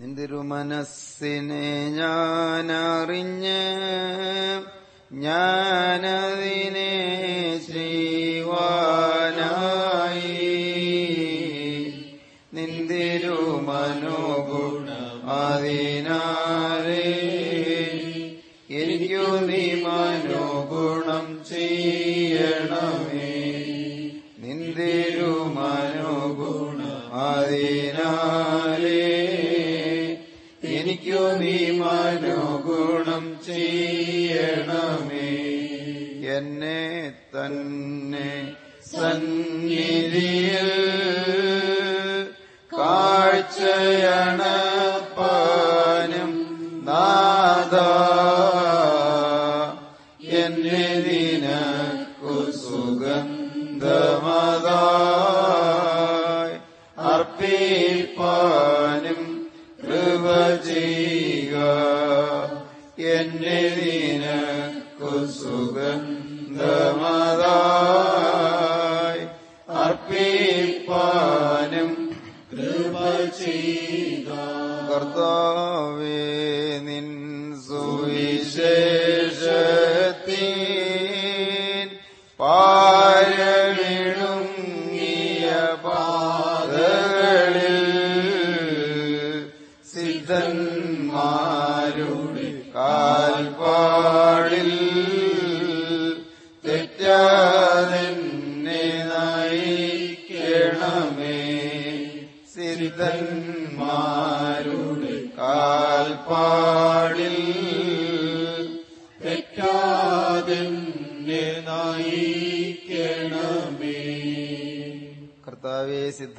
നിന്തിരുമനസ്സിനെ ഞാനറിഞ്ഞ് ഞാനതിനെ ചെയ്യുവാനായി തന്നെ സന്നിധിയിൽ കാഴ്ചയണപ്പാനും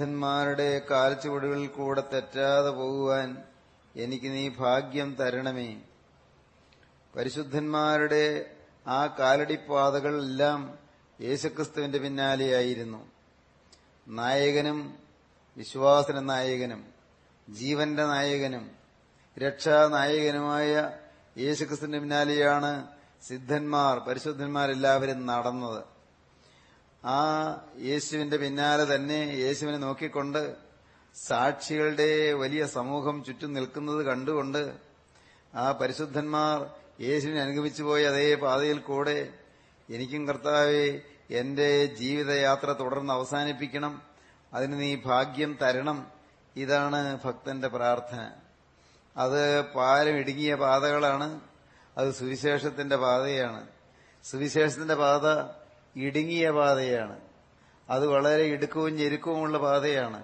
സിദ്ധന്മാരുടെ കാൽച്ചുവടുകളിൽ കൂടെ തെറ്റാതെ പോകുവാൻ എനിക്ക് നീ ഭാഗ്യം തരണമേ. പരിശുദ്ധന്മാരുടെ ആ കാലടിപ്പാതകളെല്ലാം യേശുക്രിസ്തുവിന്റെ പിന്നാലെയായിരുന്നു നായകനും വിശ്വാസന നായകനും ജീവന്റെ നായകനും രക്ഷാനായകനുമായ യേശുക്രിസ്തുവിന്റെ പിന്നാലെയാണ് സിദ്ധന്മാർ പരിശുദ്ധന്മാരെല്ലാവരും നടന്നത്. ആ യേശുവിന്റെ പിന്നാലെ തന്നെ യേശുവിനെ നോക്കിക്കൊണ്ട് സാക്ഷികളുടെ വലിയ സമൂഹം ചുറ്റും നിൽക്കുന്നത് കണ്ടുകൊണ്ട് ആ പരിശുദ്ധന്മാർ യേശുവിനെ അനുഗമിച്ചു പോയ അതേ പാതയിൽ കൂടെ എനിക്കും കർത്താവെ എന്റെ ജീവിതയാത്ര തുടർന്ന് അവസാനിപ്പിക്കണം. അതിന് നീ ഭാഗ്യം തരണം. ഇതാണ് ഭക്തന്റെ പ്രാർത്ഥന. അത് പാലം ഇടുങ്ങിയ പാതകളാണ്. അത് സുവിശേഷത്തിന്റെ പാതയാണ്. സുവിശേഷത്തിന്റെ പാത ഇടുങ്ങിയ പാതയാണ്. അത് വളരെ ഇടുക്കവും ഞെരുക്കവുമുള്ള പാതയാണ്.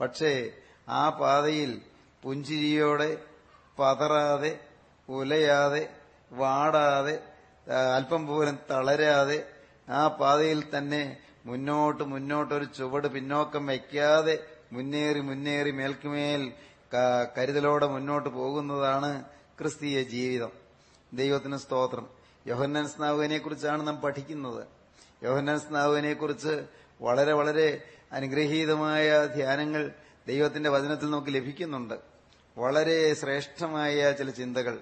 പക്ഷേ ആ പാതയിൽ പുഞ്ചിരിയോടെ പതറാതെ ഉലയാതെ വാടാതെ അല്പം പോലും തളരാതെ ആ പാതയിൽ തന്നെ മുന്നോട്ട് മുന്നോട്ടൊരു ചുവട് പിന്നോക്കം വയ്ക്കാതെ മുന്നേറി മുന്നേറി മേൽക്കുമേൽ കരുതലോടെ മുന്നോട്ട് പോകുന്നതാണ് ക്രിസ്തീയ ജീവിതം. ദൈവത്തിന് സ്തോത്രം. യോഹന്നാൻ സ്നാവുകനെ കുറിച്ചാണ് നാം പഠിക്കുന്നത്. യോഹന്നാൻ സ്നാവുവിനെ കുറിച്ച് വളരെ വളരെ അനുഗ്രഹീതമായ ധ്യാനങ്ങൾ ദൈവത്തിന്റെ വചനത്തിൽ നമുക്ക് ലഭിക്കുന്നുണ്ട്. വളരെ ശ്രേഷ്ഠമായ ചില ചിന്തകൾ.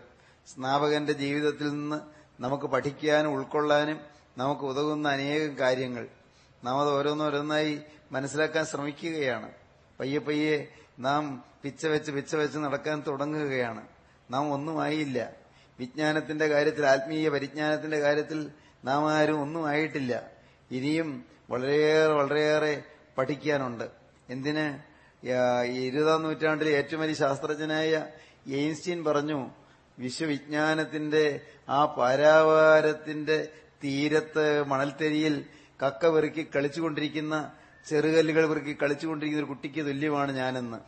സ്നാപകന്റെ ജീവിതത്തിൽ നിന്ന് നമുക്ക് പഠിക്കാനും ഉൾക്കൊള്ളാനും നമുക്ക് ഉതകുന്ന അനേകം കാര്യങ്ങൾ. നാം അത് ഓരോന്നോരോന്നായി മനസ്സിലാക്കാൻ ശ്രമിക്കുകയാണ്. പയ്യെ പയ്യെ നാം പിച്ച വെച്ച് പിച്ച വെച്ച് നടക്കാൻ തുടങ്ങുകയാണ്. നാം ഒന്നുമായില്ല. വിജ്ഞാനത്തിന്റെ കാര്യത്തിൽ ആത്മീയ പരിജ്ഞാനത്തിന്റെ കാര്യത്തിൽ നാം ആരും ഒന്നും ആയിട്ടില്ല. ഇനിയും വളരെയേറെ വളരെയേറെ പഠിക്കാനുണ്ട്. എന്തിന്? ഇരുപതാം നൂറ്റാണ്ടിലെ ഏറ്റവും വലിയ ശാസ്ത്രജ്ഞനായ എയിൻസ്റ്റീൻ പറഞ്ഞു വിശ്വവിജ്ഞാനത്തിന്റെ ആ പാരാവാരത്തിന്റെ തീരത്ത് മണൽത്തരിയിൽ കക്ക വെറുക്കി കളിച്ചുകൊണ്ടിരിക്കുന്ന ചെറുകല്ലുകൾ വെറുക്കി കളിച്ചുകൊണ്ടിരിക്കുന്ന ഒരു കുട്ടിക്ക് തുല്യമാണ് ഞാനെന്ന്.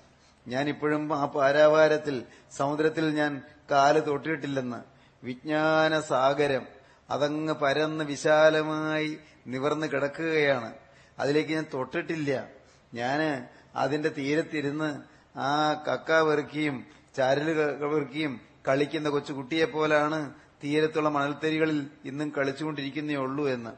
ഞാൻ ഇപ്പോഴും ആ പാരാവാരത്തിൽ സമുദ്രത്തിൽ ഞാൻ കാൽ തൊട്ടിട്ടില്ലെന്ന്. വിജ്ഞാന സാഗരം അതങ്ങ് പരന്ന് വിശാലമായി നിവർന്ന് കിടക്കുകയാണ്. അതിലേക്ക് ഞാൻ തൊട്ടിട്ടില്ല. ഞാൻ അതിന്റെ തീരത്തിരുന്ന് ആ കക്ക വെറുക്കിയും ചരൽ വെറുക്കിയും കളിക്കുന്ന കൊച്ചു കുട്ടിയെ പോലാണ് തീരത്തുള്ള മണൽത്തരികളിൽ ഇന്നും കളിച്ചുകൊണ്ടിരിക്കുന്നേ ഉള്ളൂ എന്ന്.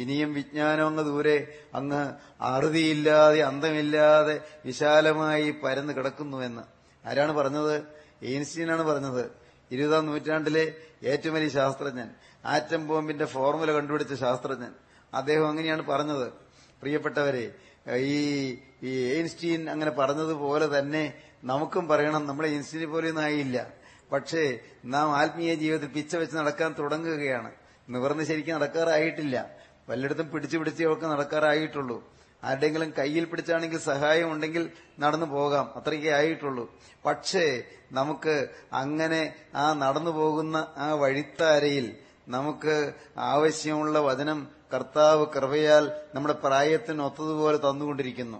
ഇനിയും വിജ്ഞാനം അങ്ങ് ദൂരെ അങ്ങ് അറുതിയില്ലാതെ അന്തമില്ലാതെ വിശാലമായി പരന്ന് കിടക്കുന്നുവെന്ന് ആരാണ് പറഞ്ഞത്? എയിൻസ്റ്റീനാണ് പറഞ്ഞത്. ഇരുപതാം നൂറ്റാണ്ടിലെ ഏറ്റവും വലിയ ശാസ്ത്രജ്ഞൻ. ആറ്റം ബോംബിന്റെ ഫോർമുല കണ്ടുപിടിച്ച ശാസ്ത്രജ്ഞൻ. അദ്ദേഹം അങ്ങനെയാണ് പറഞ്ഞത്. പ്രിയപ്പെട്ടവരെ ഈ ഈ എയിൻസ്റ്റീൻ അങ്ങനെ പറഞ്ഞതുപോലെ തന്നെ നമുക്കും പറയണം നമ്മളെ ഐൻസ്റ്റീനെ പോലെയൊന്നും ആയില്ല. പക്ഷേ നാം ആത്മീയ ജീവിതത്തിൽ പിച്ച വെച്ച് നടക്കാൻ തുടങ്ങുകയാണ്. നിവർന്ന് ശരിക്കും നടക്കാറായിട്ടില്ല. പലയിടത്തും പിടിച്ചു പിടിച്ചൊക്കെ നടക്കാറായിട്ടുള്ളൂ. ആരുടെങ്കിലും കയ്യിൽ പിടിച്ചാണെങ്കിൽ സഹായം ഉണ്ടെങ്കിൽ നടന്നു പോകാം. അത്രയ്ക്കേ ആയിട്ടുള്ളൂ. പക്ഷേ നമുക്ക് അങ്ങനെ ആ നടന്നു പോകുന്ന ആ വഴിത്താരയിൽ നമുക്ക് ആവശ്യമുള്ള വചനം കർത്താവ് കൃപയാൽ നമ്മുടെ പ്രായത്തിനൊത്തതുപോലെ തന്നുകൊണ്ടിരിക്കുന്നു.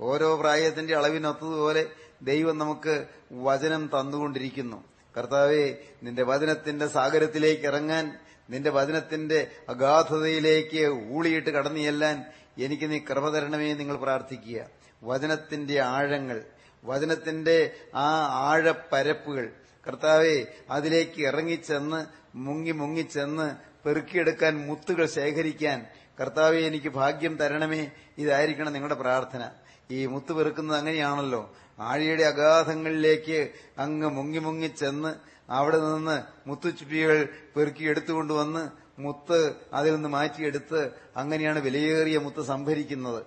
ഓരോ പ്രായത്തിന്റെ അളവിനൊത്തതുപോലെ ദൈവം നമുക്ക് വചനം തന്നുകൊണ്ടിരിക്കുന്നു. കർത്താവെ നിന്റെ വചനത്തിന്റെ സാഗരത്തിലേക്ക് ഇറങ്ങാൻ നിന്റെ വചനത്തിന്റെ അഗാധതയിലേക്ക് ഊളിയിട്ട് കടന്നു ചെല്ലാൻ എനിക്ക് നീ കൃപ തരണമേ നിങ്ങൾ പ്രാർത്ഥിക്കുക. വചനത്തിന്റെ ആഴങ്ങൾ വചനത്തിന്റെ ആ ആഴപ്പരപ്പുകൾ കർത്താവെ അതിലേക്ക് ഇറങ്ങിച്ചെന്ന് മുങ്ങി മുങ്ങിച്ചെന്ന് പെറുക്കിയെടുക്കാൻ മുത്തുകൾ ശേഖരിക്കാൻ കർത്താവെ എനിക്ക് ഭാഗ്യം തരണമേ. ഇതായിരിക്കണം നിങ്ങളുടെ പ്രാർത്ഥന. ഈ മുത്ത് പെറുക്കുന്നത് അങ്ങനെയാണല്ലോ. ആഴിയുടെ അഗാധങ്ങളിലേക്ക് അങ്ങ് മുങ്ങി മുങ്ങി ചെന്ന് അവിടെ നിന്ന് മുത്തുച്ചുപ്പികൾ പെറുക്കി എടുത്തുകൊണ്ടുവന്ന് മുത്ത് അതിൽ നിന്ന് മാറ്റിയെടുത്ത് അങ്ങനെയാണ് വിലയേറിയ മുത്ത് സംഭരിക്കുന്നത്.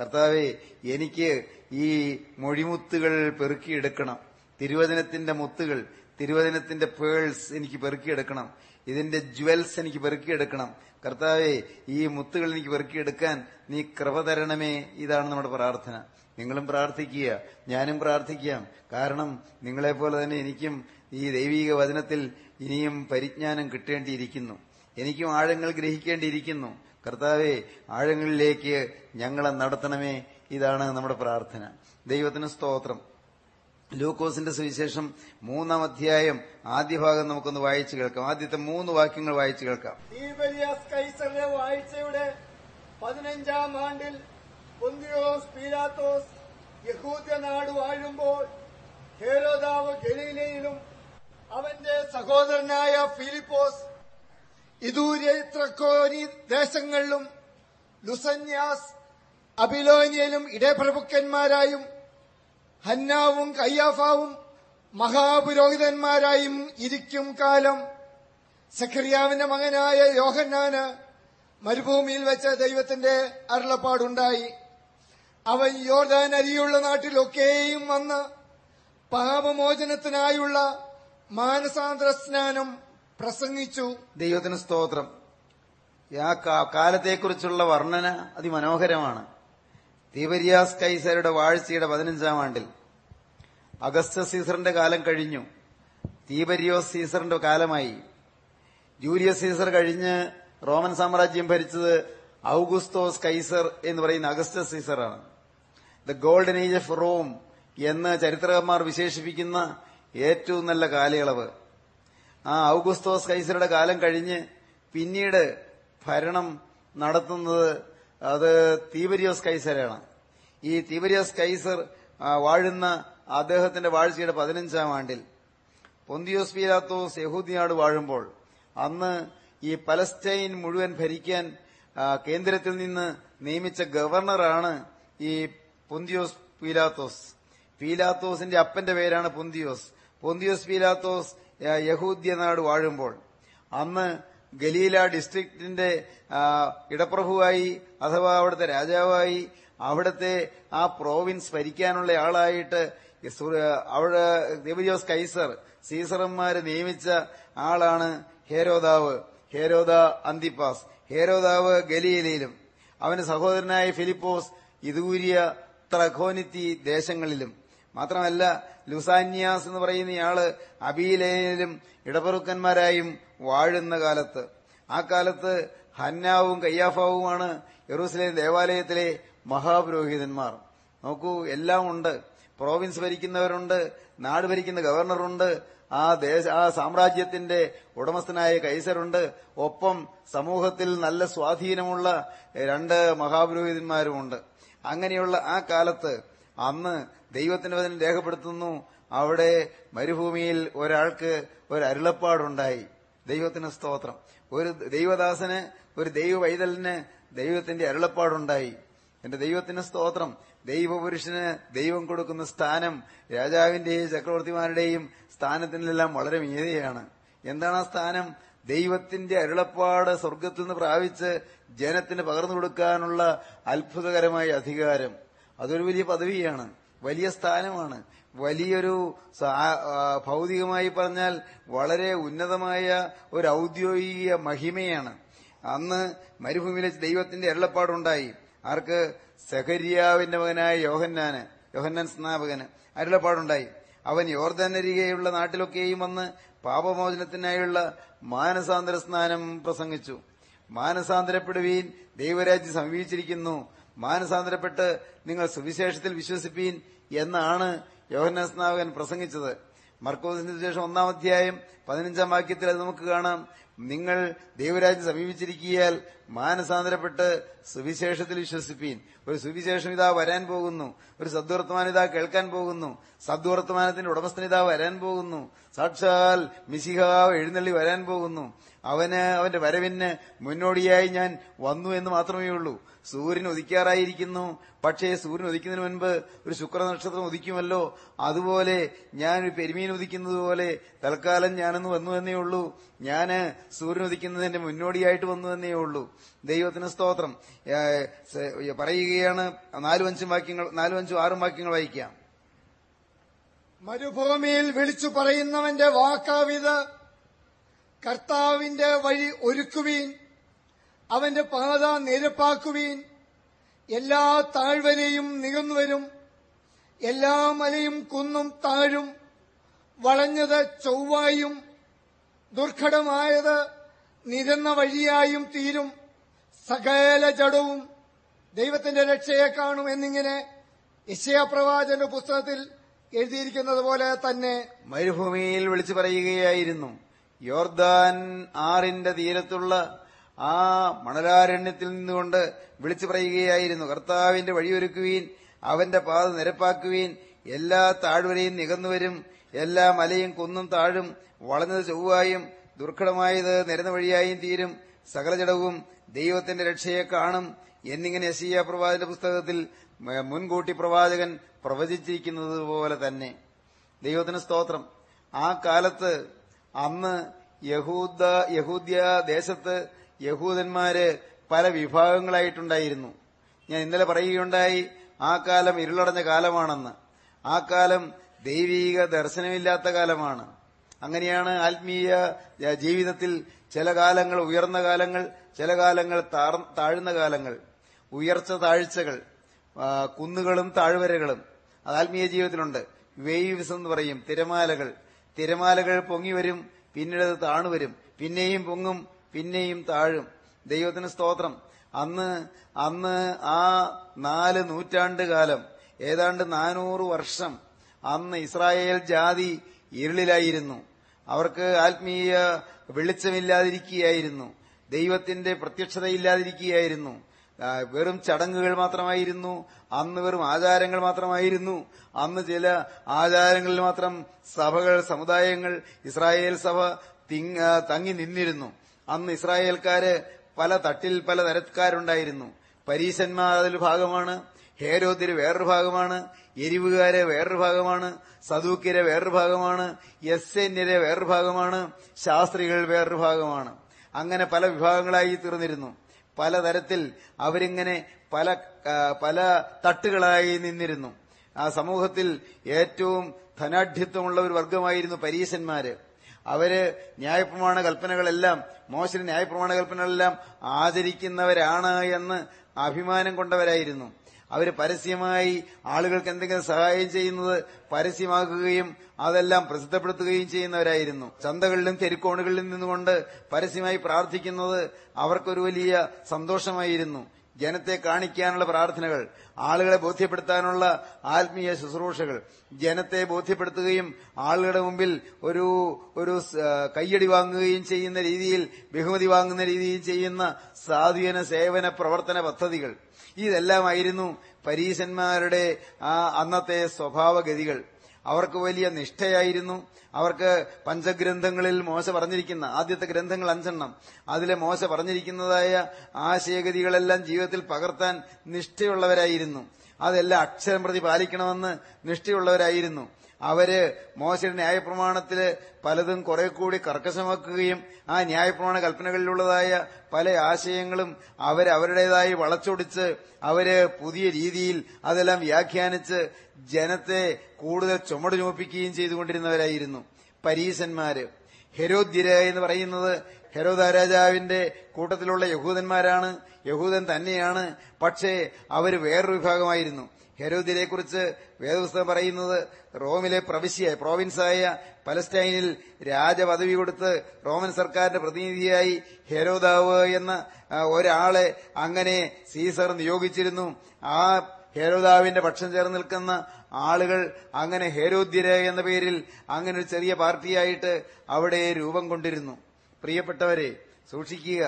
കർത്താവെ എനിക്ക് ഈ മൊഴിമുത്തുകൾ പെറുക്കിയെടുക്കണം. തിരുവചനത്തിന്റെ മുത്തുകൾ തിരുവചനത്തിന്റെ പേൾസ് എനിക്ക് പെറുക്കിയെടുക്കണം. ഇതിന്റെ ജ്വൽസ് എനിക്ക് പെറുക്കിയെടുക്കണം. കർത്താവെ ഈ മുത്തുകൾ എനിക്ക് പെറുക്കിയെടുക്കാൻ നീ കൃപ തരണമേ. ഇതാണ് നമ്മുടെ പ്രാർത്ഥന. നിങ്ങളും പ്രാർത്ഥിക്കുക. ഞാനും പ്രാർത്ഥിക്കാം. കാരണം നിങ്ങളെപ്പോലെ തന്നെ എനിക്കും ഈ ദൈവീക വചനത്തിൽ ഇനിയും പരിജ്ഞാനം കിട്ടേണ്ടിയിരിക്കുന്നു. എനിക്കും ആഴങ്ങൾ ഗ്രഹിക്കേണ്ടിയിരിക്കുന്നു. കർത്താവെ ആഴങ്ങളിലേക്ക് ഞങ്ങളെ നടത്തണമേ. ഇതാണ് നമ്മുടെ പ്രാർത്ഥന. ദൈവത്തിന് സ്തോത്രം. ലൂക്കോസിന്റെ സുവിശേഷം മൂന്നാം അധ്യായം ആദ്യ ഭാഗം നമുക്കൊന്ന് വായിച്ചു കേൾക്കാം. ആദ്യത്തെ മൂന്ന് വാക്യങ്ങൾ വായിച്ചു കേൾക്കാം. വായിച്ചയുടെ പതിനഞ്ചാം ആണ്ടിൽ പീലാത്തോസ് യഹൂദ്യ വാഴുമ്പോൾ ഹേരോദാവ് ഗലീലയിലും അവന്റെ സഹോദരനായ ഫിലിപ്പോസ് ഇദൂര്യത്രക്കോരി ദേശങ്ങളിലും ലുസന്യാസ് അബിലോനിയയിലും ഇടപ്രഭുക്കന്മാരായും ഹന്നാവും കയ്യാഫാവും മഹാപുരോഹിതന്മാരായും ഇരിക്കും കാലം. സഖറിയാവിന്റെ മകനായ യോഹന്നാന് മരുഭൂമിയിൽ വെച്ച ദൈവത്തിന്റെ അരുളപ്പാടുണ്ടായി. അവൻ യോർദാൻ അരിയുള്ള നാട്ടിലൊക്കെയും വന്ന് പാപമോചനത്തിനായുള്ള മാനസാന്തര സ്നാനം പ്രസംഗിച്ചു. ദൈവത്തിന് സ്തോത്രം. കാലത്തെക്കുറിച്ചുള്ള വർണന അതിമനോഹരമാണ്. തീവരിയാസ് കൈസരുടെ വാഴ്ചയുടെ പതിനഞ്ചാം ആണ്ടിൽ അഗസ്റ്റസ് സീസറിന്റെ കാലം കഴിഞ്ഞു. തീബരിയോസ് സീസറിന്റെ കാലമായി. ജൂലിയസ് സീസർ കഴിഞ്ഞ് റോമൻ സാമ്രാജ്യം ഭരിച്ചത് ഔഗുസ്തോസ് കൈസർ എന്ന് പറയുന്ന Augustus സീസറാണ്. The golden age of Rome എന്ന് ചരിത്രകാരന്മാർ വിശേഷിപ്പിക്കുന്ന ഏറ്റവും നല്ല കാലയളവ്. ആ ഔഗുസ്തോസ് കൈസറുടെ കാലം കഴിഞ്ഞ് പിന്നീട് ഭരണം നടത്തുന്നത് അത് തീവരിയോസ് കൈസരാണ് ഈ തീവരിയോസ് കൈസർ വാഴുന്ന അദ്ദേഹത്തിന്റെ വാഴ്ചയുടെ പതിനഞ്ചാം ആണ്ടിൽ പൊന്തിയോസ് പീലാത്തോസ് യഹൂദിയാട് വാഴുമ്പോൾ അന്ന് ഈ പലസ്റ്റൈൻ മുഴുവൻ ഭരിക്കാൻ കേന്ദ്രത്തിൽ നിന്ന് നിയമിച്ച ഗവർണറാണ് ഈ പൊന്തിയോസ് പീലാത്തോസ്. പീലാത്തോസിന്റെ അപ്പന്റെ പേരാണ് പൊന്തിയോസ്. പൊന്തിയോസ് പീലാത്തോസ് യഹൂദ്യ നാട് വാഴുമ്പോൾ അന്ന് ഗലീല ഡിസ്ട്രിക്റ്റിന്റെ ഇടപ്രഭുവായി അഥവാ അവിടുത്തെ രാജാവായി അവിടുത്തെ ആ പ്രോവിൻസ് ഭരിക്കാനുള്ള ആളായിട്ട് അവിടെ ദേവജോസ് കൈസർ സീസറന്മാര് നിയമിച്ച ആളാണ് ഹേരോദാവ്. ഹേരോദ അന്തിപ്പാസ്. ഹേരോദാവ് ഗലീലയിലും അവന് സഹോദരനായ ഫിലിപ്പോസ് ഇതൂരിയ ത്രഖോനിത്തി ദേശങ്ങളിലും. മാത്രമല്ല ലുസാന്യാസ് എന്ന് പറയുന്നയാൾ അബീലയിലും ഇടപെറുക്കന്മാരായും വാഴുന്ന കാലത്ത്. ആ കാലത്ത് ഹന്നാവും കയ്യാഫാവുമാണ് യെറൂസലേം ദേവാലയത്തിലെ മഹാപുരോഹിതന്മാർ. നോക്കൂ എല്ലാം ഉണ്ട്. പ്രോവിൻസ് ഭരിക്കുന്നവരുണ്ട് നാട് ഭരിക്കുന്ന ഗവർണറുണ്ട് ആ ആ സാമ്രാജ്യത്തിന്റെ ഉടമസ്ഥനായ കൈസറുണ്ട് ഒപ്പം സമൂഹത്തിൽ നല്ല സ്വാധീനമുള്ള രണ്ട് മഹാപുരോഹിതന്മാരുമുണ്ട്. അങ്ങനെയുള്ള ആ കാലത്ത് അന്ന് ദൈവത്തിന്റെ വചനം രേഖപ്പെടുത്തുന്നു. അവിടെ മരുഭൂമിയിൽ ഒരാൾക്ക് ഒരു അരുളപ്പാടുണ്ടായി. ദൈവത്തിന് സ്തോത്രം. ഒരു ദൈവദാസന് ഒരു ദൈവ വൈതലിന് ദൈവത്തിന്റെ അരുളപ്പാടുണ്ടായി. എന്റെ ദൈവത്തിന് സ്തോത്രം. ദൈവപുരുഷന് ദൈവം കൊടുക്കുന്ന സ്ഥാനം രാജാവിന്റെയും ചക്രവർത്തിമാരുടെയും സ്ഥാനത്തിനെല്ലാം വളരെ മീതയാണ്. എന്താണ് ആ സ്ഥാനം? ദൈവത്തിന്റെ അരുളപ്പാട് സ്വർഗത്തിൽ നിന്ന് പ്രാപിച്ച് ജനത്തിന് പകർന്നു കൊടുക്കാനുള്ള അത്ഭുതകരമായ അധികാരം. അതൊരു വലിയ പദവിയാണ്. വലിയ സ്ഥാനമാണ്. വലിയൊരു ഭൗതികമായി പറഞ്ഞാൽ വളരെ ഉന്നതമായ ഒരു ഔദ്യോഗിക മഹിമയാണ്. അന്ന് മരുഭൂമിയിലെ ദൈവത്തിന്റെ അരുളപ്പാടുണ്ടായി. ആർക്ക്? സഹരിയാവിന്റെ മകനായ യോഹന്നാന് യോഹന്നാൻ സ്നാപകന് അരുളപ്പാടുണ്ടായി. അവൻ യോർദാനരികെയുള്ള നാട്ടിലൊക്കെയും വന്ന് പാപമോചനത്തിനായുള്ള മാനസാന്തര സ്നാനം പ്രസംഗിച്ചു. മാനസാന്തരപ്പെടുവീൻ ദൈവരാജ്യം സമീപിച്ചിരിക്കുന്നു. മാനസാന്തരപ്പെട്ട് നിങ്ങൾ സുവിശേഷത്തിൽ വിശ്വസിപ്പീൻ എന്നാണ് യോഹന്നാൻ സ്നാപകൻ പ്രസംഗിച്ചത്. മർക്കോസിന് ശേഷം ഒന്നാം അധ്യായം പതിനഞ്ചാം വാക്യത്തിൽ അത് നമുക്ക് കാണാം. നിങ്ങൾ ദൈവരാജ്യം സമീപിച്ചിരിക്കിയാൽ മാനസാന്തരപ്പെട്ട് സുവിശേഷത്തിൽ വിശ്വസിപ്പീൻ. ഒരു സുവിശേഷം ഇതാ വരാൻ പോകുന്നു. ഒരു സദ്വർത്തമാനം ഇതാ കേൾക്കാൻ പോകുന്നു. സദ്വർത്തമാനത്തിന്റെ ഉടമസ്ഥൻ ഇതാ വരാൻ പോകുന്നു. സാക്ഷാൽ മിശിഹാവ് എഴുന്നള്ളി വരാൻ പോകുന്നു. അവന് അവന്റെ വരവിന് മുന്നോടിയായി ഞാൻ വന്നു എന്ന് മാത്രമേ ഉള്ളൂ സൂര്യൻ ഉദിക്കാറായിരിക്കുന്നു. പക്ഷേ സൂര്യൻ ഉദിക്കുന്നതിന് മുൻപ് ഒരു ശുക്ര നക്ഷത്രം ഉദിക്കുമല്ലോ. അതുപോലെ ഞാൻ ഒരു പെരുമീൻ ഉദിക്കുന്നത് പോലെ തൽക്കാലം ഞാനൊന്ന് വന്നു എന്നേ ഉള്ളൂ. ഞാൻ സൂര്യൻ ഉദിക്കുന്നതിന്റെ മുന്നോടിയായിട്ട് വന്നു എന്നേ ഉള്ളൂ. ദൈവത്തിന് സ്തോത്രം. പറയുകയാണ് നാലും അഞ്ചും വാക്യങ്ങൾ നാലും അഞ്ചും ആറും വാക്യങ്ങൾ വായിക്കാം. മരുഭൂമിയിൽ വിളിച്ചു പറയുന്നവന്റെ വാക്കാവിത് കർത്താവിന്റെ വഴി ഒരുക്കുവീൻ. അവന്റെ പാത നിരപ്പാക്കുവീൻ. എല്ലാ താഴ്വരയും നികന്നുവരും. എല്ലാ മലയും കുന്നും താഴും. വളഞ്ഞത് ചൊവ്വായും ദുർഘടമായത് നിരന്ന വഴിയായും തീരും. സകല ജഡവും ദൈവത്തിന്റെ രക്ഷയെ കാണും എന്നിങ്ങനെ യശയാപ്രവാചന്റെ പുസ്തകത്തിൽ എഴുതിയിരിക്കുന്നത് പോലെ തന്നെ മരുഭൂമിയിൽ വിളിച്ചു പറയുകയായിരുന്നു. യോർദാൻ ആറിന്റെ തീരത്തുള്ള ആ മണലാരണ്യത്തിൽ നിന്നുകൊണ്ട് വിളിച്ചു പറയുകയായിരുന്നു കർത്താവിന്റെ വഴിയൊരുക്കുവീൻ അവന്റെ പാത നിരപ്പാക്കുവീൻ എല്ലാ താഴ്വരയും നികന്നുവരും എല്ലാ മലയും കുന്നും താഴും വളഞ്ഞത് ചൊവ്വായും ദുർഘടമായത് നിരന്ന വഴിയായും തീരും സകല ജടവും ദൈവത്തിന്റെ രക്ഷയെ കാണും എന്നിങ്ങനെ എസ് പ്രവാചക പുസ്തകത്തിൽ മുൻകൂട്ടി പ്രവാചകൻ പ്രവചിച്ചിരിക്കുന്നത് പോലെ തന്നെ. ദൈവത്തിന് സ്തോത്രം. ആ കാലത്ത് അന്ന് യഹൂദ യഹൂദ്യ ദേശത്ത് യഹൂദന്മാര് പല വിഭാഗങ്ങളായിട്ടുണ്ടായിരുന്നു. ഞാൻ ഇന്നലെ പറയുകയുണ്ടായി ആ കാലം ഇരുളടഞ്ഞ കാലമാണെന്ന്. ആ കാലം ദൈവീക ദർശനമില്ലാത്ത കാലമാണ്. അങ്ങനെയാണ് ആത്മീയ ജീവിതത്തിൽ ചില കാലങ്ങൾ ഉയർന്ന കാലങ്ങൾ ചില കാലങ്ങൾ താഴ്ന്ന കാലങ്ങൾ ഉയർച്ച താഴ്ചകൾ കുന്നുകളും താഴ്വരകളും. അത് ആത്മീയ ജീവിതത്തിലുണ്ട്. വേവ്സ് എന്ന് പറയും തിരമാലകൾ. തിരമാലകൾ പൊങ്ങി വരും പിന്നീട് താണുവരും. പിന്നെയും പൊങ്ങും പിന്നെയും താഴും. ദൈവത്തിന് സ്തോത്രം. അന്ന് അന്ന് ആ നാല് നൂറ്റാണ്ട് കാലം ഏതാണ്ട് നാനൂറ് വർഷം അന്ന് ഇസ്രായേൽ ജാതി ഇരുളിലായിരുന്നു. അവർക്ക് ആത്മീയ വെളിച്ചമില്ലാതിരിക്കുകയായിരുന്നു. ദൈവത്തിന്റെ പ്രത്യക്ഷതയില്ലാതിരിക്കുകയായിരുന്നു. വെറും ചടങ്ങുകൾ മാത്രമായിരുന്നു. അന്ന് വെറും ആചാരങ്ങൾ മാത്രമായിരുന്നു. അന്ന് ചില ആചാരങ്ങളിൽ മാത്രം സഭകൾ സമുദായങ്ങൾ ഇസ്രായേൽ സഭ തിങ്- തങ്ങി നിന്നിരുന്നു. അന്ന് ഇസ്രായേൽക്കാര് പല തട്ടിൽ പല തരക്കാരുണ്ടായിരുന്നു. പരീശന്മാർ അതിൽ ഭാഗമാണ് ഹേരോദ്യര് വേറൊരു ഭാഗമാണ് എരിവുകാരെ വേറൊരു ഭാഗമാണ് സദൂക്കിരെ വേറൊരു ഭാഗമാണ് എസ് എൻയരെ വേറൊരു ഭാഗമാണ് ശാസ്ത്രികൾ വേറൊരു ഭാഗമാണ്. അങ്ങനെ പല വിഭാഗങ്ങളായി തീർന്നിരുന്നു. പലതരത്തിൽ അവരിങ്ങനെ പല പല തട്ടുകളായി നിന്നിരുന്നു. ആ സമൂഹത്തിൽ ഏറ്റവും ധനാഢ്യത്വമുള്ള ഒരു വർഗമായിരുന്നു പരീശന്മാര്. അവർ ന്യായപ്രമാണ കൽപ്പനകളെല്ലാം മോശന് ന്യായപ്രമാണ കൽപ്പനകളെല്ലാം ആചരിക്കുന്നവരാണ് എന്ന് അഭിമാനം കൊണ്ടവരായിരുന്നു. അവർ പരസ്യമായി ആളുകൾക്ക് എന്തെങ്കിലും സഹായം ചെയ്യുന്നത് പരസ്യമാക്കുകയും അതെല്ലാം പ്രസിദ്ധപ്പെടുത്തുകയും ചെയ്യുന്നവരായിരുന്നു. ചന്തകളിലും തെരുക്കോണുകളിലും നിന്നുകൊണ്ട് പരസ്യമായി പ്രാർത്ഥിക്കുന്നത് അവർക്കൊരു വലിയ സന്തോഷമായിരുന്നു. ജനത്തെ കാണിക്കാനുള്ള പ്രാർത്ഥനകൾ ആളുകളെ ബോധ്യപ്പെടുത്താനുള്ള ആത്മീയ ശുശ്രൂഷകൾ. ജനത്തെ ബോധ്യപ്പെടുത്തുകയും ആളുകളുടെ മുമ്പിൽ ഒരു ഒരു കയ്യടി വാങ്ങുകയും ചെയ്യുന്ന രീതിയിൽ ബഹുമതി വാങ്ങുന്ന രീതിയിൽ ചെയ്യുന്ന സാധുജന സേവന പ്രവർത്തന പദ്ധതികൾ. ഇതെല്ലാമായിരുന്നു പരീശന്മാരുടെ ആ അന്നത്തെ സ്വഭാവഗതികൾ. അവർക്ക് വലിയ നിഷ്ഠയായിരുന്നു. അവർക്ക് പഞ്ചഗ്രന്ഥങ്ങളിൽ മോശ പറഞ്ഞിരിക്കുന്ന ആദ്യത്തെ ഗ്രന്ഥങ്ങൾ അഞ്ചെണ്ണം. അതിലെ മോശ പറഞ്ഞിരിക്കുന്നതായ ആശയഗതികളെല്ലാം ജീവിതത്തിൽ പകർത്താൻ നിഷ്ഠയുള്ളവരായിരുന്നു. അതെല്ലാം അക്ഷരം പ്രതി പാലിക്കണമെന്ന് നിഷ്ഠയുള്ളവരായിരുന്നു. അവർ മോശയുടെ ന്യായപ്രമാണത്തിൽ പലതും കുറെ കൂടി കർക്കശമാക്കുകയും ആ ന്യായപ്രമാണ കൽപ്പനകളിലുള്ളതായ പല ആശയങ്ങളും അവരവരുടേതായി വളച്ചൊടിച്ച് അവർ പുതിയ രീതിയിൽ അതെല്ലാം വ്യാഖ്യാനിച്ച് ജനത്തെ കൂടുതൽ ചുമട് ചുമപ്പിക്കുകയും ചെയ്തുകൊണ്ടിരുന്നവരായിരുന്നു. പരീശന്മാര് ഹെരോദ്യര എന്ന് പറയുന്നത് ഹെരോദ രാജാവിന്റെ കൂട്ടത്തിലുള്ള യഹൂദന്മാരാണ്. യഹൂദൻ തന്നെയാണ്. പക്ഷേ അവർ വേറൊരു വിഭാഗമായിരുന്നു. ഹെരോദ്യരെക്കുറിച്ച് വേദപുസ്തകം പറയുന്നത് റോമിലെ പ്രവിശ്യ പ്രോവിൻസായ പലസ്റ്റൈനിൽ രാജപദവി കൊടുത്ത് റോമൻ സർക്കാരിന്റെ പ്രതിനിധിയായി ഹെരോദാവ് എന്ന ഒരാളെ അങ്ങനെ സീസർ നിയോഗിച്ചിരുന്നു. ആ ഹേരോദാവിന്റെ പക്ഷം ചേർന്ന് നിൽക്കുന്ന ആളുകൾ അങ്ങനെ ഹേരോദ്യര എന്ന പേരിൽ അങ്ങനെ ഒരു ചെറിയ പാർട്ടിയായിട്ട് അവിടെ രൂപം കൊണ്ടിരുന്നു. പ്രിയപ്പെട്ടവരെ സൂക്ഷിക്കുക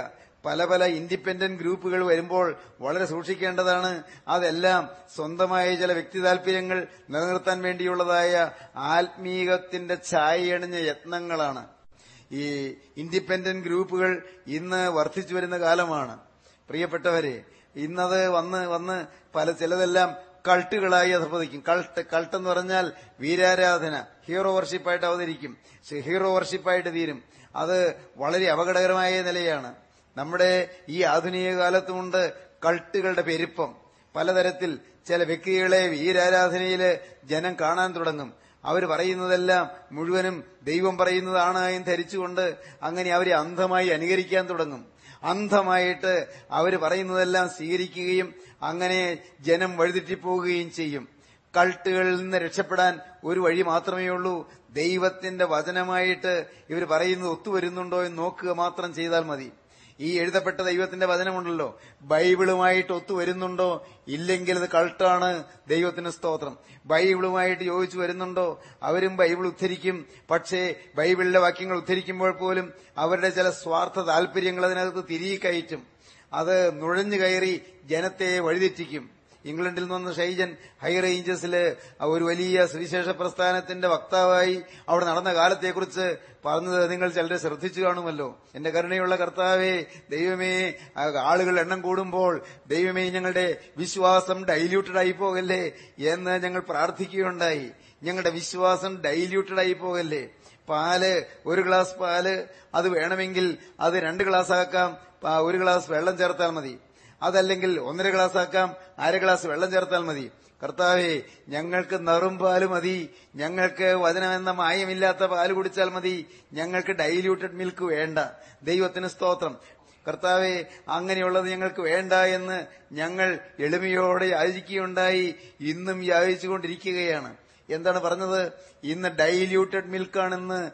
പല പല ഇൻഡിപെൻഡന്റ് ഗ്രൂപ്പുകൾ വരുമ്പോൾ വളരെ സൂക്ഷിക്കേണ്ടതാണ് അതെല്ലാം സ്വന്തമായ ചില വ്യക്തി താല്പര്യങ്ങൾ നിലനിർത്താൻ വേണ്ടിയുള്ളതായ ആത്മീകത്തിന്റെ ഛായയണിഞ്ഞ യത്നങ്ങളാണ്. ഈ ഇൻഡിപെൻഡന്റ് ഗ്രൂപ്പുകൾ ഇന്ന് വർദ്ധിച്ചു വരുന്ന കാലമാണ്. പ്രിയപ്പെട്ടവരെ ഇന്നത് വന്ന് വന്ന് പല ചിലതെല്ലാം കൾട്ടുകളായി അധപതിക്കും. കൾട്ട് കൾട്ട് എന്ന് പറഞ്ഞാൽ വീരാരാധന ഹീറോ വർഷിപ്പായിട്ട് അവതരിക്കും. ഹീറോ വർഷിപ്പായിട്ട് തീരും. അത് വളരെ അപകടകരമായ നിലയാണ്. നമ്മുടെ ഈ ആധുനിക കാലത്തുമുണ്ട് കൾട്ടുകളുടെ പെരുപ്പം. പലതരത്തിൽ ചില വ്യക്തികളെ വീരാരാധനയിൽ ജനം കാണാൻ തുടങ്ങും. അവർ പറയുന്നതെല്ലാം മുഴുവനും ദൈവം പറയുന്നതാണ് എന്ന് ധരിച്ചുകൊണ്ട് അങ്ങനെ അവരെ അന്ധമായി അനുകരിക്കാൻ തുടങ്ങും. അന്ധമായിട്ട് അവർ പറയുന്നതെല്ലാം സ്വീകരിക്കുകയും അങ്ങനെ ജനം വഴിതെറ്റിപ്പോവുകയും ചെയ്യും. കൾട്ടുകളിൽ നിന്ന് രക്ഷപ്പെടാൻ ഒരു വഴി മാത്രമേ ഉള്ളൂ. ദൈവത്തിന്റെ വചനമായിട്ട് ഇവർ പറയുന്നത് ഒത്തുവരുന്നുണ്ടോ എന്ന് നോക്കുക മാത്രം ചെയ്താൽ മതി. ഈ എഴുതപ്പെട്ട ദൈവത്തിന്റെ വചനമുണ്ടല്ലോ. ബൈബിളുമായിട്ട് ഒത്തു വരുന്നുണ്ടോ? ഇല്ലെങ്കിൽ അത് കൾട്ടാണ് ദൈവത്തിന് സ്തോത്രം. ബൈബിളുമായിട്ട് യോജിച്ചു വരുന്നുണ്ടോ? അവരും ബൈബിൾ ഉദ്ധരിക്കും. പക്ഷേ ബൈബിളിലെ വാക്യങ്ങൾ ഉദ്ധരിക്കുമ്പോൾ പോലും അവരുടെ ചില സ്വാർത്ഥ താല്പര്യങ്ങൾ അതിനകത്ത് തിരികെ കയറ്റും. അത് നുഴഞ്ഞു കയറി ജനത്തെ വഴിതെറ്റിക്കും. ഇംഗ്ലണ്ടിൽ നിന്ന് ഷൈജൻ ഹൈ റേഞ്ചസിൽ ഒരു വലിയ സുവിശേഷ പ്രസ്ഥാനത്തിന്റെ വക്താവായി അവിടെ നടന്ന കാലത്തെക്കുറിച്ച് പറഞ്ഞത് നിങ്ങൾ ചിലരെ ശ്രദ്ധിച്ചു കാണുമല്ലോ. എന്റെ കരുണയുള്ള കർത്താവേ ദൈവമേ ആളുകൾ എണ്ണം കൂടുമ്പോൾ ദൈവമേ ഞങ്ങളുടെ വിശ്വാസം ഡൈല്യൂട്ടഡ് ആയി പോകല്ലേ എന്ന് ഞങ്ങൾ പ്രാർത്ഥിക്കുകയുണ്ടായി. ഞങ്ങളുടെ വിശ്വാസം ഡൈല്യൂട്ടഡ് ആയി പോകല്ലേ? പാൽ ഒരു ഗ്ലാസ് പാൽ അത് വേണമെങ്കിൽ അത് രണ്ട് ഗ്ലാസ് ആക്കാം. ഒരു ഗ്ലാസ് വെള്ളം ചേർത്താൽ മതി. അതല്ലെങ്കിൽ ഒന്നര ഗ്ലാസ് ആക്കാം അര ഗ്ലാസ് വെള്ളം ചേർത്താൽ മതി. കർത്താവേ ഞങ്ങൾക്ക് നറും പാൽ മതി. ഞങ്ങൾക്ക് വചനമെന്ന മായമില്ലാത്ത പാൽ കുടിച്ചാൽ മതി. ഞങ്ങൾക്ക് ഡൈല്യൂട്ടഡ് മിൽക്ക് വേണ്ട. ദൈവത്തിന് സ്തോത്രം. കർത്താവെ അങ്ങനെയുള്ളത് ഞങ്ങൾക്ക് വേണ്ട എന്ന് ഞങ്ങൾ എളിമയോടെ യാചിക്കുകയുണ്ടായി. ഇന്നും യാചിച്ചുകൊണ്ടിരിക്കുകയാണ്. എന്താണ് പറഞ്ഞത്? ഇന്ന് ഡൈല്യൂട്ടഡ് മിൽക്കാണെന്ന്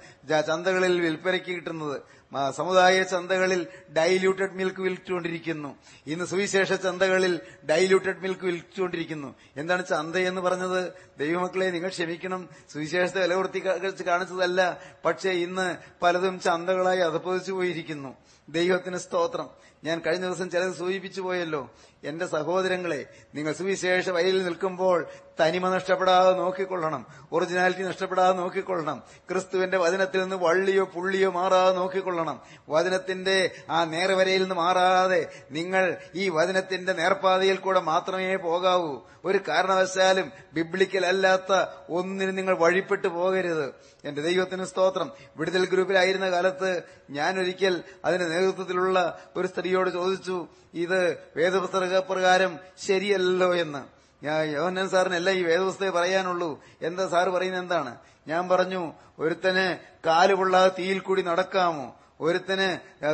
ചന്തകളിൽ വിൽപ്പനയ്ക്ക് കിട്ടുന്നത്. സമുദായ ചന്തകളിൽ ഡൈല്യൂട്ടഡ് മിൽക്ക് വിൽച്ചുകൊണ്ടിരിക്കുന്നു. ഇന്ന് സുവിശേഷ ചന്തകളിൽ ഡൈല്യൂട്ടഡ് മിൽക്ക് വിൽച്ചുകൊണ്ടിരിക്കുന്നു. എന്താണ് ചന്തയെന്ന് പറഞ്ഞത്? ദൈവമക്കളെ നിങ്ങൾ ക്ഷമിക്കണം. സുവിശേഷത്തെ വില കൊടുത്തി കാണിച്ചതല്ല. പക്ഷേ ഇന്ന് പലതും ചന്തകളായി അധപ്പതിച്ചു പോയിരിക്കുന്നു ദൈവത്തിന് സ്തോത്രം. ഞാൻ കഴിഞ്ഞ ദിവസം ചിലത് സൂചിപ്പിച്ചു പോയല്ലോ. എന്റെ സഹോദരങ്ങളെ നിങ്ങൾ സുവിശേഷ വയലിൽ നിൽക്കുമ്പോൾ തനിമ നഷ്ടപ്പെടാതെ നോക്കിക്കൊള്ളണം. ഒറിജിനാലിറ്റി നഷ്ടപ്പെടാതെ നോക്കിക്കൊള്ളണം. ക്രിസ്തുവിന്റെ വചനത്തിൽ നിന്ന് വള്ളിയോ പുള്ളിയോ മാറാതെ നോക്കിക്കൊള്ളണം. വചനത്തിന്റെ ആ നേർവരയിൽ നിന്ന് മാറാതെ നിങ്ങൾ ഈ വചനത്തിന്റെ നേർപ്പാതയിൽ കൂടെ മാത്രമേ പോകാവൂ. ഒരു കാരണവശാലും ബിബ്ലിക്കൽ അല്ലാത്ത ഒന്നിനും നിങ്ങൾ വഴിപ്പെട്ടു പോകരുത്. എന്റെ ദൈവത്തിന് സ്തോത്രം. വിടുതൽ ഗ്രൂപ്പിലായിരുന്ന കാലത്ത് ഞാൻ ഒരിക്കൽ അതിന്റെ നേതൃത്വത്തിലുള്ള ഒരു സ്ത്രീയോട് ചോദിച്ചു ഇത് വേദപുസ്തക പ്രകാരം ശരിയല്ലോ എന്ന്? ഞാൻ യോഹന്നൻ സാറിനല്ല ഈ വേദപുസ്തകം പറയാനുള്ളൂ. എന്താ സാറ് പറയുന്നത് എന്താണ്? ഞാൻ പറഞ്ഞു ഒരുത്തന് കാലുകൊള്ളാതെ തീയിൽ കൂടി നടക്കാമോ? ഒരുത്തന്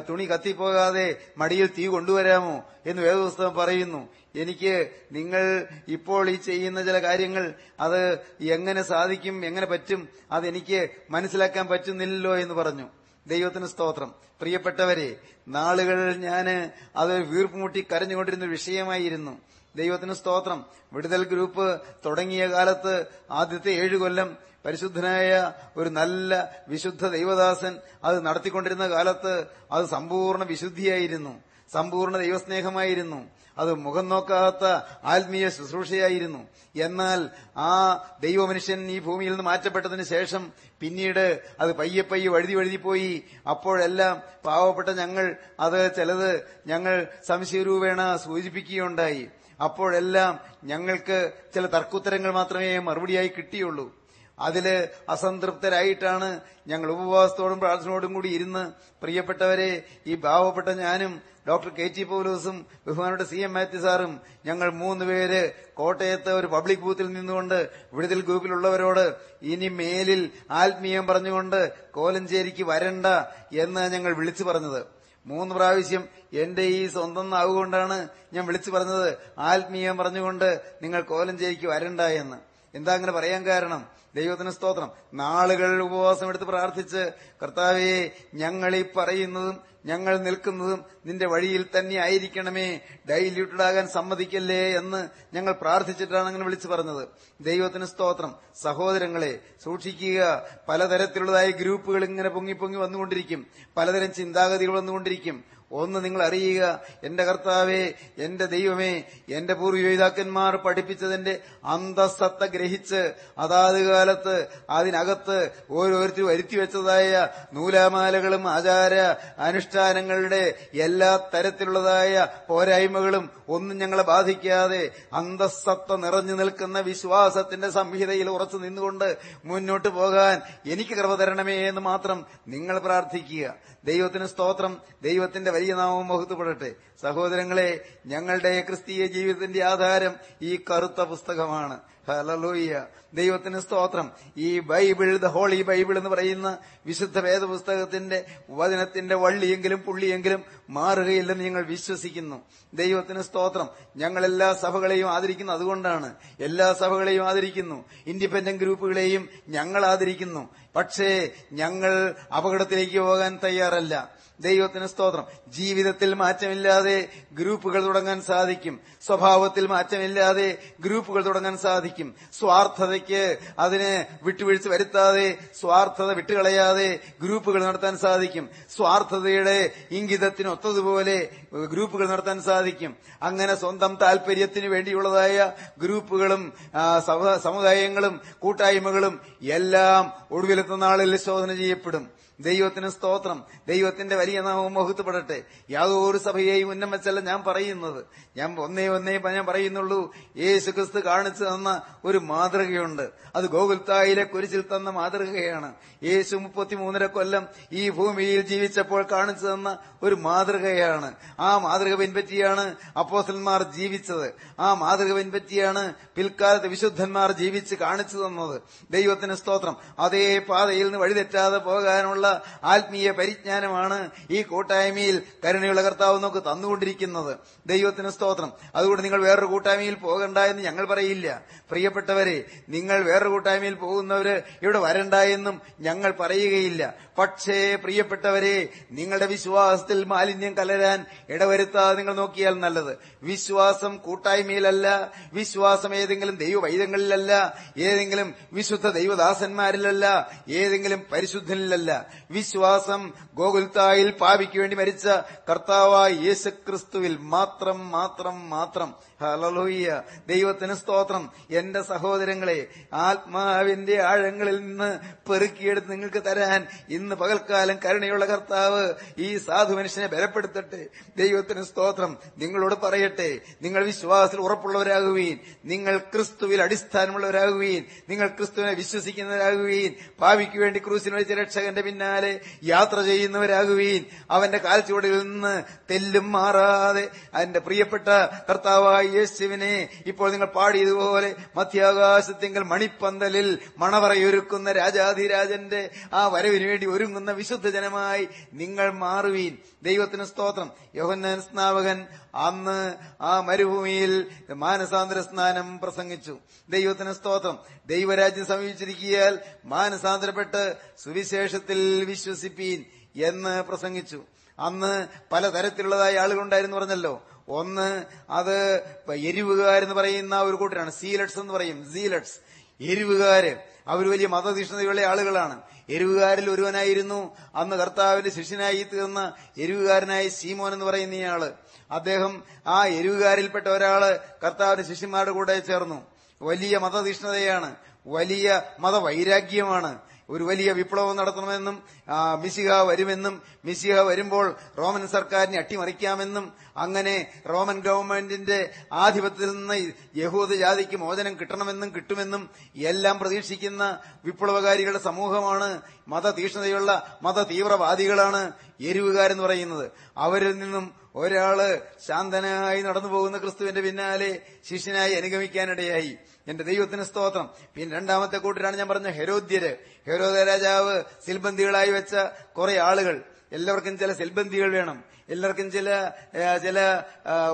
തുണി കത്തിപ്പോകാതെ മടിയിൽ തീ കൊണ്ടുവരാമോ? എന്ന് വേദപുസ്തകം പറയുന്നു. എനിക്ക് നിങ്ങൾ ഇപ്പോൾ ഈ ചെയ്യുന്ന ചില കാര്യങ്ങൾ അത് എങ്ങനെ സാധിക്കും എങ്ങനെ പറ്റും അതെനിക്ക് മനസ്സിലാക്കാൻ പറ്റുന്നില്ലല്ലോ എന്ന് പറഞ്ഞു. ദൈവത്തിന് സ്തോത്രം. പ്രിയപ്പെട്ടവരെ നാളുകൾ ഞാൻ അത് വീർപ്പുമുട്ടി കരഞ്ഞുകൊണ്ടിരുന്ന വിഷയമായിരുന്നു. ദൈവത്തിന് സ്തോത്രം. വിടുതൽ ഗ്രൂപ്പ് തുടങ്ങിയ കാലത്ത് ആദ്യത്തെ ഏഴു കൊല്ലം പരിശുദ്ധനായ ഒരു നല്ല വിശുദ്ധ ദൈവദാസൻ അത് നടത്തിക്കൊണ്ടിരുന്ന കാലത്ത് അത് സമ്പൂർണ വിശുദ്ധിയായിരുന്നു. സമ്പൂർണ ദൈവസ്നേഹമായിരുന്നു. അത് മുഖം നോക്കാത്ത ആത്മീയ ശുശ്രൂഷയായിരുന്നു. എന്നാൽ ആ ദൈവമനുഷ്യൻ ഈ ഭൂമിയിൽ നിന്ന് മാറ്റപ്പെട്ടതിന് ശേഷം പിന്നീട് അത് പയ്യെ പയ്യെ വഴുതി വഴുതിപ്പോയി അപ്പോഴെല്ലാം പാവപ്പെട്ട ഞങ്ങൾ അത് ചിലത് ഞങ്ങൾ സംശയരൂപേണ സൂചിപ്പിക്കുകയുണ്ടായി. അപ്പോഴെല്ലാം ഞങ്ങൾക്ക് ചില തർക്കുത്തരങ്ങൾ മാത്രമേ മറുപടിയായി കിട്ടിയുള്ളൂ. അതിൽ അസംതൃപ്തരായിട്ടാണ് ഞങ്ങൾ ഉപവാസത്തോടും പ്രാർത്ഥനയോടും കൂടി ഇരുന്ന് പ്രിയപ്പെട്ടവരെ ഈ ഭാവപ്പെട്ട ഞാനും ഡോക്ടർ കെ ടി പൗലോസും ബഹുമാനോട് സി എം മാത്യു സാറും ഞങ്ങൾ മൂന്ന് പേര് കോട്ടയത്ത് ഒരു പബ്ലിക് ബൂത്തിൽ നിന്നുകൊണ്ട് വിടുതൽ ഗ്രൂപ്പിലുള്ളവരോട് ഇനി മേലിൽ ആത്മീയം പറഞ്ഞുകൊണ്ട് കോലഞ്ചേരിക്ക് വരണ്ട എന്ന് ഞങ്ങൾ വിളിച്ചു പറഞ്ഞത്. മൂന്ന് പ്രാവശ്യം എന്റെ ഈ സ്വന്തം നാവുകൊണ്ടാണ് ഞാൻ വിളിച്ചു പറഞ്ഞത്. ആത്മീയം പറഞ്ഞുകൊണ്ട് നിങ്ങൾ കോലഞ്ചേരിക്ക് വരണ്ട എന്ന്. എന്താ അങ്ങനെ പറയാൻ കാരണം? ദൈവത്തിന് സ്തോത്രം. നാളുകൾ ഉപവാസം എടുത്ത് പ്രാർത്ഥിച്ച് കർത്താവെ ഞങ്ങൾ ഈ പറയുന്നതും ഞങ്ങൾ നിൽക്കുന്നതും നിന്റെ വഴിയിൽ തന്നെ ആയിരിക്കണമേ. ഡൈല്യൂട്ടഡ് ആകാൻ സമ്മതിക്കല്ലേ എന്ന് ഞങ്ങൾ പ്രാർത്ഥിച്ചിട്ടാണ് അങ്ങനെ വിളിച്ചു പറഞ്ഞത്. ദൈവത്തിന് സ്തോത്രം. സഹോദരങ്ങളെ സൂക്ഷിക്കുക. പലതരത്തിലുള്ളതായ ഗ്രൂപ്പുകൾ ഇങ്ങനെ പൊങ്ങി പൊങ്ങി വന്നുകൊണ്ടിരിക്കും. പലതരം ചിന്താഗതികൾ വന്നുകൊണ്ടിരിക്കും. ഒന്ന് നിങ്ങൾ അറിയുക എന്റെ കർത്താവേ എന്റെ ദൈവമേ എന്റെ പൂർവപിതാക്കന്മാർ പഠിപ്പിച്ചതിന്റെ അന്തസ്സത്ത ഗ്രഹിച്ച് അതാത് കാലത്ത് അതിനകത്ത് ഓരോരുത്തരും വരുത്തി വെച്ചതായ നൂലാമാലകളും ആചാര അനുഷ്ഠാനങ്ങളുടെ എല്ലാ തരത്തിലുള്ളതായ പോരായ്മകളും ഒന്നും ഞങ്ങളെ ബാധിക്കാതെ അന്തസ്സത്ത നിറഞ്ഞു നിൽക്കുന്ന വിശ്വാസത്തിന്റെ സംഹിതയിൽ ഉറച്ചു നിന്നുകൊണ്ട് മുന്നോട്ട് പോകാൻ എനിക്ക് കൃപ തരണമേ എന്ന് മാത്രം നിങ്ങൾ പ്രാർത്ഥിക്കുക. ദൈവത്തിന് സ്തോത്രം. ദൈവത്തിന്റെ വലിയ നാമം മഹത്വപ്പെടട്ടെ. സഹോദരങ്ങളെ ഞങ്ങളുടെ ക്രിസ്തീയ ജീവിതത്തിന്റെ ആധാരം ഈ കറുത്ത പുസ്തകമാണ്. ഹലലൂയ്യ ദൈവത്തിന് സ്തോത്രം. ഈ ബൈബിൾ ദ ഹോളി ബൈബിൾ എന്ന് പറയുന്ന വിശുദ്ധ വേദപുസ്തകത്തിന്റെ വചനത്തിന്റെ വള്ളിയെങ്കിലും പുള്ളിയെങ്കിലും മാറുകയില്ലെന്ന് ഞങ്ങൾ വിശ്വസിക്കുന്നു. ദൈവത്തിന് സ്തോത്രം. ഞങ്ങൾ എല്ലാ സഭകളെയും ആദരിക്കുന്നു. അതുകൊണ്ടാണ് എല്ലാ സഭകളെയും ആദരിക്കുന്നു. ഇൻഡിപെൻഡന്റ് ഗ്രൂപ്പുകളെയും ഞങ്ങൾ ആദരിക്കുന്നു. പക്ഷേ ഞങ്ങൾ അപകടത്തിലേക്ക് പോകാൻ തയ്യാറല്ല. ദൈവത്തിന് സ്തോത്രം. ജീവിതത്തിൽ മാറ്റമില്ലാതെ ഗ്രൂപ്പുകൾ തുടങ്ങാൻ സാധിക്കും. സ്വഭാവത്തിൽ മാറ്റമില്ലാതെ ഗ്രൂപ്പുകൾ തുടങ്ങാൻ സാധിക്കും. സ്വാർത്ഥതയ്ക്ക് അതിന് വിട്ടുവീഴ്ച വരുത്താതെ സ്വാർത്ഥത വിട്ടുകളയാതെ ഗ്രൂപ്പുകൾ നടത്താൻ സാധിക്കും. സ്വാർത്ഥതയുടെ ഇംഗിതത്തിന് ഒത്തതുപോലെ ഗ്രൂപ്പുകൾ നടത്താൻ സാധിക്കും. അങ്ങനെ സ്വന്തം താല്പര്യത്തിന് വേണ്ടിയുള്ളതായ ഗ്രൂപ്പുകളും സമുദായങ്ങളും കൂട്ടായ്മകളും എല്ലാം ഒടുവിലെത്തുന്ന നാളിൽ ശോധന ചെയ്യപ്പെടും. ദൈവത്തിന് സ്തോത്രം. ദൈവത്തിന്റെ വലിയ നാമം മഹത്വപ്പെടട്ടെ. യാതൊരു സഭയെയും ഉന്നം ഞാൻ പറയുന്നത്. ഞാൻ ഒന്നേ ഒന്നേ ഞാൻ പറയുന്നുള്ളൂ. യേശു ക്രിസ്തു കാണിച്ചു തന്ന ഒരു മാതൃകയുണ്ട്. അത് ഗോകുൽത്തായിലെ കുരിശിൽ തന്ന മാതൃകയാണ്. യേശു മുപ്പത്തിമൂന്നര കൊല്ലം ഈ ഭൂമിയിൽ ജീവിച്ചപ്പോൾ കാണിച്ചു തന്ന ഒരു മാതൃകയാണ്. ആ മാതൃക പിൻപറ്റിയാണ് അപ്പോസന്മാർ ജീവിച്ചത്. ആ മാതൃക പിൻപറ്റിയാണ് പിൽക്കാലത്ത് വിശുദ്ധന്മാർ ജീവിച്ച് കാണിച്ചു തന്നത്. ദൈവത്തിന് സ്തോത്രം. അതേ പാതയിൽ നിന്ന് വഴിതെറ്റാതെ പോകാനുള്ള ആത്മീയ പരിജ്ഞാനമാണ് ഈ കൂട്ടായ്മയിൽ കരുണയുള്ള കർത്താവ് നമുക്ക് തന്നുകൊണ്ടിരിക്കുന്നത്. ദൈവത്തിന് സ്തോത്രം. അതുകൊണ്ട് നിങ്ങൾ വേറൊരു കൂട്ടായ്മയിൽ പോകണ്ട എന്ന് ഞങ്ങൾ പറയില്ല. പ്രിയപ്പെട്ടവരെ നിങ്ങൾ വേറൊരു കൂട്ടായ്മയിൽ പോകുന്നവര് ഇവിടെ വരണ്ട എന്നും ഞങ്ങൾ പറയുകയില്ല. പക്ഷേ പ്രിയപ്പെട്ടവരെ നിങ്ങളുടെ വിശ്വാസത്തിൽ മാലിന്യം കലരാൻ ഇടവരുത്താതെ നിങ്ങൾ നോക്കിയാൽ നല്ലത്. വിശ്വാസം കൂട്ടായ്മയിലല്ല വിശ്വാസം ഏതെങ്കിലും ദൈവവൈദ്യങ്ങളിലല്ല ഏതെങ്കിലും വിശുദ്ധ ദൈവദാസന്മാരിലല്ല ഏതെങ്കിലും പരിശുദ്ധനിലല്ല. വിശ്വാസം ഗോകുൽത്തായിൽ പാപിക്ക് വേണ്ടി മരിച്ച കർത്താവായ യേശുക്രിസ്തുവിൽ മാത്രം മാത്രം മാത്രം ഹലലോയ്യ ദൈവത്തിന് സ്തോത്രം. എന്റെ സഹോദരങ്ങളെ ആത്മാവിന്റെ ആഴങ്ങളിൽ നിന്ന് പെറുക്കിയെടുത്ത് നിങ്ങൾക്ക് തരാൻ ഇന്ന് പകൽക്കാലം കരുണയുള്ള കർത്താവ് ഈ സാധു മനുഷ്യനെ ബലപ്പെടുത്തട്ടെ. ദൈവത്തിന് സ്തോത്രം. നിങ്ങളോട് പറയട്ടെ. നിങ്ങൾ വിശ്വാസത്തിൽ ഉറപ്പുള്ളവരാകുകയും നിങ്ങൾ ക്രിസ്തുവിൽ അടിസ്ഥാനമുള്ളവരാകുകയും നിങ്ങൾ ക്രിസ്തുവിനെ വിശ്വസിക്കുന്നവരാകുകയും ഭാവിക്ക് വേണ്ടി ക്രൂസിന് വെച്ച രക്ഷകന്റെ പിന്നാലെ യാത്ര ചെയ്യുന്നവരാകുകയും അവന്റെ കാൽച്ചുവടിൽ നിന്ന് തെല്ലും മാറാതെ. അതിന്റെ പ്രിയപ്പെട്ട കർത്താവായ യേശുവിനെ ഇപ്പോൾ നിങ്ങൾ പാടിയതുപോലെ മധ്യാകാശത്തിങ്കൽ മണിപ്പന്തലിൽ മണവറയൊരുക്കുന്ന രാജാധിരാജന്റെ ആ വരവിന് വേണ്ടി ഒരുങ്ങുന്ന വിശുദ്ധ ജനമായി നിങ്ങൾ മാറുവീൻ. ദൈവത്തിന് സ്തോത്രം. യോഹന്നാൻ സ്നാവകൻ അന്ന് ആ മരുഭൂമിയിൽ മാനസാന്തര സ്നാനം പ്രസംഗിച്ചു. ദൈവത്തിന് സ്തോത്രം. ദൈവരാജ്യം സമീപിച്ചിരിക്കിയാൽ മാനസാന്തരപ്പെട്ട് സുവിശേഷത്തിൽ വിശ്വസിപ്പീൻ എന്ന് പ്രസംഗിച്ചു. അന്ന് പലതരത്തിലുള്ളതായ ആളുകളുണ്ടായിരുന്നു പറഞ്ഞല്ലോ. ഒന്ന് അത് എരിവുകാർ എന്ന് പറയുന്ന ഒരു കൂട്ടരാണ്. സീലറ്റ്സ് എന്ന് പറയും. സീലറ്റ്സ് എരിവുകാര് അവർ വലിയ മതതീഷ്ണതയുള്ള ആളുകളാണ്. എരിവുകാരിൽ ഒരുവനായിരുന്നു. അന്ന് കർത്താവിന്റെ ശിഷ്യനായി തീർന്ന എരിവുകാരനായ സീമോൻ എന്ന് പറയുന്ന ഇയാൾ. അദ്ദേഹം ആ എരിവുകാരിൽപ്പെട്ട ഒരാൾ കർത്താവിന്റെ ശിഷ്യന്മാരുടെ കൂടെ ചേർന്നു. വലിയ മതതീഷ്ണതയാണ് വലിയ മതവൈരാഗ്യമാണ്. ഒരു വലിയ വിപ്ലവം നടത്തണമെന്നും മിശിക വരുമെന്നും മിശിഹ വരുമ്പോൾ റോമൻ സർക്കാരിനെ അട്ടിമറിക്കാമെന്നും അങ്ങനെ റോമൻ ഗവൺമെന്റിന്റെ ആധിപത്യത്തിൽ നിന്ന് യഹൂദ ജാതിക്ക് മോചനം കിട്ടണമെന്നും കിട്ടുമെന്നും എല്ലാം പ്രതീക്ഷിക്കുന്ന വിപ്ലവകാരികളുടെ സമൂഹമാണ് മതതീഷ്ണതയുള്ള മത തീവ്രവാദികളാണ് എരിവുകാരെന്ന് പറയുന്നത്. അവരിൽ നിന്നും ഒരാൾ ശാന്തനായി നടന്നു പോകുന്ന ക്രിസ്തുവിന്റെ പിന്നാലെ ശിഷ്യനായി അനുഗമിക്കാനിടയായി. എന്റെ ദൈവത്തിന് സ്തോത്രം. പിന്നെ രണ്ടാമത്തെ കൂട്ടരാണ് ഞാൻ പറഞ്ഞ ഹെരോദ്യര്. ഹെരോദ രാജാവ് സിൽബന്ദികളായി വെച്ച കുറെ ആളുകൾ. എല്ലാവർക്കും ചില സിൽബന്ദികൾ വേണം. എല്ലാവർക്കും ചില ചില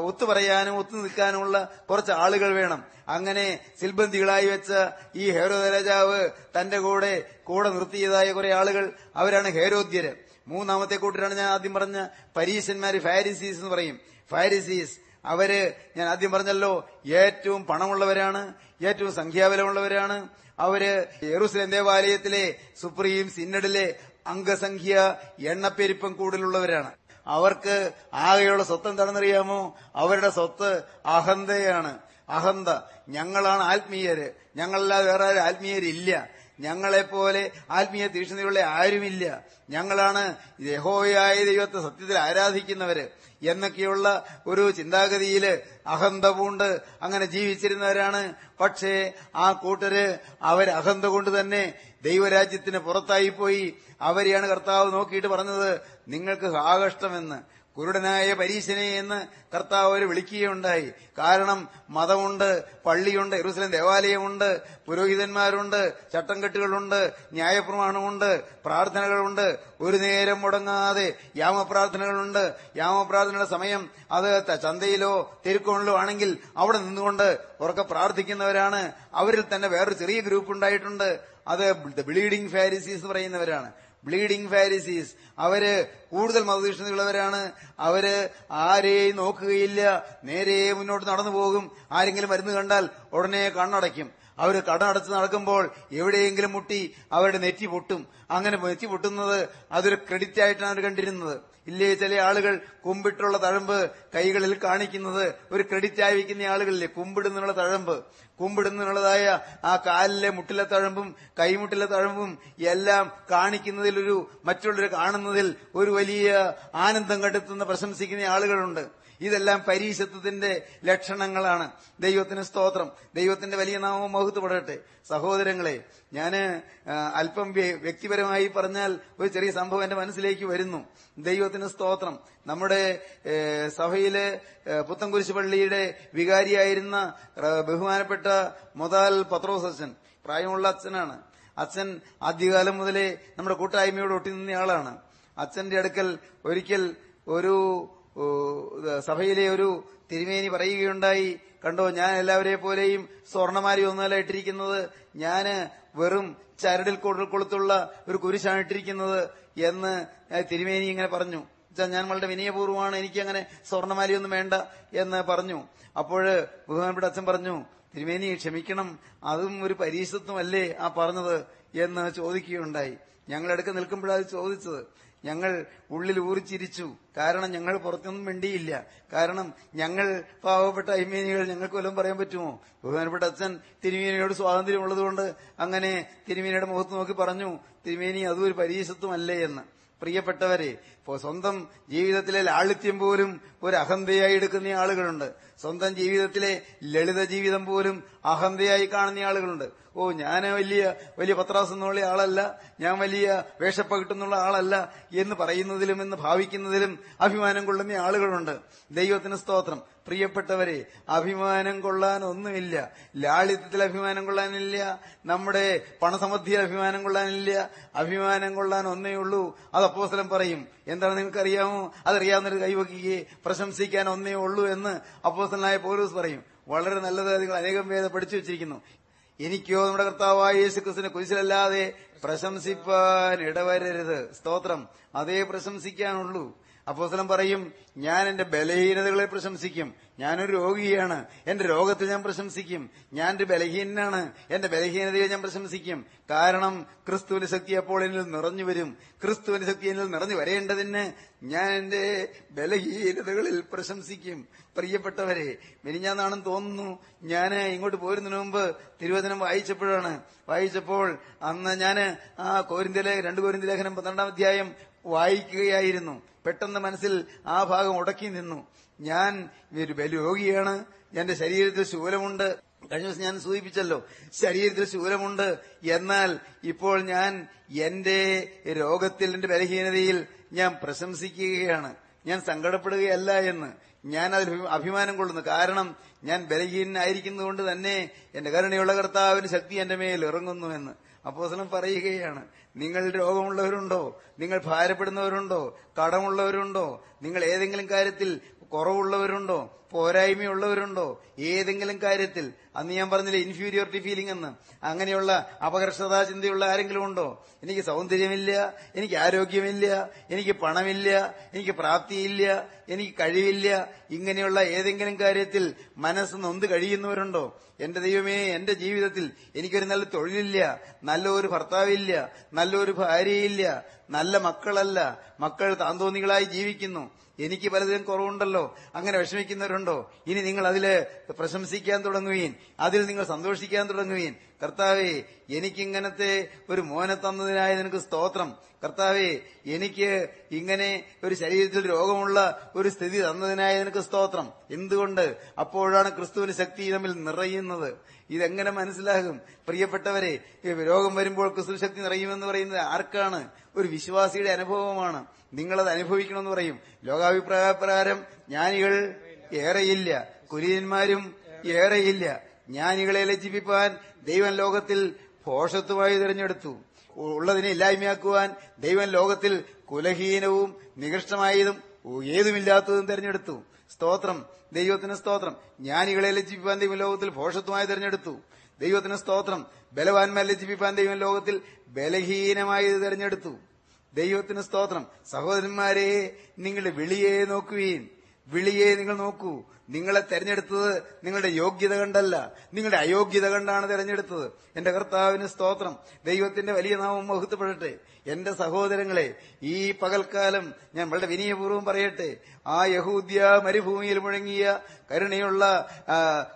ഒത്തു പറയാനും ഒത്തു നിൽക്കാനുമുള്ള കുറച്ച് ആളുകൾ വേണം. അങ്ങനെ സിൽബന്ധികളായി വെച്ച ഈ ഹേരോദ രാജാവ് തന്റെ കൂടെ കൂടെ നിർത്തിയതായ കുറെ ആളുകൾ അവരാണ് ഹേരോദ്യര്. മൂന്നാമത്തെ കൂട്ടരാണ് ഞാൻ ആദ്യം പറഞ്ഞ പരീശന്മാര് ഫാരിസീസ് എന്ന് പറയും. ഫാരിസീസ് അവർ ഞാൻ ആദ്യം പറഞ്ഞല്ലോ ഏറ്റവും പണമുള്ളവരാണ് ഏറ്റവും സംഖ്യാബലമുള്ളവരാണ്. അവർ യെറുസലേം ദേവാലയത്തിലെ സുപ്രീം സിന്നഡിലെ അംഗസംഖ്യ എണ്ണപ്പെരുപ്പം കൂടുതലുള്ളവരാണ്. അവർക്ക് ആകെയുള്ള സ്വത്ത് എന്താണെന്നറിയാമോ? അവരുടെ സ്വത്ത് അഹന്തയാണ്. അഹന്ത. ഞങ്ങളാണ് ആത്മീയര്. ഞങ്ങളല്ലാതെ വേറെ ആത്മീയരില്ല. ഞങ്ങളെപ്പോലെ ആത്മീയ തീക്ഷ്ണതയുള്ള ആരുമില്ല. ഞങ്ങളാണ് യഹോയായ ദൈവത്തെ സത്യത്തിൽ ആരാധിക്കുന്നവര് എന്നൊക്കെയുള്ള ഒരു ചിന്താഗതിയിൽ അഹന്ത പൂണ്ട് അങ്ങനെ ജീവിച്ചിരുന്നവരാണ്. പക്ഷേ ആ കൂട്ടര് അവർ അഹന്ത കൊണ്ട് തന്നെ ദൈവരാജ്യത്തിന് പുറത്തായിപ്പോയി. അവരെയാണ് കർത്താവ് നോക്കിയിട്ട് പറഞ്ഞത് നിങ്ങൾക്ക് ആകഷ്ടമെന്ന്. കുരുടനായ പരീശനെ എന്ന് കർത്താവ് അവർ വിളിക്കുകയുണ്ടായി. കാരണം മതമുണ്ട് പള്ളിയുണ്ട് എറുസലം ദേവാലയമുണ്ട് പുരോഹിതന്മാരുണ്ട് ചട്ടംകെട്ടുകളുണ്ട് ന്യായപ്രമാണമുണ്ട് പ്രാർത്ഥനകളുണ്ട്. ഒരു നേരം മുടങ്ങാതെ യാമപ്രാർത്ഥനകളുണ്ട്. യാമപ്രാർത്ഥനയുടെ സമയം അത് ചന്തയിലോ തെരുക്കോണിലോ ആണെങ്കിൽ അവിടെ നിന്നുകൊണ്ട് ഉറക്കെ പ്രാർത്ഥിക്കുന്നവരാണ്. അവരിൽ തന്നെ വേറൊരു ചെറിയ ഗ്രൂപ്പ് ഉണ്ടായിട്ടുണ്ട് അത് ബ്ലീഡിംഗ് ഫാരിസീസ് പറയുന്നവരാണ്. ബ്ലീഡിംഗ് ഫാരിസീസ് അവർ കൂടുതൽ മതതീഷ്ണതയുള്ളവരാണ് അവർ ആരെയും നോക്കുകയില്ല. നേരെ മുന്നോട്ട് നടന്നു പോകും. ആരെങ്കിലും മരുന്ന് കണ്ടാൽ ഉടനെ കണ്ണടയ്ക്കും. അവർ കടമടച്ച് നടക്കുമ്പോൾ എവിടെയെങ്കിലും മുട്ടി അവരുടെ നെറ്റി പൊട്ടും. അങ്ങനെ നെറ്റി പൊട്ടുന്നത് അതൊരു ക്രെഡിറ്റ് ആയിട്ടാണ് അവർ കണ്ടിരുന്നത്. ഇല്ലേ ചില ആളുകൾ കുമ്പിട്ടുള്ള തഴമ്പ് കൈകളിൽ കാണിക്കുന്നത്. ഒരു ക്രെഡിറ്റ് വയ്ക്കുന്ന ആളുകളില്ലേ? കുമ്പിടുന്നുള്ള തഴമ്പ്. കുമ്പിടുന്നുള്ളതായ ആ കാലിലെ മുട്ടിലെ തഴമ്പും കൈമുട്ടിലെ തഴമ്പും എല്ലാം കാണിക്കുന്നതിൽ ഒരു മറ്റുള്ളവർ കാണുന്നതിൽ ഒരു വലിയ ആനന്ദം കണ്ടെത്തുന്ന പ്രശംസിക്കുന്ന ആളുകളുണ്ട്. ഇതെല്ലാം പരീശത്വത്തിന്റെ ലക്ഷണങ്ങളാണ്. ദൈവത്തിന് സ്തോത്രം. ദൈവത്തിന്റെ വലിയ നാമം മഹത്വപ്പെടട്ടെ. സഹോദരങ്ങളെ ഞാൻ അല്പം വ്യക്തിപരമായി പറഞ്ഞാൽ ഒരു ചെറിയ സംഭവം എന്റെ മനസ്സിലേക്ക് വരുന്നു. ദൈവത്തിന് സ്തോത്രം. നമ്മുടെ സഭയിലെ പുത്തൻകുരിശ് പള്ളിയുടെ വികാരിയായിരുന്ന ബഹുമാനപ്പെട്ട മൊതാൽ പത്രോസ് അച്ഛൻ. പ്രായമുള്ള അച്ഛനാണ്. അച്ഛൻ ആദ്യകാലം മുതലേ നമ്മുടെ കൂട്ടായ്മയോട് ഒട്ടി നിന്നയാളാണ് അച്ഛന്റെ അടുക്കൽ ഒരിക്കൽ ഒരു സഭയിലെ ഒരു തിരുമേനി പറയുകയുണ്ടായി. കണ്ടോ ഞാൻ എല്ലാവരെ പോലെയും സ്വർണമാരി ഒന്നല്ല ഇട്ടിരിക്കുന്നത്. ഞാൻ വെറും ചരടിൽ കൊളുത്തുള്ള ഒരു കുരിശാണ് ഇട്ടിരിക്കുന്നത് എന്ന് തിരുമേനി ഇങ്ങനെ പറഞ്ഞു. "ച്ചാ, ഞാൻ വളരെ വിനയപൂർവമാണ് എനിക്ക് അങ്ങനെ സ്വർണമാലിയൊന്നും വേണ്ട എന്ന് പറഞ്ഞു. അപ്പോഴ് ബഹുമാനപ്പെട്ട അച്ഛൻ പറഞ്ഞു തിരുമേനി ക്ഷമിക്കണം. അതും ഒരു പരീക്ഷത്വമല്ലേ ആ പറഞ്ഞത്? എന്ന് ചോദിക്കുകയുണ്ടായി. ഞങ്ങളെടുക്ക് നിൽക്കുമ്പോഴാണ് ചോദിച്ചത്. ഞങ്ങൾ ഉള്ളിൽ ഊറിച്ചിരിച്ചു. കാരണം ഞങ്ങൾ പുറത്തൊന്നും മിണ്ടിയില്ല. കാരണം ഞങ്ങൾ പാവപ്പെട്ട അയ്മേനികൾ ഞങ്ങൾക്ക് വല്ലതും പറയാൻ പറ്റുമോ? ബഹുമാനപ്പെട്ട അച്ഛൻ തിരുമേനിയോട് സ്വാതന്ത്ര്യമുള്ളതുകൊണ്ട് അങ്ങനെ തിരുമേനിയുടെ മുഖത്ത് നോക്കി പറഞ്ഞു തിരുമേനി അതും ഒരു എന്ന്. പ്രിയപ്പെട്ടവരെ സ്വന്തം ജീവിതത്തിലെ ലാളിത്യം പോലും ഒരു അഹന്തയായി എടുക്കുന്ന ആളുകളുണ്ട്. സ്വന്തം ജീവിതത്തിലെ ലളിത ജീവിതം പോലും അഹന്തയായി കാണുന്ന ആളുകളുണ്ട്. ഓ ഞാൻ വലിയ വലിയ പത്രാസ് എന്നുള്ള ആളല്ല ഞാൻ വലിയ വേഷപ്പകിട്ടുന്നുള്ള ആളല്ല എന്ന് പറയുന്നതിലും എന്ന് ഭാവിക്കുന്നതിലും അഭിമാനം കൊള്ളുന്ന ആളുകളുണ്ട്. ദൈവത്തിന് സ്തോത്രം. പ്രിയപ്പെട്ടവരെ അഭിമാനം കൊള്ളാൻ ഒന്നുമില്ല. ലാളിത്യത്തിൽ അഭിമാനം കൊള്ളാനില്ല. നമ്മുടെ പണസമൃദ്ധിയിൽ അഭിമാനം കൊള്ളാനില്ല. അഭിമാനം കൊള്ളാൻ ഒന്നേ ഉള്ളൂ. അത് അപ്പോസ്തലൻ പറയും. എന്താണ് നിങ്ങൾക്കറിയാമോ? അതറിയാവുന്നൊരു കൈവക്കുകയെ പ്രശംസിക്കാൻ ഒന്നേ ഉള്ളൂ എന്ന് അപ്പോസ്തലനായ പൗരൂസ് പറയും. വളരെ നല്ലത് നിങ്ങൾ അനേകം പേരെ പഠിച്ചു വെച്ചിരിക്കുന്നു. എനിക്കോ നമ്മുടെ കർത്താവായ യേശു ക്രിസ്തുവിനെ കുരിശിലല്ലാതെ പ്രശംസിപ്പാൻ ഇടവരരുത്. സ്തോത്രം. അതേ പ്രശംസിക്കാനുള്ളൂ. അപ്പോസ്തലൻ പറയും ഞാൻ എന്റെ ബലഹീനതകളെ പ്രശംസിക്കും. ഞാനൊരു രോഗിയാണ്. എന്റെ രോഗത്തെ ഞാൻ പ്രശംസിക്കും. ഞാൻ ഒരു ബലഹീനനാണ്. എന്റെ ബലഹീനതയെ ഞാൻ പ്രശംസിക്കും. കാരണം ക്രിസ്തുവിന്റെ ശക്തി അപ്പോൾ എന്നിൽ നിറഞ്ഞു വരും. ക്രിസ്തുവിന്റെ ശക്തി എന്നിൽ നിറഞ്ഞു വരേണ്ടതിന് ഞാൻ എന്റെ ബലഹീനതകളിൽ പ്രശംസിക്കും. പ്രിയപ്പെട്ടവരെ മിനിഞ്ഞാന്നാണെന്ന് തോന്നുന്നു. ഞാൻ ഇങ്ങോട്ട് പോരുന്നതിന് മുമ്പ് തിരുവചനം വായിച്ചപ്പോഴാണ്. വായിച്ചപ്പോൾ അന്ന് ഞാൻ ആ കോരിന്ത്യലെ രണ്ട് കോരിന്തി ലേഖനം പന്ത്രണ്ടാം അധ്യായം വായിക്കുകയായിരുന്നു. പെട്ടെന്ന് മനസ്സിൽ ആ ഭാഗം ഉടക്കി നിന്നു. ഞാൻ ഒരു ബലരോഗിയാണ്. എന്റെ ശരീരത്തിൽ ശൂലമുണ്ട്. കഴിഞ്ഞ ദിവസം ഞാൻ സൂചിപ്പിച്ചല്ലോ ശരീരത്തിൽ ശൂലമുണ്ട്. എന്നാൽ ഇപ്പോൾ ഞാൻ എന്റെ രോഗത്തിൽ എന്റെ ബലഹീനതയിൽ ഞാൻ പ്രശംസിക്കുകയാണ്. ഞാൻ സങ്കടപ്പെടുകയല്ല എന്ന്. ഞാൻ അതിൽ അഭിമാനം കൊള്ളുന്നു. കാരണം ഞാൻ ബലഹീനായിരിക്കുന്നതുകൊണ്ട് തന്നെ എന്റെ കരുണയുള്ള കർത്താവിന് ശക്തി എന്റെ മേൽ ഇറങ്ങുന്നു എന്ന് അപ്പോസനം പറയുകയാണ്. നിങ്ങൾ രോഗമുള്ളവരുണ്ടോ? നിങ്ങൾ ഭാരപ്പെടുന്നവരുണ്ടോ? കടമുള്ളവരുണ്ടോ? നിങ്ങൾ ഏതെങ്കിലും കാര്യത്തിൽ കുറവുള്ളവരുണ്ടോ? പോരായ്മയുള്ളവരുണ്ടോ? ഏതെങ്കിലും കാര്യത്തിൽ അന്ന് ഞാൻ പറഞ്ഞില്ലേ ഇൻഫീരിയോറിറ്റി ഫീലിംഗ് എന്ന്. അങ്ങനെയുള്ള അപകർഷതാ ചിന്തയുള്ള ആരെങ്കിലും ഉണ്ടോ? എനിക്ക് സൗന്ദര്യമില്ല എനിക്ക് ആരോഗ്യമില്ല എനിക്ക് പണമില്ല എനിക്ക് പ്രാപ്തിയില്ല എനിക്ക് കഴിവില്ല. ഇങ്ങനെയുള്ള ഏതെങ്കിലും കാര്യത്തിൽ മനസ്സ് നൊന്ത് കഴിയുന്നവരുണ്ടോ? എന്റെ ദൈവമേ എന്റെ ജീവിതത്തിൽ എനിക്കൊരു നല്ല തൊഴിലില്ല നല്ലൊരു ഭർത്താവില്ല നല്ലൊരു ഭാര്യയില്ല നല്ല മക്കളല്ല. മക്കൾ താന്തോന്നികളായി ജീവിക്കുന്നു. എനിക്ക് പലതിലും കുറവുണ്ടല്ലോ. അങ്ങനെ വിഷമിക്കുന്നവരുണ്ടോ? ഇനി നിങ്ങൾ അതിൽ പ്രശംസിക്കാൻ തുടങ്ങുകയും അതിൽ നിങ്ങൾ സന്തോഷിക്കാൻ തുടങ്ങുകയും കർത്താവെ എനിക്കിങ്ങനത്തെ ഒരു മോനെ തന്നതിനായ നിനക്ക് സ്തോത്രം. കർത്താവെ എനിക്ക് ഇങ്ങനെ ഒരു ശരീരത്തിൽ രോഗമുള്ള ഒരു സ്ഥിതി തന്നതിനായ നിനക്ക് സ്തോത്രം. എന്തുകൊണ്ട്? അപ്പോഴാണ് ക്രിസ്തുവിന് ശക്തി തമ്മിൽ നിറയുന്നത്. ഇതെങ്ങനെ മനസ്സിലാകും? പ്രിയപ്പെട്ടവരെ രോഗം വരുമ്പോൾ ക്രിസ്തു ശക്തി നിറയുമെന്ന് പറയുന്നത് ആർക്കാണ്? ഒരു വിശ്വാസിയുടെ അനുഭവമാണ്. നിങ്ങളത് അനുഭവിക്കണമെന്ന് പറയും. ലോകാഭിപ്രായ പ്രകാരം ജ്ഞാനികൾ ഏറെയില്ല. കുലീനന്മാരും ഏറെയില്ല. ജ്ഞാനികളെ ലജ്ജിപ്പിക്കാൻ ദൈവം ലോകത്തിൽ ഭോഷത്വമായി തിരഞ്ഞെടുത്തു. ഉള്ളതിനെ ഇല്ലായ്മയാക്കുവാൻ ദൈവം ലോകത്തിൽ കുലഹീനവും നികൃഷ്ടമായതും ഏതുമില്ലാത്തതും തിരഞ്ഞെടുത്തു. സ്തോത്രം. ദൈവത്തിന് സ്തോത്രം. ജ്ഞാനികളെ ലജ്ജിപ്പിക്കാൻ ദൈവം ലോകത്തിൽ ഭോഷത്വമായി തിരഞ്ഞെടുത്തു. ദൈവത്തിന് സ്തോത്രം. ബലവാന്മാരെ ലജ്ജിപ്പിക്കാൻ ദൈവം ലോകത്തിൽ ബലഹീനമായത് തിരഞ്ഞെടുത്തു. ദൈവത്തിന് സ്തോത്രം. സഹോദരന്മാരെ നിങ്ങളുടെ വിളിയെ നോക്കുകയും വിളിയെ നിങ്ങൾ നോക്കൂ. നിങ്ങളെ തെരഞ്ഞെടുത്തത് നിങ്ങളുടെ യോഗ്യത കണ്ടല്ല. നിങ്ങളുടെ അയോഗ്യത കണ്ടാണ് തെരഞ്ഞെടുത്തത്. എന്റെ കർത്താവിന് സ്തോത്രം. ദൈവത്തിന്റെ വലിയ നാമം മഹത്വപ്പെടട്ടെ. എന്റെ സഹോദരങ്ങളെ ഈ പകൽക്കാലം ഞാൻ വളരെ വിനയപൂർവം പറയട്ടെ. ആ യഹൂദ്യ മരുഭൂമിയിൽ മുഴങ്ങിയ കരുണയുള്ള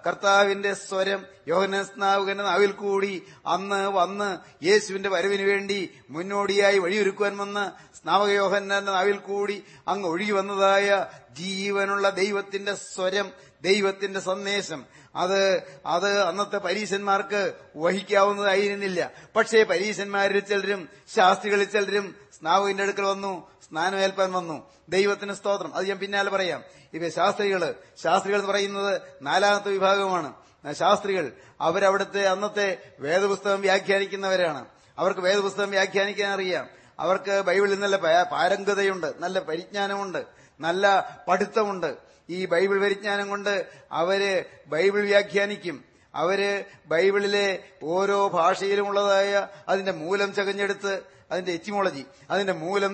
കർത്താവിന്റെ സ്വരം യോഹനസ്നാവുകന്റെ നാവിൽ കൂടി അന്ന് വന്ന് യേശുവിന്റെ വരവിന് വേണ്ടി മുന്നോടിയായി വഴിയൊരുക്കുവാൻ വന്ന സ്നാവക യോഹന്നാന്റെ നാവിൽ കൂടി അങ്ങ് ഒഴുകി വന്നതായ ജീവനുള്ള ദൈവത്തിന്റെ സ്വരം ദൈവത്തിന്റെ സന്ദേശം. അത് അത് അന്നത്തെ പരീശന്മാർക്ക് വഹിക്കാവുന്നതായിരുന്നില്ല പക്ഷേ പരീശന്മാരിൽ ചിലരും ശാസ്ത്രികളിൽ ചിലരും സ്നാവുവിന്റെ അടുക്കൽ വന്നു സ്നാനമേൽപ്പാൻ വന്നു. ദൈവത്തിന് സ്തോത്രം. അത് ഞാൻ പിന്നാലെ പറയാം. ഇവ ശാസ്ത്രികൾ ശാസ്ത്രികൾ എന്ന് പറയുന്നത് നാലാമത്തെ വിഭാഗമാണ് ശാസ്ത്രികൾ അവരവിടുത്തെ അന്നത്തെ വേദപുസ്തകം വ്യാഖ്യാനിക്കുന്നവരാണ്. അവർക്ക് വേദപുസ്തകം വ്യാഖ്യാനിക്കാൻ അറിയാം. അവർക്ക് ബൈബിളിൽ നല്ല പാരംഗതയുണ്ട് നല്ല പരിജ്ഞാനമുണ്ട് നല്ല പഠിത്തമുണ്ട്. ഈ ബൈബിൾ പരിജ്ഞാനം കൊണ്ട് അവർ ബൈബിൾ വ്യാഖ്യാനിക്കും. അവർ ബൈബിളിലെ ഓരോ ഭാഷയിലുമുള്ളതായ അതിന്റെ മൂലം ചകഞ്ഞെടുത്ത് അതിന്റെ എറ്റിമോളജി അതിന്റെ മൂലം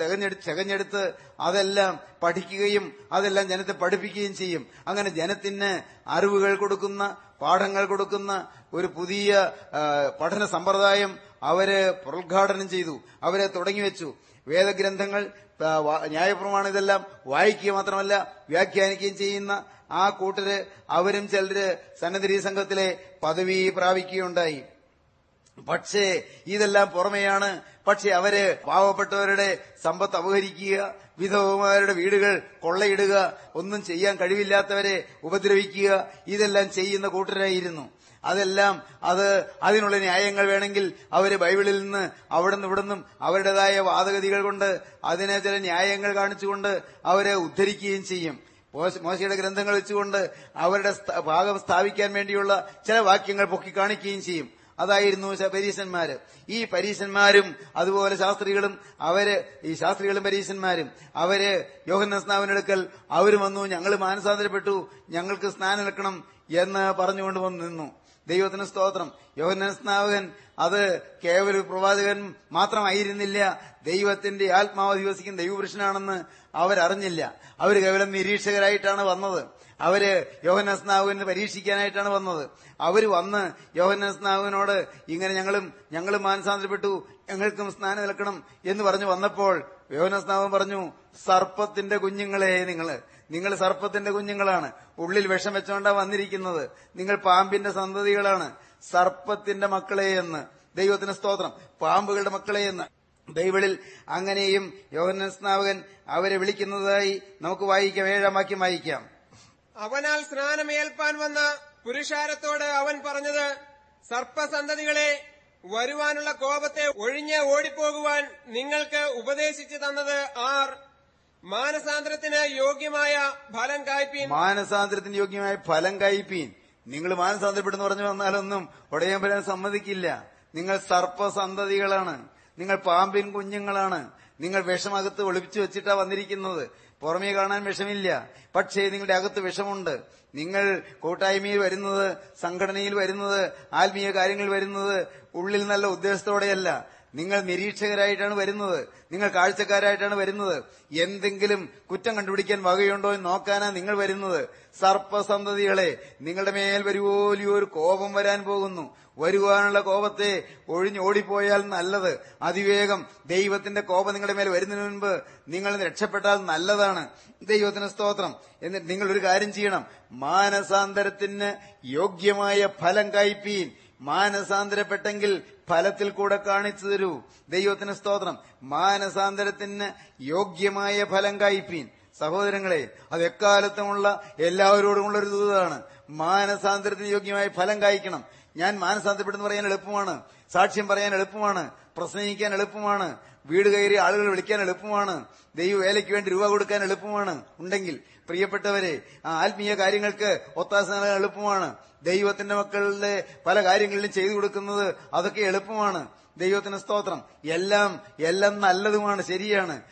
തെകഞ്ഞെടുത്ത് ചകഞ്ഞെടുത്ത് അതെല്ലാം പഠിക്കുകയും അതെല്ലാം ജനത്തെ പഠിപ്പിക്കുകയും ചെയ്യും. അങ്ങനെ ജനത്തിന് അറിവുകൾ കൊടുക്കുന്ന പാഠങ്ങൾ കൊടുക്കുന്ന ഒരു പുതിയ പഠന സമ്പ്രദായം അവർ പ്രോദ്ഘാടനം ചെയ്തു അവരെ തുടങ്ങിവെച്ചു വേദഗ്രന്ഥങ്ങൾ ന്യായപ്രമാണം ഇതെല്ലാം വായിക്കുക മാത്രമല്ല വ്യാഖ്യാനിക്കുകയും ചെയ്യുന്ന ആ കൂട്ടര് അവരും ചിലര് സന്നദ്ധി സംഘത്തിലെ പദവി പ്രാപിക്കുകയുണ്ടായി. പക്ഷേ ഇതെല്ലാം പുറമെയാണ്. പക്ഷെ അവർ പാവപ്പെട്ടവരുടെ സമ്പത്ത് അപഹരിക്കുക വിധവമാരുടെ വീടുകൾ കൊള്ളയിടുക ഒന്നും ചെയ്യാൻ കഴിവില്ലാത്തവരെ ഉപദ്രവിക്കുക ഇതെല്ലാം ചെയ്യുന്ന കൂട്ടരായിരുന്നു. അതെല്ലാം അത് അതിനുള്ള ന്യായങ്ങൾ വേണമെങ്കിൽ അവർ ബൈബിളിൽ നിന്ന് അവിടുന്ന് ഇവിടുന്നും അവരുടേതായ വാദഗതികൾ കൊണ്ട് അതിനെ ചില ന്യായങ്ങൾ കാണിച്ചുകൊണ്ട് അവരെ ഉദ്ധരിക്കുകയും ചെയ്യും. മോശ- മോശയുടെ ഗ്രന്ഥങ്ങൾ വെച്ചുകൊണ്ട് അവരുടെ ഭാഗം സ്ഥാപിക്കാൻ വേണ്ടിയുള്ള ചില വാക്യങ്ങൾ പൊക്കി കാണിക്കുകയും ചെയ്യും. അതായിരുന്നു പരീശന്മാര്. ഈ പരീശന്മാരും അതുപോലെ ശാസ്ത്രികളും അവർ ഈ ശാസ്ത്രികളും പരീശന്മാരും അവർ യോഹന്ന സ്നാവിനെടുക്കൽ അവർ വന്നു ഞങ്ങൾ മാനസാന്തരപ്പെട്ടു ഞങ്ങൾക്ക് സ്നാനം എടുക്കണം എന്ന് പറഞ്ഞുകൊണ്ട് വന്നു നിന്നു. ദൈവത്തിന് സ്തോത്രം. യോഹന്നസ്നാവകൻ അത് കേവല പ്രവാചകൻ മാത്രമായിരുന്നില്ല. ദൈവത്തിന്റെ ആത്മാവ് ദിവസിക്കുന്ന ദൈവപുരുഷനാണെന്ന് അവരറിഞ്ഞില്ല. അവർ കേവലം നിരീക്ഷകരായിട്ടാണ് വന്നത്. അവർ യോഹനസ്നാവിനെ പരീക്ഷിക്കാനായിട്ടാണ് വന്നത്. അവർ വന്ന് യോഹനസ്നാവിനോട് ഇങ്ങനെ ഞങ്ങളും ഞങ്ങളും മാനസാന്തരപ്പെട്ടു ഞങ്ങൾക്കും സ്നാനം നിൽക്കണം എന്ന് പറഞ്ഞു വന്നപ്പോൾ യോഹനസ്നാവൻ പറഞ്ഞു സർപ്പത്തിന്റെ കുഞ്ഞുങ്ങളെ നിങ്ങൾ നിങ്ങൾ സർപ്പത്തിന്റെ കുഞ്ഞുങ്ങളാണ്. ഉള്ളിൽ വിഷം വെച്ചോണ്ടാ വന്നിരിക്കുന്നത്. നിങ്ങൾ പാമ്പിന്റെ സന്തതികളാണ്. സർപ്പത്തിന്റെ മക്കളെ എന്ന്. ദൈവത്തിന് സ്തോത്രം. പാമ്പുകളുടെ മക്കളെ എന്ന്. ബൈബിളിൽ അങ്ങനെയും യോഹനസ്നാവകൻ സ്നാവകൻ അവരെ വിളിക്കുന്നതായി നമുക്ക് വായിക്കാം ഏഴാം വാക്യം വായിക്കാം. അവനാൽ സ്നാനമേൽപ്പാൻ വന്ന പുരുഷാരത്തോട് അവൻ പറഞ്ഞത് സർപ്പസന്തതികളെ വരുവാനുള്ള കോപത്തെ ഒഴിഞ്ഞ് ഓടിപ്പോകുവാൻ നിങ്ങൾക്ക് ഉപദേശിച്ചു തന്നത് ആർ. മാനസാന്തരത്തിന് യോഗ്യമായ ഫലം കായ്പീൻ മാനസാന്തരത്തിന് യോഗ്യമായ ഫലം കായ്പീൻ നിങ്ങൾ മാനസാന്തരപ്പെടുന്നു പറഞ്ഞു വന്നാലൊന്നും ഉടയാൻ സമ്മതിക്കില്ല. നിങ്ങൾ സർപ്പസന്തതികളാണ്. നിങ്ങൾ പാമ്പിൻ കുഞ്ഞുങ്ങളാണ്. നിങ്ങൾ വിഷമകത്ത് ഒളിപ്പിച്ചു വെച്ചിട്ടാ വന്നിരിക്കുന്നത്. പുറമേ കാണാൻ വിഷമില്ല. പക്ഷേ നിങ്ങളുടെ അകത്ത് വിഷമുണ്ട് നിങ്ങൾ കൂട്ടായ്മയിൽ വരുന്നത് സംഘടനയിൽ വരുന്നത് ആത്മീയ കാര്യങ്ങളിൽ വരുന്നത് ഉള്ളിൽ നല്ല ഉദ്ദേശത്തോടെയല്ല. നിങ്ങൾ നിരീക്ഷകരായിട്ടാണ് വരുന്നത്. നിങ്ങൾ കാഴ്ചക്കാരായിട്ടാണ് വരുന്നത്. എന്തെങ്കിലും കുറ്റം കണ്ടുപിടിക്കാൻ വകയുണ്ടോ എന്ന് നോക്കാനാ നിങ്ങൾ വരുന്നത്. സർപ്പസന്തതികളെ നിങ്ങളുടെ മേൽ വരുവോലിയൊരു കോപം വരാൻ പോകുന്നു. വരുവാനുള്ള കോപത്തെ ഒഴിഞ്ഞ് ഓടിപ്പോയാൽ നല്ലത്. അതിവേഗം ദൈവത്തിന്റെ കോപം നിങ്ങളുടെ മേൽ വരുന്നതിന് മുൻപ് നിങ്ങൾ രക്ഷപ്പെട്ടാൽ നല്ലതാണ്. ദൈവത്തിന് സ്തോത്രം. എന്നിട്ട് നിങ്ങൾ ഒരു കാര്യം ചെയ്യണം. മാനസാന്തരത്തിന് യോഗ്യമായ ഫലം കായ്പീൻ മാനസാന്തരപ്പെട്ടെങ്കിൽ ഫലത്തിൽ കൂടെ കാണിച്ചു തരൂ. ദൈവത്തിന് സ്തോത്രം. മാനസാന്തരത്തിന് യോഗ്യമായ ഫലം കായ്പീൻ സഹോദരങ്ങളെ അത് എക്കാലത്തുമുള്ള എല്ലാവരോടുമുള്ള ഒരു ദൂതാണ്. മാനസാന്തരത്തിന് യോഗ്യമായ ഫലം കായ്ക്കണം. ഞാൻ മാനസാന്തരപ്പെടുന്നു പറയാൻ എളുപ്പമാണ്. സാക്ഷ്യം പറയാൻ എളുപ്പമാണ്. പ്രസംഗിക്കാൻ എളുപ്പമാണ്. വീട് കയറി ആളുകൾ വിളിക്കാൻ എളുപ്പമാണ്. ദൈവ വേലയ്ക്ക് വേണ്ടി രൂപ കൊടുക്കാൻ എളുപ്പമാണ്. ഉണ്ടെങ്കിൽ പ്രിയപ്പെട്ടവരെ ആത്മീയ കാര്യങ്ങൾക്ക് ഒത്താശ നൽകാൻ എളുപ്പമാണ്. ദൈവത്തിന്റെ മക്കളുടെ പല കാര്യങ്ങളിലും ചെയ്തു കൊടുക്കുന്നത് അതൊക്കെ എളുപ്പമാണ്. ദൈവത്തിന് സ്തോത്രം. എല്ലാം എല്ലാം നല്ലതുമാണ്. ശരിയാണ്.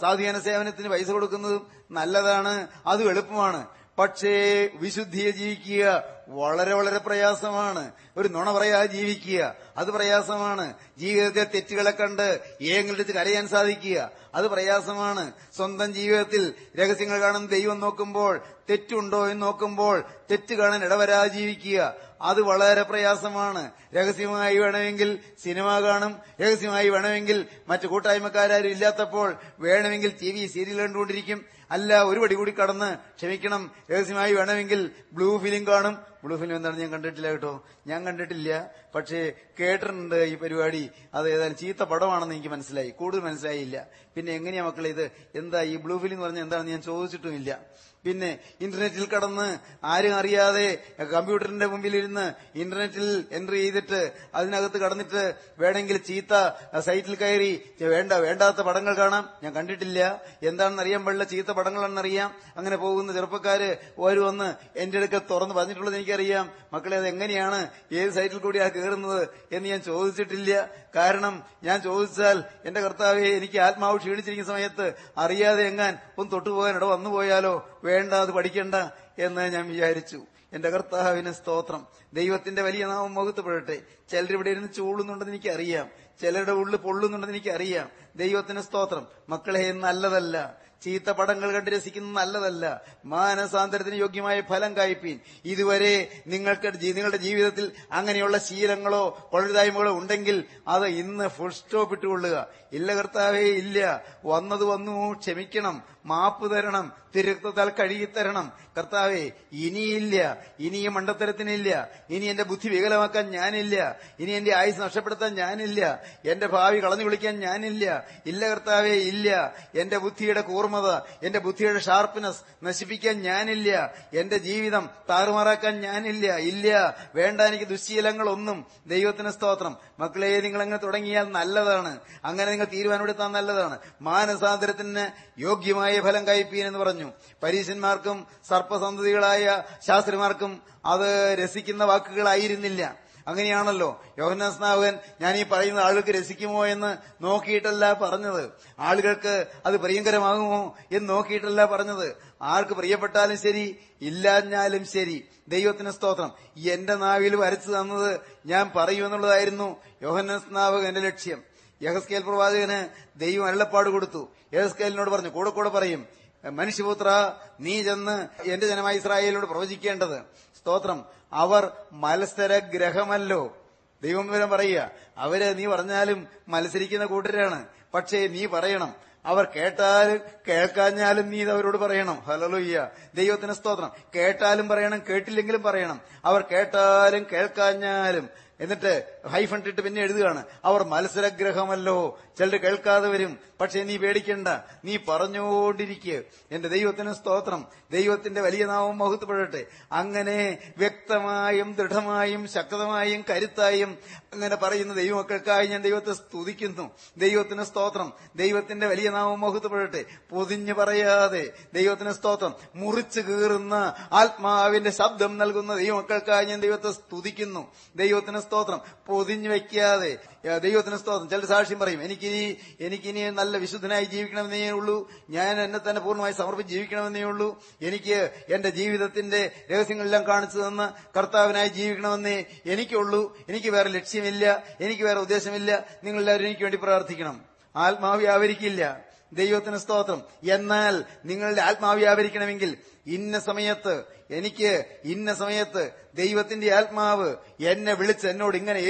സാധുജന സേവനത്തിന് പൈസ കൊടുക്കുന്നതും നല്ലതാണ്. അതും എളുപ്പമാണ്. പക്ഷേ വിശുദ്ധിയെ ജീവിക്കുക വളരെ വളരെ പ്രയാസമാണ്. ഒരു നുണ പറയാ ജീവിക്കുക. അത് പ്രയാസമാണ്. ജീവിതത്തെ തെറ്റുകളെ കണ്ട് ഏങ്ങലെടുത്ത് കരയാൻ സാധിക്കുക. അത് പ്രയാസമാണ്. സ്വന്തം ജീവിതത്തിൽ രഹസ്യങ്ങൾ കാണുന്ന ദൈവം നോക്കുമ്പോൾ തെറ്റുണ്ടോ എന്ന് നോക്കുമ്പോൾ തെറ്റ് കാണാൻ ഇടവരാ ജീവിക്കുക. അത് വളരെ പ്രയാസമാണ്. രഹസ്യമായി വേണമെങ്കിൽ സിനിമ കാണും. രഹസ്യമായി വേണമെങ്കിൽ മറ്റു കൂട്ടായ്മക്കാരും ഇല്ലാത്തപ്പോൾ വേണമെങ്കിൽ ടി വി സീരിയൽ കണ്ടുകൊണ്ടിരിക്കും. അല്ല ഒരു പടി കൂടി കടന്ന് ക്ഷമിക്കണം. രഹസ്യമായി വേണമെങ്കിൽ ബ്ലൂ ഫിലിം കാണും. ബ്ലൂ ഫിലിം എന്താണ് ഞാൻ കണ്ടിട്ടില്ല കേട്ടോ. ഞാൻ കണ്ടിട്ടില്ല. പക്ഷേ കേട്ടിട്ടുണ്ട് ഈ പരിപാടി. അത് ഏതായാലും ചീത്ത പടമാണെന്ന് എനിക്ക് മനസ്സിലായി. കൂടുതൽ മനസ്സിലായില്ല. പിന്നെ എങ്ങനെയാ മക്കളെ ഇത്? എന്താ ഈ ബ്ലൂ ഫിലിം എന്ന് പറഞ്ഞാൽ എന്താണെന്ന് ഞാൻ ചോദിച്ചിട്ടുമില്ല. പിന്നെ ഇന്റർനെറ്റിൽ കടന്ന് ആരും അറിയാതെ കമ്പ്യൂട്ടറിന്റെ മുമ്പിലിരുന്ന് ഇന്റർനെറ്റിൽ എൻട്രി ചെയ്തിട്ട് അതിനകത്ത് കടന്നിട്ട് വേണമെങ്കിൽ ചീത്ത സൈറ്റിൽ കയറി വേണ്ട വേണ്ടാത്ത പടങ്ങൾ കാണാം. ഞാൻ കണ്ടിട്ടില്ല. എന്താണെന്ന് അറിയാൻ പാടില്ല. ചീത്ത പടങ്ങളാണെന്നറിയാം അങ്ങനെ പോകുന്ന ചെറുപ്പക്കാര് ഓരോ വന്ന് എന്റെ അടുക്ക തുറന്ന് പറഞ്ഞിട്ടുള്ളത് എനിക്കറിയാം. മക്കളെ അത് എങ്ങനെയാണ് ഏത് സൈറ്റിൽ കൂടിയാണ് കയറുന്നത് എന്ന് ഞാൻ ചോദിച്ചിട്ടില്ല. കാരണം ഞാൻ ചോദിച്ചാൽ എന്റെ കർത്താവെ എനിക്ക് ആത്മാവ് ക്ഷീണിച്ചിരിക്കുന്ന സമയത്ത് അറിയാതെ എങ്ങാൻ ഒന്ന് തൊട്ടുപോകാൻ ഇട വന്നു പോയാലോ വേണ്ട അത് പഠിക്കണ്ട എന്ന് ഞാൻ വിചാരിച്ചു. എന്റെ കർത്താവിന് സ്തോത്രം. ദൈവത്തിന്റെ വലിയ നാമം മുഖത്തുപെടട്ടെ ചിലരിവിടെ ഇരുന്ന് ചൂളുന്നുണ്ടെന്ന് എനിക്കറിയാം. ചിലരുടെ ഉള്ളിൽ പൊള്ളുന്നുണ്ടെന്ന് എനിക്കറിയാം. ദൈവത്തിന് സ്തോത്രം. മക്കളെ നല്ലതല്ല. ചീത്ത പടങ്ങൾ കണ്ട് രസിക്കുന്നത് നല്ലതല്ല. മാനസാന്തരത്തിന് യോഗ്യമായ ഫലം കായ്പീൻ. ഇതുവരെ നിങ്ങൾക്ക് നിങ്ങളുടെ ജീവിതത്തിൽ അങ്ങനെയുള്ള ശീലങ്ങളോ കൊള്ളരുതായ്മകളോ ഉണ്ടെങ്കിൽ അത് ഇന്ന് ഫുൾ സ്റ്റോപ്പ് ഇട്ടുകൊള്ളുക. ഇല്ല കർത്താവേ ഇല്ല. വന്നത് വന്നു ക്ഷമിക്കണം. മാപ്പ് തരണം തിരക്തത്താൽ കഴുകിത്തരണം. കർത്താവേ ഇനിയില്ല ഇനി ഈ മണ്ടത്തരത്തിനില്ല ഇനി എന്റെ ബുദ്ധി വികലമാക്കാൻ ഞാനില്ല ഇനി എന്റെ ആയുസ് നഷ്ടപ്പെടുത്താൻ ഞാനില്ല എന്റെ ഭാവി കളഞ്ഞു വിളിക്കാൻ ഞാനില്ല. ഇല്ല കർത്താവേ ഇല്ല. എന്റെ ബുദ്ധിയുടെ കൂർമ്മത എന്റെ ബുദ്ധിയുടെ ഷാർപ്പ്നെസ് നശിപ്പിക്കാൻ ഞാനില്ല. എന്റെ ജീവിതം താറുമാറാക്കാൻ ഞാനില്ല. ഇല്ല. വേണ്ട എനിക്ക് ദുശ്ശീലങ്ങളൊന്നും ദൈവത്തിന് സ്തോത്രം. മക്കളെ നിങ്ങൾ അങ്ങനെ തുടങ്ങിയാൽ നല്ലതാണ്. അങ്ങനെ നിങ്ങൾ തീരുമാനമെടുത്താൽ നല്ലതാണ്. മാനസാന്തരത്തിന് യോഗ്യമായ ഫലം കയ്പീൻ എന്ന് പറഞ്ഞു. പരീശന്മാർക്കും സർപ്പസന്തതികളായ ശാസ്ത്രിമാർക്കും അത് രസിക്കുന്ന വാക്കുകളായിരുന്നില്ല. അങ്ങനെയാണല്ലോ. യോഹന്നാൻ സ്നാപകൻ ഞാൻ ഈ പറയുന്ന ആളുകൾക്ക് രസിക്കുമോ എന്ന് നോക്കിയിട്ടല്ല പറഞ്ഞത്. ആളുകൾക്ക് അത് പ്രിയങ്കരമാകുമോ എന്ന് നോക്കിയിട്ടല്ല പറഞ്ഞത്. ആർക്ക് പ്രിയപ്പെട്ടാലും ശരി ഇല്ലാഞ്ഞാലും ശരി. ദൈവത്തിന് സ്തോത്രം. എന്റെ നാവിൽ വരച്ചു തന്നത് ഞാൻ പറയൂ എന്നുള്ളതായിരുന്നു യോഹനസ്നാവകന്റെ ലക്ഷ്യം. യഹസ്കേൽ പ്രവാചകന് ദൈവം അരുളപ്പാട് കൊടുത്തു. യഹസ്കേലിനോട് പറഞ്ഞു കൂടെ കൂടെ പറയും മനുഷ്യപുത്ര നീ ചെന്ന് എന്റെ ജനമായ ഇസ്രായേലിനോട് പ്രവചിക്കേണ്ടത്. സ്തോത്രം. അവർ മത്സര ഗ്രഹമല്ലോ ദൈവം വിവരം പറയുക അവർ നീ പറഞ്ഞാലും മത്സരിക്കുന്ന കൂട്ടരാണ്. പക്ഷേ നീ പറയണം. അവർ കേട്ടാലും കേൾക്കാഞ്ഞാലും നീ അവരോട് പറയണം. ഹലലുയ്യ ദൈവത്തിന് സ്തോത്രം. കേട്ടാലും പറയണം കേട്ടില്ലെങ്കിലും പറയണം. അവർ കേട്ടാലും കേൾക്കാഞ്ഞാലും എന്നിട്ട് ഹൈഫൺ ഇട്ട് പിന്നെ എഴുതുകയാണ്. അവർ മത്സരഗ്രഹമല്ലോ ചിലർ കേൾക്കാതെ വരും. പക്ഷെ നീ പേടിക്കണ്ട. നീ പറഞ്ഞുകൊണ്ടിരിക്കുക എന്റെ ദൈവത്തിന് സ്തോത്രം. ദൈവത്തിന്റെ വലിയ നാമം മഹത്വപ്പെടട്ടെ. അങ്ങനെ വ്യക്തമായും ദൃഢമായും ശക്തമായും കരുത്തായും അങ്ങനെ പറയുന്ന ദൈവമക്കൾക്കായി ഞാൻ ദൈവത്തെ സ്തുതിക്കുന്നു. ദൈവത്തിന് സ്തോത്രം. ദൈവത്തിന്റെ വലിയ നാമം മഹത്വപ്പെടട്ടെ. പൊതിഞ്ഞു പറയാതെ ദൈവത്തിന് സ്തോത്രം. മുറിച്ചു കീറുന്ന ആത്മാവിന്റെ ശബ്ദം നൽകുന്ന ദൈവമക്കൾക്കായി ഞാൻ ദൈവത്തെ സ്തുതിക്കുന്നു. ദൈവത്തിന് സ്തോത്രം. പൊതിഞ്ഞു വയ്ക്കാതെ ദൈവത്തിന് സ്തോത്രം. ചില സാക്ഷ്യം പറയും എനിക്കിനി എനിക്കിനി നല്ല വിശുദ്ധനായി ജീവിക്കണമെന്നേ ഉള്ളൂ. ഞാൻ എന്നെ തന്നെ പൂർണമായി സമർപ്പിച്ച് ജീവിക്കണമെന്നേ ഉള്ളൂ. എനിക്ക് എന്റെ ജീവിതത്തിന്റെ രഹസ്യങ്ങളെല്ലാം കാണിച്ചു തന്ന കർത്താവിനായി ജീവിക്കണമെന്നേ എനിക്കുള്ളൂ. എനിക്ക് വേറെ ലക്ഷ്യമില്ല. എനിക്ക് വേറെ ഉദ്ദേശമില്ല. നിങ്ങളെല്ലാവരും എനിക്ക് വേണ്ടി പ്രാർത്ഥിക്കണം. ആത്മാവ് വ്യാപരിക്കില്ല. ദൈവത്തിന് സ്തോത്രം. എന്നാൽ നിങ്ങളുടെ ആത്മാവ് വ്യാപരിക്കണമെങ്കിൽ ഇന്ന സമയത്ത് എനിക്ക് ഇന്ന സമയത്ത് ദൈവത്തിന്റെ ആത്മാവ് എന്നെ വിളിച്ച് എന്നോട് ഇങ്ങനെ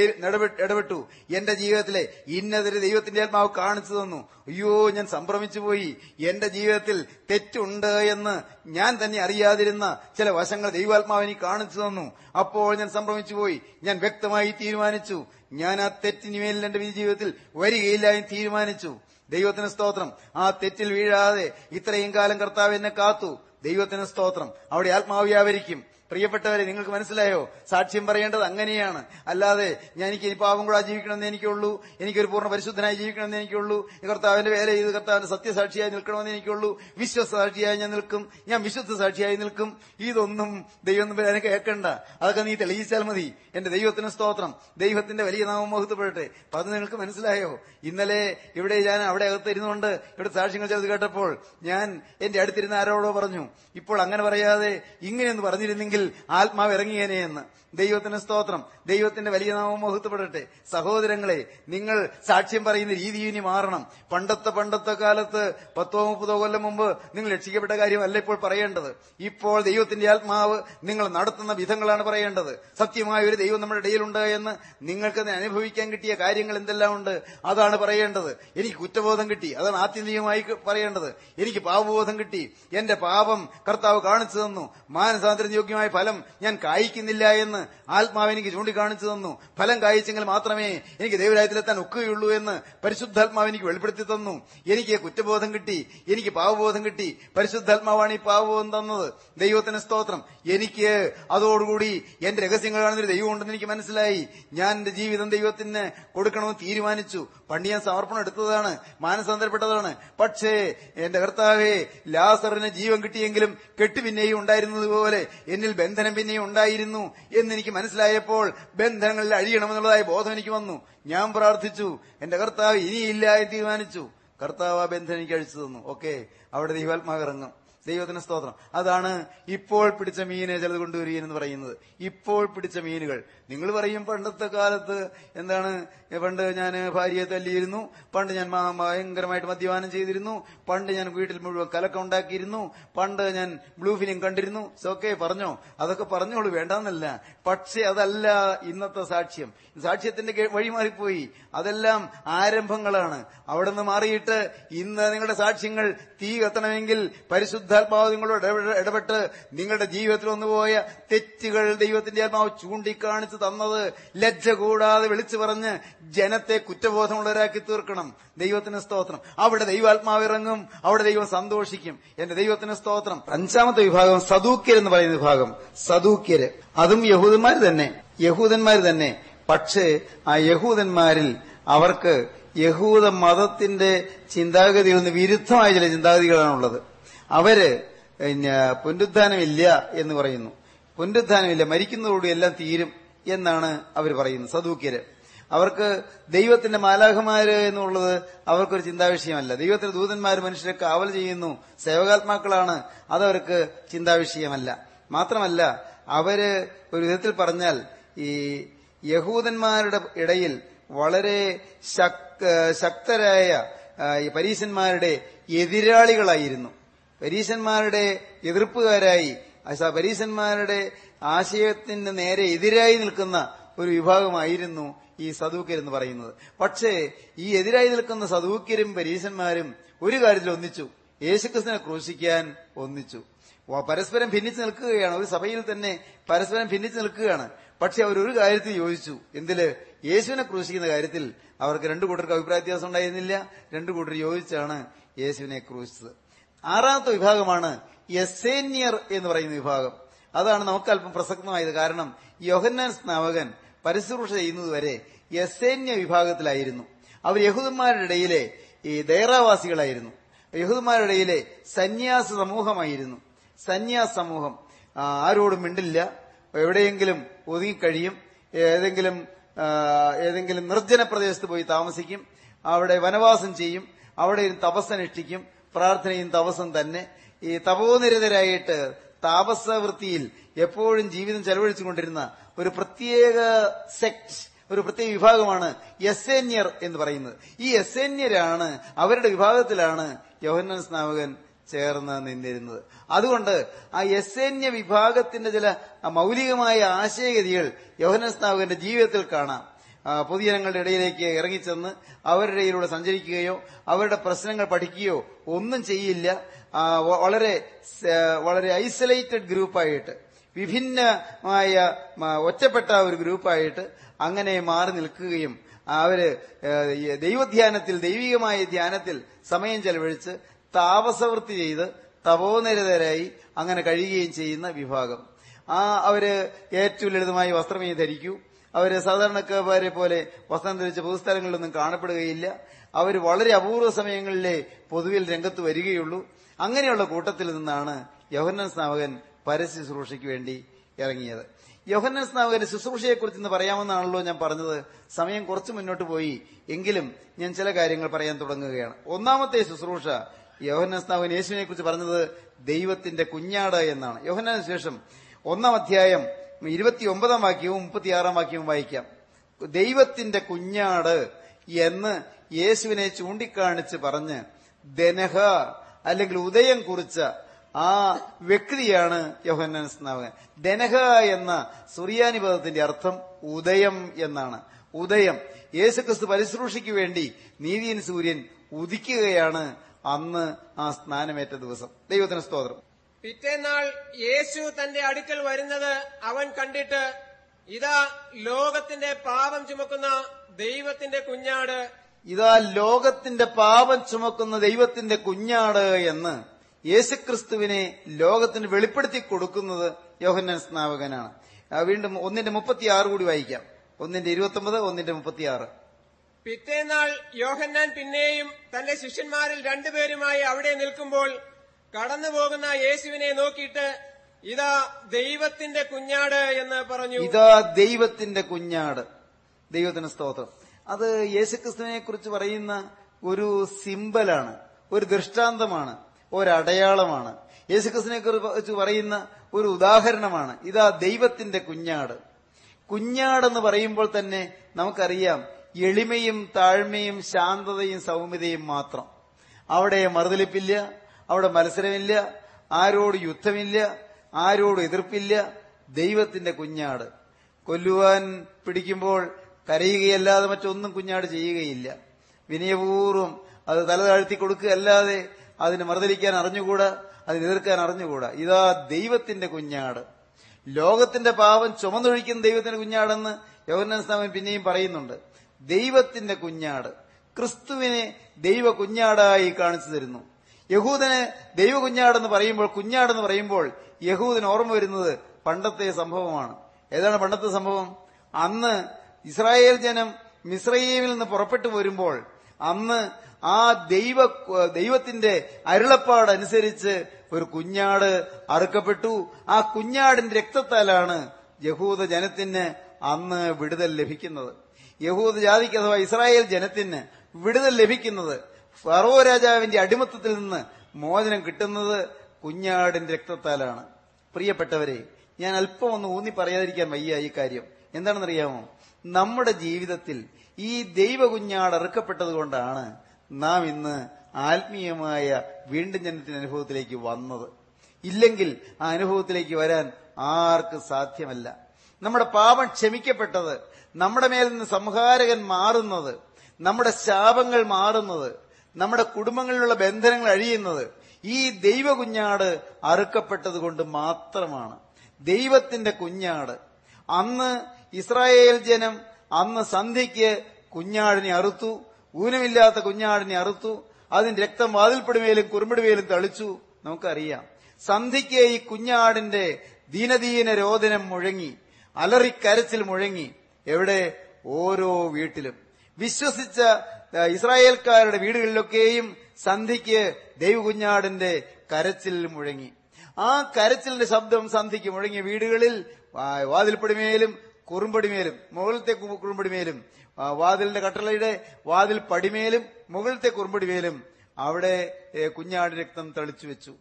ഇടപെട്ടു. എന്റെ ജീവിതത്തിലെ ഇന്നതൊരു ദൈവത്തിന്റെ ആത്മാവ് കാണിച്ചു തന്നു. അയ്യോ ഞാൻ സംഭ്രമിച്ചു പോയി. എന്റെ ജീവിതത്തിൽ തെറ്റുണ്ട് എന്ന് ഞാൻ തന്നെ അറിയാതിരുന്ന ചില വശങ്ങൾ ദൈവാത്മാവ് എനിക്ക് കാണിച്ചു തന്നു. അപ്പോൾ ഞാൻ സംഭ്രമിച്ചു പോയി. ഞാൻ വ്യക്തമായി തീരുമാനിച്ചു. ഞാൻ ആ തെറ്റിനുമേലിൽ എന്റെ ജീവിതത്തിൽ വരികയില്ല എന്ന് തീരുമാനിച്ചു. ദൈവത്തിന് സ്തോത്രം. ആ തെറ്റിൽ വീഴാതെ ഇത്രയും കാലം കർത്താവ് എന്നെ കാത്തു. ദൈവത്തിന് സ്തോത്രം. അവിടെ ആത്മാവ് വ്യാപരിക്കും. പ്രിയപ്പെട്ടവരെ നിങ്ങൾക്ക് മനസ്സിലായോ? സാക്ഷ്യം പറയേണ്ടത് അങ്ങനെയാണ്. അല്ലാതെ ഞാൻ എനിക്ക് പാവം കൂടാ ജീവിക്കണമെന്ന് എനിക്കുള്ളൂ. എനിക്കൊരു പൂർണ പരിശുദ്ധനായി ജീവിക്കണമെന്ന് എനിക്കുള്ളൂ. കർത്താവിന്റെ വേല ചെയ്ത് കർത്താവിന്റെ സത്യസാക്ഷിയായി നിൽക്കണമെന്ന് എനിക്കുള്ളൂ. വിശ്വസ സാക്ഷിയായി ഞാൻ നിൽക്കും. ഞാൻ വിശുദ്ധ സാക്ഷിയായി നിൽക്കും. ഇതൊന്നും ദൈവം തമ്മിൽ കേൾക്കണ്ട. അതൊക്കെ നീ തെളിയിച്ചാൽ മതി. എന്റെ ദൈവത്തിന് സ്തോത്രം. ദൈവത്തിന്റെ വലിയ നാമം മുഹത്തപ്പെടട്ടെ അപ്പൊ അത് നിങ്ങൾക്ക് മനസ്സിലായോ? ഇന്നലെ ഇവിടെ ഞാൻ അവിടെ അകത്തിരുന്നുകൊണ്ട് ഇവിടെ സാക്ഷ്യങ്ങൾ ചെയ്ത് കേട്ടപ്പോൾ ഞാൻ എന്റെ അടുത്തിരുന്ന ആരോടോ പറഞ്ഞു ഇപ്പോൾ അങ്ങനെ പറയാതെ ഇങ്ങനെയൊന്ന് പറഞ്ഞിരുന്നെങ്കിൽ ആത്മാവ് ഇറങ്ങിയേനെ എന്ന്. ദൈവത്തിന് സ്തോത്രം. ദൈവത്തിന്റെ വലിയ നാമം മുഹത്തപ്പെടട്ടെ സഹോദരങ്ങളെ നിങ്ങൾ സാക്ഷ്യം പറയുന്ന രീതി ഇനി മാറണം. പണ്ടത്തെ പണ്ടത്തെ കാലത്ത് പത്തോ മുപ്പതോ കൊല്ലം മുമ്പ് നിങ്ങൾ രക്ഷിക്കപ്പെട്ട കാര്യമല്ല ഇപ്പോൾ പറയേണ്ടത്. ഇപ്പോൾ ദൈവത്തിന്റെ ആത്മാവ് നിങ്ങൾ നടത്തുന്ന വിധങ്ങളാണ് പറയേണ്ടത്. സത്യമായ ഒരു ദൈവം നമ്മുടെ ഇടയിലുണ്ട് എന്ന് നിങ്ങൾക്ക് അനുഭവിക്കാൻ കിട്ടിയ കാര്യങ്ങൾ എന്തെല്ലാം ഉണ്ട് അതാണ് പറയേണ്ടത്. എനിക്ക് കുറ്റബോധം കിട്ടി അതാണ് ആത്യന്തികമായി പറയേണ്ടത്. എനിക്ക് പാപബോധം കിട്ടി എന്റെ പാപം കർത്താവ് കാണിച്ചു തന്നു. മാനസാന്തരം യോഗ്യമായ ഫലം ഞാൻ കായ്ക്കുന്നില്ല എന്ന് ആത്മാവ് എനിക്ക് ചൂണ്ടിക്കാണിച്ചു തന്നു. ഫലം കായ്ച്ചെങ്കിൽ മാത്രമേ എനിക്ക് ദൈവരാജ്യത്തിലെത്താൻ ഒക്കുകയുള്ളൂ എന്ന് പരിശുദ്ധാത്മാവ് എനിക്ക് വെളിപ്പെടുത്തി തന്നു. എനിക്ക് കുറ്റബോധം കിട്ടി. എനിക്ക് പാവബോധം കിട്ടി. പരിശുദ്ധാത്മാവാണ് ഈ പാവബോധം തന്നത്. ദൈവത്തിന് സ്തോത്രം. എനിക്ക് അതോടുകൂടി എന്റെ രഹസ്യങ്ങൾ കാണുന്നൊരു ദൈവമുണ്ടെന്ന് എനിക്ക് മനസ്സിലായി. ഞാൻ എന്റെ ജീവിതം ദൈവത്തിന് കൊടുക്കണമെന്ന് തീരുമാനിച്ചു. പണ്ട് ഞാൻ സമർപ്പണം എടുത്തതാണ് മാനസാന്തരപ്പെട്ടതാണ്. പക്ഷേ എന്റെ കർത്താവേ ലാസറിന് ജീവൻ കിട്ടിയെങ്കിലും കെട്ട് പിന്നെയും ഉണ്ടായിരുന്നതുപോലെ എന്നിൽ ബന്ധനം പിന്നെയും ഉണ്ടായിരുന്നു എന്നെനിക്ക് മനസ്സിലായപ്പോൾ ബന്ധനങ്ങളിൽ അഴിയണമെന്നുള്ളതായ ബോധം എനിക്ക് വന്നു. ഞാൻ പ്രാർത്ഥിച്ചു എന്റെ കർത്താവ് ഇനിയില്ല എന്ന് തീരുമാനിച്ചു. കർത്താവ് ആ ബന്ധനം എനിക്ക് അഴിച്ചു തന്നു. ഓക്കെ അവിടെ ദൈവാത്മാവ് ഇറങ്ങും. ദൈവത്തിന് സ്തോത്രം. അതാണ് ഇപ്പോൾ പിടിച്ച മീനെ ചിലത് കൊണ്ടുവരികയെന്ന് പറയുന്നത്. ഇപ്പോൾ പിടിച്ച മീനുകൾ. നിങ്ങൾ പറയും പണ്ടത്തെ കാലത്ത് എന്താണ് പണ്ട് ഞാൻ ഭാര്യയെ തല്ലിയിരുന്നു പണ്ട് ഞാൻ ഭയങ്കരമായിട്ട് മദ്യപാനം ചെയ്തിരുന്നു പണ്ട് ഞാൻ വീട്ടിൽ മുഴുവൻ കലക്കം ഉണ്ടാക്കിയിരുന്നു പണ്ട് ഞാൻ ബ്ലൂ ഫിലിം കണ്ടിരുന്നു. ഓക്കെ പറഞ്ഞോ? അതൊക്കെ പറഞ്ഞോളൂ വേണ്ടെന്നല്ല. പക്ഷേ അതല്ല ഇന്നത്തെ സാക്ഷ്യം. സാക്ഷ്യത്തിന്റെ വഴി മാറിപ്പോയി അതെല്ലാം ആരംഭങ്ങളാണ്. അവിടെ നിന്ന് മാറിയിട്ട് ഇന്ന് നിങ്ങളുടെ സാക്ഷ്യങ്ങൾ തീ കത്തണമെങ്കിൽ പരിശുദ്ധാത്മാവ് നിങ്ങളോട് ഇടപെട്ട് നിങ്ങളുടെ ജീവിതത്തിൽ വന്നുപോയ തെറ്റുകൾ ദൈവത്തിന്റെ ആത്മാവ് ചൂണ്ടിക്കാണിച്ച് തന്നത് ലജ്ജ കൂടാതെ വിളിച്ചു പറഞ്ഞ് ജനത്തെ കുറ്റബോധമുള്ളവരാക്കി തീർക്കണം. ദൈവത്തിന് സ്തോത്രം. അവിടെ ദൈവാത്മാവ് ഇറങ്ങും അവിടെ ദൈവം സന്തോഷിക്കും. എന്റെ ദൈവത്തിന് സ്തോത്രം. അഞ്ചാമത്തെ വിഭാഗം സദൂക്യർ എന്ന് പറയുന്ന വിഭാഗം. സദൂക്യര്. അതും യഹൂദന്മാർ തന്നെ. യഹൂദന്മാർ തന്നെ. പക്ഷേ ആ യഹൂദന്മാരിൽ അവർക്ക് യഹൂദ മതത്തിന്റെ ചിന്താഗതിയിൽ നിന്ന് വിരുദ്ധമായ ചില ചിന്താഗതികളാണുള്ളത്. അവർ പുനരുദ്ധാനമില്ല എന്ന് പറയുന്നു. പുനരുദ്ധാനമില്ല മരിക്കുന്നതോടുകൂടി എല്ലാം തീരും എന്നാണ് അവർ പറയുന്നത് സദൂക്യര്. അവർക്ക് ദൈവത്തിന്റെ മാലാഖമാര് എന്നുള്ളത് അവർക്കൊരു ചിന്താവിഷയമല്ല. ദൈവത്തിന്റെ ദൂതന്മാർ മനുഷ്യരെ കാവൽ ചെയ്യുന്നു സേവകാത്മാക്കളാണ് അതവർക്ക് ചിന്താവിഷയമല്ല. മാത്രമല്ല അവർ ഒരു വിധത്തിൽ പറഞ്ഞാൽ ഈ യഹൂദന്മാരുടെ ഇടയിൽ വളരെ ശക്തരായ പരീശന്മാരുടെ എതിരാളികളായിരുന്നു. പരീശന്മാരുടെ എതിർപ്പുകാരായി പരീശന്മാരുടെ ആശയത്തിന് നേരെ എതിരായി നിൽക്കുന്ന ഒരു വിഭാഗമായിരുന്നു ഈ സദൂക്യരെന്ന് പറയുന്നത്. പക്ഷേ ഈ എതിരായി നിൽക്കുന്ന സദൂക്യരും പരീശന്മാരും ഒരു കാര്യത്തിൽ ഒന്നിച്ചു. യേശുക്രിസ്തുനെ ക്രൂശിക്കാൻ ഒന്നിച്ചു. പരസ്പരം ഭിന്നിച്ചു നിൽക്കുകയാണ്. ഒരു സഭയിൽ തന്നെ പരസ്പരം ഭിന്നിച്ചു നിൽക്കുകയാണ്. പക്ഷെ അവർ ഒരു കാര്യത്തിൽ യോജിച്ചു. എന്തിൽ? യേശുവിനെ ക്രൂശിക്കുന്ന കാര്യത്തിൽ അവർക്ക് രണ്ടു കൂട്ടർക്ക് അഭിപ്രായ വ്യത്യാസം ഉണ്ടായിരുന്നില്ല. രണ്ടു കൂട്ടർ യോജിച്ചാണ് യേശുവിനെ ക്രൂശിച്ചത്. ആറാമത്തെ വിഭാഗമാണ് യസേന്യർ എന്ന് പറയുന്ന വിഭാഗം. അതാണ് നമുക്ക് അല്പം പ്രസക്തമായത്. കാരണം യോഹന്നാൻ സ്നാവകൻ പരിശുശ്രൂഷ ചെയ്യുന്നതുവരെ യസേന്യ വിഭാഗത്തിലായിരുന്നു. അവർ യഹൂദന്മാരുടെ ഇടയിലെ ഈ ദേറാവാസികളായിരുന്നു. യഹൂദന്മാരുടെ ഇടയിലെ സന്യാസ സമൂഹമായിരുന്നു. സന്യാസ സമൂഹം. ആരോടും മിണ്ടില്ല. എവിടെയെങ്കിലും ഒതുങ്ങിക്കഴിയും. ഏതെങ്കിലും ഏതെങ്കിലും നിർജന പ്രദേശത്ത് പോയി താമസിക്കും. അവിടെ വനവാസം ചെയ്യും. അവിടെ തപസ്സനുഷ്ഠിക്കും. പ്രാർത്ഥനയും തപസ്സും തന്നെ ഈ തപോനിരതരായിട്ട് താപസവൃത്തിയിൽ എപ്പോഴും ജീവിതം ചെലവഴിച്ചുകൊണ്ടിരുന്ന ഒരു പ്രത്യേക സെക്ട് ഒരു പ്രത്യേക വിഭാഗമാണ് യസേന്യർ എന്ന് പറയുന്നത്. ഈ യസേന്യരാണ് അവരുടെ വിഭാഗത്തിലാണ് യോഹന്നാൻ സ്നാവകൻ ചേർന്ന് നിന്നിരുന്നത്. അതുകൊണ്ട് ആ യസേന്യ വിഭാഗത്തിന്റെ ചില മൗലികമായ ആശയഗതികൾ യോഹന്നാൻ സ്നാവകന്റെ ജീവിതത്തിൽ കാണാം. പൊതുജനങ്ങളുടെ ഇടയിലേക്ക് ഇറങ്ങിച്ചെന്ന് അവരുടെ ഇടയിലൂടെ സഞ്ചരിക്കുകയോ അവരുടെ പ്രശ്നങ്ങൾ പഠിക്കുകയോ ഒന്നും ചെയ്യില്ല. വളരെ വളരെ ഐസൊലേറ്റഡ് ഗ്രൂപ്പായിട്ട് വിഭിന്നമായ ഒറ്റപ്പെട്ട ഒരു ഗ്രൂപ്പായിട്ട് അങ്ങനെ മാറി നിൽക്കുകയും അവർ ദൈവധ്യാനത്തിൽ ദൈവികമായ ധ്യാനത്തിൽ സമയം ചെലവഴിച്ച് താപസവൃത്തി ചെയ്ത് തപോനിരതരായി അങ്ങനെ കഴിയുകയും ചെയ്യുന്ന വിഭാഗം. ആ അവർ ഏറ്റവും ലളിതമായി വസ്ത്രമേ ധരിക്കൂ. അവർ സാധാരണക്കാരെ പോലെ വസ്ത്രം ധരിച്ച പൊതുസ്ഥലങ്ങളിലൊന്നും കാണപ്പെടുകയില്ല. അവർ വളരെ അപൂർവ സമയങ്ങളിലെ പൊതുവിൽ രംഗത്ത് വരികയുള്ളൂ. അങ്ങനെയുള്ള കൂട്ടത്തിൽ നിന്നാണ് യോഹന്നൻ സ്നാവകൻ പരസ്യ ശുശ്രൂഷയ്ക്ക് വേണ്ടി ഇറങ്ങിയത്. യോഹന്നൻ സ്നാവകന്റെ ശുശ്രൂഷയെക്കുറിച്ച് ഇന്ന് പറയാമെന്നാണല്ലോ ഞാൻ പറഞ്ഞത്. സമയം കുറച്ച് മുന്നോട്ട് പോയി. എങ്കിലും ഞാൻ ചില കാര്യങ്ങൾ പറയാൻ തുടങ്ങുകയാണ്. ഒന്നാമത്തെ ശുശ്രൂഷ യോഹന്നൻ സ്നാവകൻ യേശുവിനെ കുറിച്ച് പറഞ്ഞത് ദൈവത്തിന്റെ കുഞ്ഞാട് എന്നാണ്. യോഹന്നാന് ശേഷം ഒന്നാം അധ്യായം ഇരുപത്തിയൊമ്പതാം വാക്യവും മുപ്പത്തിയാറാം വാക്യവും വായിക്കാം. ദൈവത്തിന്റെ കുഞ്ഞാട് എന്ന് യേശുവിനെ ചൂണ്ടിക്കാണിച്ച് പറഞ്ഞ് ദനഹ അല്ലെങ്കിൽ ഉദയം കുറിച്ച ആ വ്യക്തിയാണ് യോഹന്നാൻ സ്നാവകൻ. ദനഹ എന്ന സുറിയാനി പദത്തിന്റെ അർത്ഥം ഉദയം എന്നാണ്. ഉദയം. യേശുക്രിസ്തു പരിശ്രൂഷയ്ക്ക് വേണ്ടി നീതിയൻ സൂര്യൻ ഉദിക്കുകയാണ് അന്ന് ആ സ്നാനമേറ്റ ദിവസം. ദൈവത്തിന് സ്തോത്രം. പിറ്റേന്നാൾ യേശു തന്റെ അടുക്കൽ വരുന്നത് അവൻ കണ്ടിട്ട് ഇതാ ലോകത്തിന്റെ പാപം ചുമക്കുന്ന ദൈവത്തിന്റെ കുഞ്ഞാട്. ഇതാ ലോകത്തിന്റെ പാപം ചുമക്കുന്ന ദൈവത്തിന്റെ കുഞ്ഞാട് എന്ന് യേശുക്രിസ്തുവിനെ ലോകത്തിന് വെളിപ്പെടുത്തി കൊടുക്കുന്നത് യോഹന്നാൻ സ്നാപകനാണ് വീണ്ടും ഒന്നിന്റെ മുപ്പത്തിയാറ് കൂടി വായിക്കാം. ഒന്നിന്റെ ഇരുപത്തൊമ്പത് ഒന്നിന്റെ മുപ്പത്തിയാറ്. പിറ്റേന്നാൾ യോഹന്നാൻ പിന്നെയും തന്റെ ശിഷ്യന്മാരിൽ രണ്ടുപേരുമായി അവിടെ നിൽക്കുമ്പോൾ കടന്നുപോകുന്ന യേശുവിനെ നോക്കിയിട്ട് ഇതാ ദൈവത്തിന്റെ കുഞ്ഞാട് എന്ന് പറഞ്ഞു. ഇതാ ദൈവത്തിന്റെ കുഞ്ഞാട്. ദൈവത്തിന് സ്തോത്രം. അത് യേശുക്രിസ്തുവിനെ കുറിച്ച് പറയുന്ന ഒരു സിംബലാണ് ഒരു ദൃഷ്ടാന്തമാണ് ഒരടയാളമാണ്. യേശുക്രിസ്തുവിനെ കുറിച്ച് പറയുന്ന ഒരു ഉദാഹരണമാണ് ഇതാ ദൈവത്തിന്റെ കുഞ്ഞാട്. കുഞ്ഞാടെന്ന് പറയുമ്പോൾ തന്നെ നമുക്കറിയാം എളിമയും താഴ്മയും ശാന്തതയും സൗമ്യതയും മാത്രം. അവിടെ മറുതലിപ്പില്ല അവിടെ മത്സരമില്ല ആരോട് യുദ്ധമില്ല ആരോട് എതിർപ്പില്ല. ദൈവത്തിന്റെ കുഞ്ഞാട്. കൊല്ലുവാൻ പിടിക്കുമ്പോൾ കരയുകയല്ലാതെ മറ്റൊന്നും കുഞ്ഞാട് ചെയ്യുകയില്ല. വിനയപൂർവം അത് തല താഴ്ത്തി കൊടുക്കുകയല്ലാതെ അതിന് മറുതലിക്കാൻ അറിഞ്ഞുകൂടാ അതിന് എതിർക്കാൻ അറിഞ്ഞുകൂടാ. ഇതാ ദൈവത്തിന്റെ കുഞ്ഞാട്. ലോകത്തിന്റെ പാപം ചുമന്നൊഴിക്കുന്ന ദൈവത്തിന്റെ കുഞ്ഞാടെന്ന് യോഹന്നാൻ സ്നാമൻ പിന്നെയും പറയുന്നുണ്ട്. ദൈവത്തിന്റെ കുഞ്ഞാട്. ക്രിസ്തുവിനെ ദൈവ കുഞ്ഞാടായി കാണിച്ചു തരുന്നു. യഹൂദന് ദൈവ കുഞ്ഞാടെന്ന് പറയുമ്പോൾ കുഞ്ഞാടെന്ന് പറയുമ്പോൾ യഹൂദന് ഓർമ്മ വരുന്നത് പണ്ടത്തെ സംഭവമാണ്. ഏതാണ് പണ്ടത്തെ സംഭവം? അന്ന് ഇസ്രായേൽ ജനം മിസ്രൈമിൽ നിന്ന് പുറപ്പെട്ടു വരുമ്പോൾ അന്ന് ആ ദൈവ ദൈവത്തിന്റെ അരുളപ്പാടനുസരിച്ച് ഒരു കുഞ്ഞാട് അറുക്കപ്പെട്ടു. ആ കുഞ്ഞാടിന്റെ രക്തത്താലാണ് യഹൂദ ജനത്തിന് അന്ന് വിടുതൽ ലഭിക്കുന്നത്. യഹൂദ ജാതിക്ക് അഥവാ ഇസ്രായേൽ ജനത്തിന് വിടുതൽ ലഭിക്കുന്നത്. ഫറോ രാജാവിന്റെ അടിമത്തത്തിൽ നിന്ന് മോചനം കിട്ടുന്നത് കുഞ്ഞാടിന്റെ രക്തത്താലാണ്. പ്രിയപ്പെട്ടവരെ ഞാൻ അല്പം ഒന്ന് ഊന്നി പറയാതിരിക്കാൻ വയ്യ ഈ കാര്യം. എന്താണെന്നറിയാമോ? നമ്മുടെ ജീവിതത്തിൽ ഈ ദൈവ കുഞ്ഞാട് അറുക്കപ്പെട്ടത് കൊണ്ടാണ് നാം ഇന്ന് ആത്മീയമായ വീണ്ടും ജനത്തിന്റെ അനുഭവത്തിലേക്ക് വന്നത്. ഇല്ലെങ്കിൽ ആ അനുഭവത്തിലേക്ക് വരാൻ ആർക്ക് സാധ്യമല്ല. നമ്മുടെ പാപം ക്ഷമിക്കപ്പെട്ടത് നമ്മുടെ മേൽ നിന്ന് സംഹാരകൻ മാറുന്നത് നമ്മുടെ ശാപങ്ങൾ മാറുന്നത് നമ്മുടെ കുടുംബങ്ങളിലുള്ള ബന്ധനങ്ങൾ അഴിയുന്നത് ഈ ദൈവ കുഞ്ഞാട് അറുക്കപ്പെട്ടത് മാത്രമാണ്. ദൈവത്തിന്റെ കുഞ്ഞാട്. അന്ന് ഇസ്രായേൽ ജനം അന്ന് സന്ധ്യയ്ക്ക് കുഞ്ഞാടിനെ അറുത്തു ഊനമില്ലാത്ത കുഞ്ഞാടിനെ അറുത്തു അതിന്റെ രക്തം വാതിൽപ്പെടുമേലും കുറുമ്പടിമേലും തളിച്ചു. നമുക്കറിയാം. സന്ധിക്ക് ഈ കുഞ്ഞാടിന്റെ ദീനദീന രോദനം മുഴങ്ങി അലറിക്കരച്ചിൽ മുഴങ്ങി എവിടെ? ഓരോ വീട്ടിലും. വിശ്വസിച്ച ഇസ്രായേൽക്കാരുടെ വീടുകളിലൊക്കെയും സന്ധിക്ക് ദൈവകുഞ്ഞാടിന്റെ കരച്ചിൽ മുഴങ്ങി. ആ കരച്ചിലിന്റെ ശബ്ദം സന്ധിക്ക് മുഴങ്ങിയ വീടുകളിൽ വാതിൽപ്പടിമേലും കുറുമ്പടിമേലും മുകളിലത്തെ കുറുമ്പടിമേലും വാതിലിന്റെ കട്ടളയുടെ വാതിൽ പടിമേലും മുകളിലത്തെ കുറുമ്പടിമേലും അവിടെ കുഞ്ഞാട് രക്തം തളിച്ചു വെച്ചു.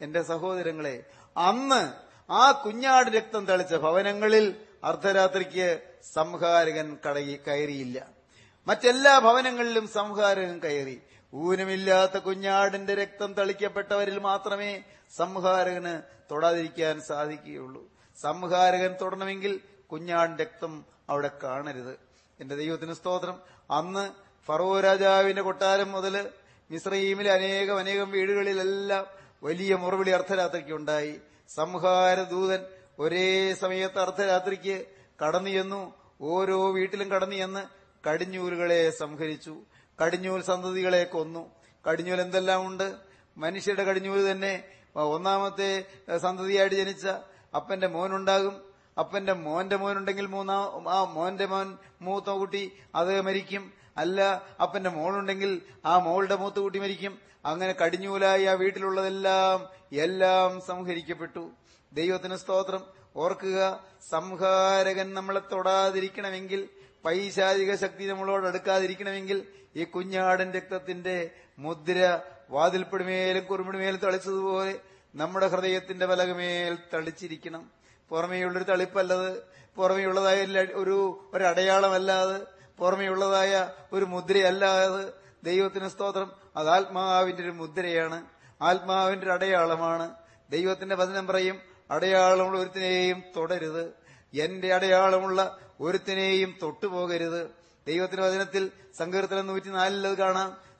എന്റെ സഹോദരങ്ങളെ അന്ന് ആ കുഞ്ഞാട് രക്തം തളിച്ച ഭവനങ്ങളിൽ അർദ്ധരാത്രിക്ക് സംഹാരകൻ കടയി കയറിയില്ല. മറ്റെല്ലാ ഭവനങ്ങളിലും സംഹാരകൻ കയറി. ഊനമില്ലാത്ത കുഞ്ഞാടിന്റെ രക്തം തളിക്കപ്പെട്ടവരിൽ മാത്രമേ സംഹാരകന് തൊടാതിരിക്കാൻ സാധിക്കുകയുള്ളൂ. സംഹാരകൻ തൊടണമെങ്കിൽ കുഞ്ഞാടിന്റെ രക്തം അവിടെ കാണരുത്. എന്റെ ദൈവത്തിന് സ്തോത്രം. അന്ന് ഫറോ രാജാവിന്റെ കൊട്ടാരം മുതൽ മിശ്രയീമിലെ അനേകം അനേകം വീടുകളിലെല്ലാം വലിയ മുറവിളി അർദ്ധരാത്രിക്ക് ഉണ്ടായി. സംഹാരദൂതൻ ഒരേ സമയത്ത് അർദ്ധരാത്രിക്ക് കടന്നു ചെന്നു. ഓരോ വീട്ടിലും കടന്നു ചെന്ന് കടിഞ്ഞൂലുകളെ സംഹരിച്ചു. കടിഞ്ഞൂൽ സന്തതികളെ കൊന്നു. കടിഞ്ഞൂൽ എന്തെല്ലാം ഉണ്ട്? മനുഷ്യരുടെ കടിഞ്ഞൂൽ തന്നെ ഒന്നാമത്തെ സന്തതിയായിട്ട് ജനിച്ച അപ്പന്റെ മോനുണ്ടാകും. അപ്പന്റെ മോന്റെ മോനുണ്ടെങ്കിൽ മൂന്നാം ആ മോന്റെ മോൻ മൂത്ത കുട്ടി അത് മരിക്കും. അല്ല അപ്പന്റെ മോളുണ്ടെങ്കിൽ ആ മോളുടെ മൂത്ത കുട്ടി മരിക്കും. അങ്ങനെ കടിഞ്ഞൂലായി ആ വീട്ടിലുള്ളതെല്ലാം എല്ലാം സംഹരിക്കപ്പെട്ടു. ദൈവത്തിന് സ്തോത്രം. ഓർക്കുക സംഹാരകൻ നമ്മളെ തൊടാതിരിക്കണമെങ്കിൽ പൈശാചിക ശക്തി നമ്മളോട് അടുക്കാതിരിക്കണമെങ്കിൽ ഈ കുഞ്ഞാടൻ രക്തത്തിന്റെ മുദ്ര വാതിൽപ്പെടുമേലും കുറുമിടുമേലും തളിച്ചതുപോലെ നമ്മുടെ ഹൃദയത്തിന്റെ പലകമേൽ തളിച്ചിരിക്കണം. പുറമേയുള്ളൊരു തളിപ്പല്ലത് പുറമേയുള്ളതായ ഒരു- ഒരടയാളമല്ലാതെ പുറമേയുള്ളതായ ഒരു മുദ്രയല്ലാതെ ദൈവത്തിന് സ്തോത്രം. അത് ആത്മാവിന്റെ ഒരു മുദ്രയാണ്. ആത്മാവിന്റെ ഒരു അടയാളമാണ്. ദൈവത്തിന്റെ വചനം പറയും അടയാളമുള്ള ഒരുത്തിനെയും തുടരുത്. എന്റെ അടയാളമുള്ള ഒരുത്തിനെയും തൊട്ടുപോകരുത് ദൈവത്തിന്റെ വചനത്തിൽ സങ്കീർത്തനം നൂറ്റിനാലിൽ അത് കാണാം.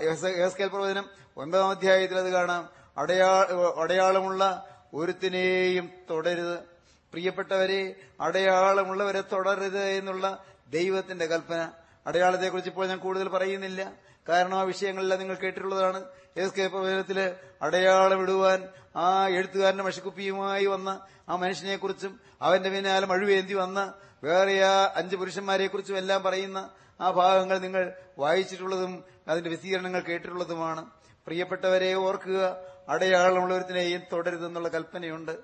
എഹെസ്കേൽ പ്രവചനം ഒൻപതാം അധ്യായത്തിൽ അത് കാണാം. അടയാ അടയാളമുള്ള ഒരുത്തിനെയും തുടരുത്. പ്രിയപ്പെട്ടവരെ അടയാളമുള്ളവരെ തുടരരുത് എന്നുള്ള ദൈവത്തിന്റെ കൽപ്പന. അടയാളത്തെക്കുറിച്ച് ഇപ്പോൾ ഞാൻ കൂടുതൽ പറയുന്നില്ല. കാരണം ആ വിഷയങ്ങളെല്ലാം നിങ്ങൾ കേട്ടിട്ടുള്ളതാണ്. എസ് കെ പ്രവചനത്തിൽ അടയാളമിടുവാൻ ആ എഴുത്തുകാരന്റെ മഷിക്കുപ്പിയുമായി വന്ന ആ മനുഷ്യനെക്കുറിച്ചും അവന്റെ പിന്നാലെ മഴുവേന്തി വന്ന വേറെ ആ അഞ്ച് പുരുഷന്മാരെ കുറിച്ചും എല്ലാം പറയുന്ന ആ ഭാഗങ്ങൾ നിങ്ങൾ വായിച്ചിട്ടുള്ളതും അതിന്റെ വിശദീകരണങ്ങൾ കേട്ടിട്ടുള്ളതുമാണ്. പ്രിയപ്പെട്ടവരെ ഓർക്കുക അടയാളമുള്ളവരത്തിനെയും തുടരുതെന്നുള്ള കൽപ്പനയുണ്ട്.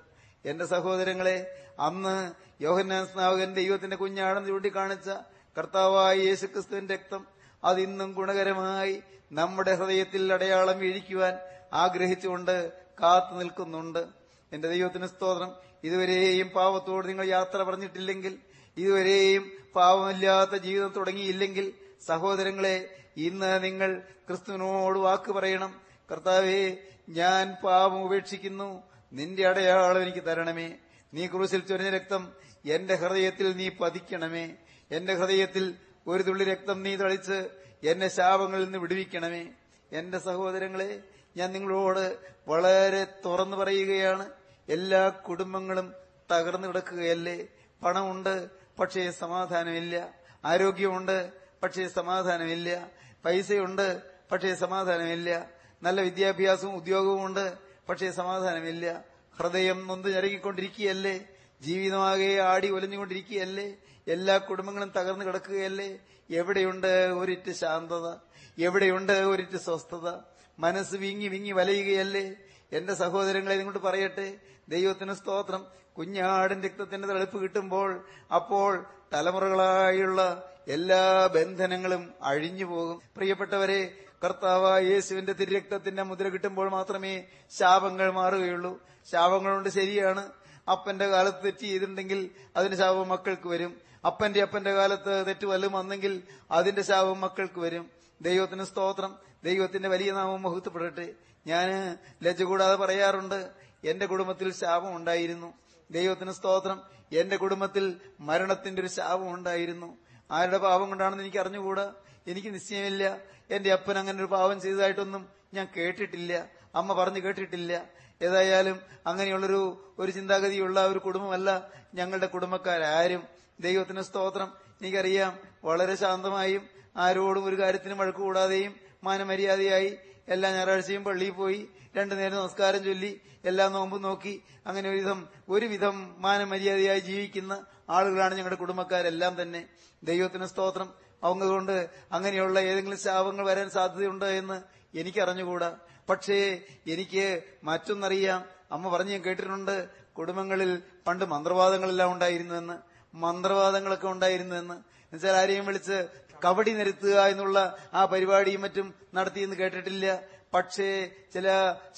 എന്റെ സഹോദരങ്ങളെ അന്ന് യോഹന്നാൻ സ്നാവകൻ ദൈവത്തിന്റെ കുഞ്ഞാണെന്ന് ചൂണ്ടിക്കാണിച്ച കർത്താവായ യേശുക്രിസ്തുവിന്റെ രക്തം അതിന്നും ഗുണകരമായി നമ്മുടെ ഹൃദയത്തിൽ അടയാളം വീഴിക്കുവാൻ ആഗ്രഹിച്ചുകൊണ്ട് കാത്തു നിൽക്കുന്നുണ്ട്. എന്റെ ദൈവത്തിന് സ്തോത്രം. ഇതുവരെയും പാവത്തോട് നിങ്ങൾ യാത്ര പറഞ്ഞിട്ടില്ലെങ്കിൽ ഇതുവരെയും പാവമില്ലാത്ത ജീവിതം തുടങ്ങിയില്ലെങ്കിൽ സഹോദരങ്ങളെ ഇന്ന് നിങ്ങൾ ക്രിസ്തുവിനോട് വാക്ക് പറയണം. കർത്താവേ ഞാൻ പാപം ഉപേക്ഷിക്കുന്നു. നിന്റെ അടയാളം എനിക്ക് തരണമേ. നീ ക്രൂശിൽ ചൊരിഞ്ഞ രക്തം എന്റെ ഹൃദയത്തിൽ നീ പതിക്കണമേ. എന്റെ ഹൃദയത്തിൽ ഒരു തുള്ളി രക്തം നീ തളിച്ച് എന്നെ ശാപങ്ങളിൽ നിന്ന് വിടുവിക്കണമേ. എന്റെ സഹോദരങ്ങളെ ഞാൻ നിങ്ങളോട് വളരെ തുറന്നു പറയുകയാണ്. എല്ലാ കുടുംബങ്ങളും തകർന്നു കിടക്കുകയല്ലേ? പണമുണ്ട് പക്ഷേ സമാധാനമില്ല. ആരോഗ്യമുണ്ട് പക്ഷേ സമാധാനമില്ല. പൈസയുണ്ട് പക്ഷേ സമാധാനമില്ല. നല്ല വിദ്യാഭ്യാസവും ഉദ്യോഗവും ഉണ്ട് പക്ഷേ സമാധാനമില്ല. ഹൃദയം നൊന്ത് ഞരങ്ങിക്കൊണ്ടിരിക്കുകയല്ലേ? ജീവിതമാകെ ആടി ഒലഞ്ഞുകൊണ്ടിരിക്കുകയല്ലേ? എല്ലാ കുടുംബങ്ങളും തകർന്നു കിടക്കുകയല്ലേ? എവിടെയുണ്ട് ഒരിറ്റ് ശാന്തത? എവിടെയുണ്ട് ഒരിറ്റ് സ്വസ്ഥത? മനസ്സ് വിങ്ങി വിങ്ങി വലയുകയല്ലേ? എന്റെ സഹോദരങ്ങളെ നിങ്ങോട്ട് പറയട്ടെ. ദൈവത്തിന് സ്തോത്രം. കുഞ്ഞാടൻ രക്തത്തിന്റെ തെളിപ്പ് കിട്ടുമ്പോൾ അപ്പോൾ തലമുറകളായുള്ള എല്ലാ ബന്ധനങ്ങളും അഴിഞ്ഞു പോകും. പ്രിയപ്പെട്ടവരെ കർത്താവായ യേശുവിന്റെ തിരക്തത്തിന്റെ മുദ്ര കിട്ടുമ്പോൾ മാത്രമേ ശാപങ്ങൾ മാറുകയുള്ളൂ. ശാപങ്ങളുണ്ട് ശരിയാണ്. അപ്പന്റെ കാലത്ത് തെറ്റ് ചെയ്തിട്ടുണ്ടെങ്കിൽ അതിന്റെ ശാപം മക്കൾക്ക് വരും. അപ്പന്റെ അപ്പന്റെ കാലത്ത് തെറ്റ് വല്ലതും വന്നെങ്കിൽ അതിന്റെ ശാപം മക്കൾക്ക് വരും. ദൈവത്തിന് സ്തോത്രം. ദൈവത്തിന്റെ വലിയ നാമം മഹത്വപ്പെടട്ടെ. ഞാൻ ലജ്ജ കൂടാതെ പറയാറുണ്ട് എന്റെ കുടുംബത്തിൽ ശാപം ഉണ്ടായിരുന്നു. ദൈവത്തിന് സ്തോത്രം. എന്റെ കുടുംബത്തിൽ മരണത്തിന്റെ ഒരു ശാപം ഉണ്ടായിരുന്നു. ആരുടെ പാപം കൊണ്ടാണെന്ന് എനിക്ക് അറിഞ്ഞുകൂടാ? എനിക്ക് നിശ്ചയമില്ല. എന്റെ അപ്പൻ അങ്ങനെ ഒരു പാപം ചെയ്തതായിട്ടൊന്നും ഞാൻ കേട്ടിട്ടില്ല. അമ്മ പറഞ്ഞു കേട്ടിട്ടില്ല. ഏതായാലും അങ്ങനെയുള്ളൊരു ഒരു ചിന്താഗതിയുള്ള ഒരു കുടുംബമല്ല ഞങ്ങളുടെ കുടുംബക്കാരും ദൈവത്തിന് സ്തോത്രം. എനിക്കറിയാം വളരെ ശാന്തമായും ആരോടും ഒരു കാര്യത്തിനും വഴക്കുകൂടാതെയും മാനമര്യാദയായി എല്ലാ ഞായറാഴ്ചയും പള്ളിയിൽ പോയി രണ്ടു നേരം നമസ്കാരം ചൊല്ലി എല്ലാ നോമ്പും നോക്കി അങ്ങനെ ഒരുവിധം ഒരുവിധം മാനമര്യാദയായി ജീവിക്കുന്ന ആളുകളാണ് ഞങ്ങളുടെ കുടുംബക്കാരെല്ലാം തന്നെ. ദൈവത്തിന് സ്തോത്രം. അതുകൊണ്ട് അങ്ങനെയുള്ള ഏതെങ്കിലും ശാപങ്ങൾ വരാൻ സാധ്യതയുണ്ടോ എന്ന് എനിക്കറിഞ്ഞുകൂടാ. പക്ഷേ എനിക്ക് മറ്റൊന്നറിയാം. അമ്മ പറഞ്ഞു ഞാൻ കേട്ടിട്ടുണ്ട് കുടുംബങ്ങളിൽ പണ്ട് മന്ത്രവാദങ്ങളെല്ലാം ഉണ്ടായിരുന്നുവെന്ന് മന്ത്രവാദങ്ങളൊക്കെ ഉണ്ടായിരുന്നുവെന്ന് എന്നുവെച്ചാൽ ആരെയും വിളിച്ച് കബഡി നിരത്തുക എന്നുള്ള ആ പരിപാടിയും മറ്റും നടത്തിയെന്ന് കേട്ടിട്ടില്ല. പക്ഷേ ചില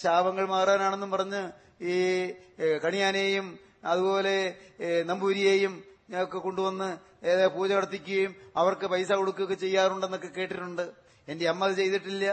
ശാപങ്ങൾ മാറാനാണെന്നും പറഞ്ഞ് ഈ കണിയാനെയും അതുപോലെ നമ്പൂരിയെയും ഒക്കെ കൊണ്ടുവന്ന് പൂജ നടത്തിക്കുകയും അവർക്ക് പൈസ കൊടുക്കുകയൊക്കെ ചെയ്യാറുണ്ടെന്നൊക്കെ കേട്ടിട്ടുണ്ട്. എന്റെ അമ്മ അത് ചെയ്തിട്ടില്ല.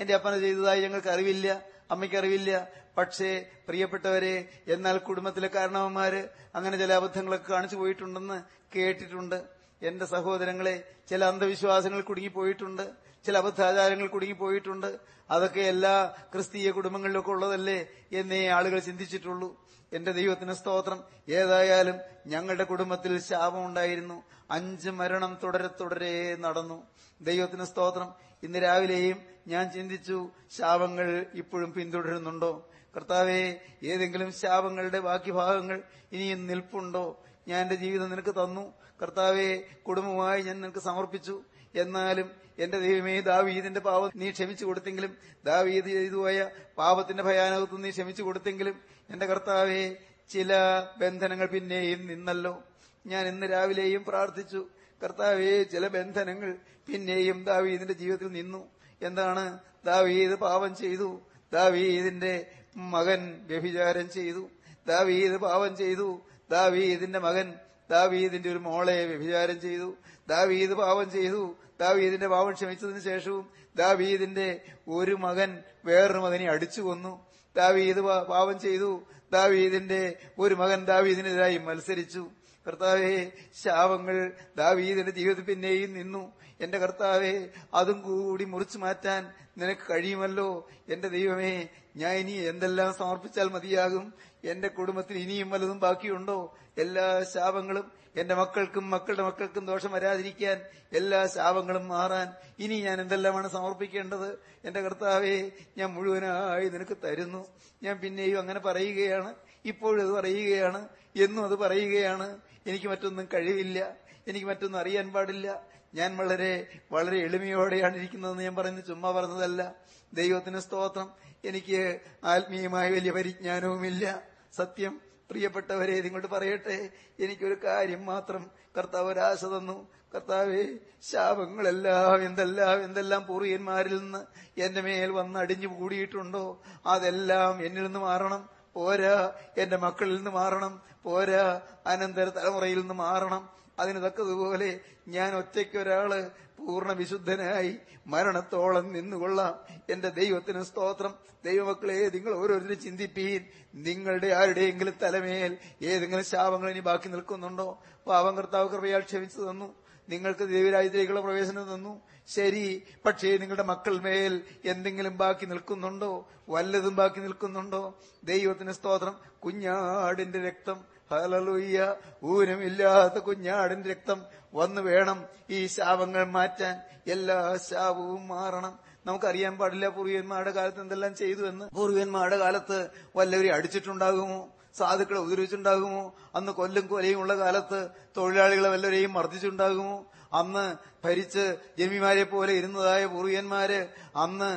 എന്റെ അപ്പന ചെയ്തതായി ഞങ്ങൾക്ക് അറിവില്ല. അമ്മയ്ക്കറിവില്ല പക്ഷേ പ്രിയപ്പെട്ടവരെ എന്നാൽ കുടുംബത്തിലെ കാരണവന്മാര് അങ്ങനെ ചില അബദ്ധങ്ങളൊക്കെ കാണിച്ചു പോയിട്ടുണ്ടെന്ന് കേട്ടിട്ടുണ്ട്. എന്റെ സഹോദരങ്ങളെ ചില അന്ധവിശ്വാസങ്ങൾ കുടുങ്ങിപ്പോയിട്ടുണ്ട് ചില അബദ്ധാചാരങ്ങൾ കുടുങ്ങിപ്പോയിട്ടുണ്ട്. അതൊക്കെ എല്ലാ ക്രിസ്തീയ കുടുംബങ്ങളിലൊക്കെ ഉള്ളതല്ലേ എന്നേ ആളുകൾ ചിന്തിച്ചിട്ടുള്ളൂ. എന്റെ ദൈവത്തിന് സ്തോത്രം. ഏതായാലും ഞങ്ങളുടെ കുടുംബത്തിൽ ശാപമുണ്ടായിരുന്നു അഞ്ച് മരണം തുടരെ തുടരെ നടന്നു. ദൈവത്തിന് സ്തോത്രം. ഇന്ന് രാവിലെയും ഞാൻ ചിന്തിച്ചു ശാപങ്ങൾ ഇപ്പോഴും പിന്തുടരുന്നുണ്ടോ? കർത്താവെ ഏതെങ്കിലും ശാപങ്ങളുടെ ബാക്കി ഭാഗങ്ങൾ ഇനിയും നിൽപ്പുണ്ടോ? ഞാൻ എന്റെ ജീവിതം നിനക്ക് തന്നു. കർത്താവെ കുടുംബമായി ഞാൻ നിനക്ക് സമർപ്പിച്ചു. എന്നാലും എന്റെ ദൈവമേ ദാവീദിന്റെ പാവം നീ ക്ഷമിച്ചു കൊടുത്തെങ്കിലും ദാവീദ് ചെയ്തുപോയ പാപത്തിന്റെ ഭയാനകത്ത് നീ ക്ഷമിച്ചു കൊടുത്തെങ്കിലും എന്റെ കർത്താവെ ചില ബന്ധനങ്ങൾ പിന്നെയും നിന്നല്ലോ. ഞാൻ ഇന്ന് രാവിലെയും പ്രാർത്ഥിച്ചു. കർത്താവെ ചില ബന്ധനങ്ങൾ പിന്നെയും ദാവീദിന്റെ ജീവിതത്തിൽ നിന്നു. എന്താണ്? ദാവീദ് പാപം ചെയ്തു. ദാവീദിന്റെ മകൻ വ്യഭിചാരം ചെയ്തു. ദാവീദ് പാപം ചെയ്തു. ദാവീദിന്റെ മകൻ ദാവീദിന്റെ ഒരു മോളെ വ്യഭിചാരം ചെയ്തു. ദാവീദ് പാപം ചെയ്തു. ദാവീദിന്റെ പാപം ക്ഷമിച്ചതിന് ശേഷവും ദാവീദിന്റെ ഒരു മകൻ വേറൊരു മകനെ അടിച്ചു കൊന്നു. ദാവീദ് പാപം ചെയ്തു. ദാവീദിന്റെ ഒരു മകൻ ദാവീദിനെതിരായി മത്സരിച്ചു. കർത്താവെ ശാപങ്ങൾ ദാവീദിന്റെ ജീവിതത്തിൽ പിന്നെയും നിന്നു. എന്റെ കർത്താവെ അതും കൂടി മുറിച്ചു മാറ്റാൻ നിനക്ക് കഴിയുമല്ലോ? എന്റെ ദൈവമേ ഞാൻ ഇനി എന്തെല്ലാം സമർപ്പിച്ചാൽ മതിയാകും? എന്റെ കുടുംബത്തിൽ ഇനിയും വല്ലതും ബാക്കിയുണ്ടോ? എല്ലാ ശാപങ്ങളും എന്റെ മക്കൾക്കും മക്കളുടെ മക്കൾക്കും ദോഷം വരാതിരിക്കാൻ എല്ലാ ശാപങ്ങളും മാറാൻ ഇനി ഞാൻ എന്തെല്ലാമാണ് സമർപ്പിക്കേണ്ടത്? എന്റെ കർത്താവെ ഞാൻ മുഴുവനായി നിനക്ക് തരുന്നു. ഞാൻ പിന്നെയും അങ്ങനെ പറയുകയാണ്. ഇപ്പോഴും അത് പറയുകയാണ്. എന്നും അത് പറയുകയാണ്. എനിക്ക് മറ്റൊന്നും കഴിവില്ല. എനിക്ക് മറ്റൊന്നും അറിയാൻ പാടില്ല. ഞാൻ വളരെ വളരെ എളിമയോടെയാണ് ഇരിക്കുന്നതെന്ന് ഞാൻ പറയുന്നത് ചുമ്മാ പറഞ്ഞതല്ല. ദൈവത്തിന് സ്തോത്രം. എനിക്ക് ആത്മീയമായ വലിയ പരിജ്ഞാനവുമില്ല. സത്യം പ്രിയപ്പെട്ടവരെ നിങ്ങോട്ട് പറയട്ടെ. എനിക്കൊരു കാര്യം മാത്രം കർത്താവ് ഒരാശ തന്നു. കർത്താവെ ശാപങ്ങളെല്ലാം എന്തെല്ലാം എന്തെല്ലാം പൂർവിയന്മാരിൽ നിന്ന് എന്റെ മേൽ വന്ന് അടിഞ്ഞു കൂടിയിട്ടുണ്ടോ? അതെല്ലാം എന്നിൽ നിന്ന് മാറണം. പോരാ എന്റെ മക്കളിൽ നിന്ന് മാറണം. പോരാ അനന്തര തലമുറയിൽ നിന്ന് മാറണം. അതിന് തക്കതുപോലെ ഞാൻ ഒറ്റയ്ക്ക് ഒരാൾ പൂർണ വിശുദ്ധനായി മരണത്തോളം നിന്നുകൊള്ളാം. എന്റെ ദൈവത്തിന് സ്തോത്രം. ദൈവമക്കളെ നിങ്ങൾ ഓരോരുത്തരും ചിന്തിപ്പീൻ. നിങ്ങളുടെ ആരുടെയെങ്കിലും തലമേൽ ഏതെങ്കിലും ശാപങ്ങൾ ഇനി ബാക്കി നിൽക്കുന്നുണ്ടോ? പാവം കർത്താവ് കൃപയാൽ ക്ഷമിച്ചു തന്നു. നിങ്ങൾക്ക് ദൈവരാജ്യത്തിലേക്കുള്ള പ്രവേശനം തന്നു. ശരി പക്ഷേ നിങ്ങളുടെ മക്കൾ മേൽ എന്തെങ്കിലും ബാക്കി നിൽക്കുന്നുണ്ടോ? വല്ലതും ബാക്കി നിൽക്കുന്നുണ്ടോ? ദൈവത്തിന് സ്തോത്രം. കുഞ്ഞാടിന്റെ രക്തം ഹലലുയ്യ. ഊനമില്ലാത്ത കുഞ്ഞാടിന്റെ രക്തം വന്നു വേണം ഈ ശാപങ്ങൾ മാറ്റാൻ. എല്ലാ ശാപവും മാറണം. നമുക്കറിയാൻ പാടില്ല പൂർവികന്മാരുടെ കാലത്ത് എന്തെല്ലാം ചെയ്തു എന്ന്. പൂർവികന്മാരുടെ കാലത്ത് വല്ലവരെ അടിച്ചിട്ടുണ്ടാകുമോ? സാധുക്കളെ ഉപദ്രവിച്ചിട്ടുണ്ടാകുമോ? അന്ന് കൊല്ലും കൊലയും ഉള്ള കാലത്ത് തൊഴിലാളികളെ വല്ലവരെയും മർദ്ദിച്ചുണ്ടാകുമോ അന്ന് ഭരിച്ച് ജന്മിമാരെ പോലെ ഇരുന്നതായ പൂർവികന്മാര് അന്ന്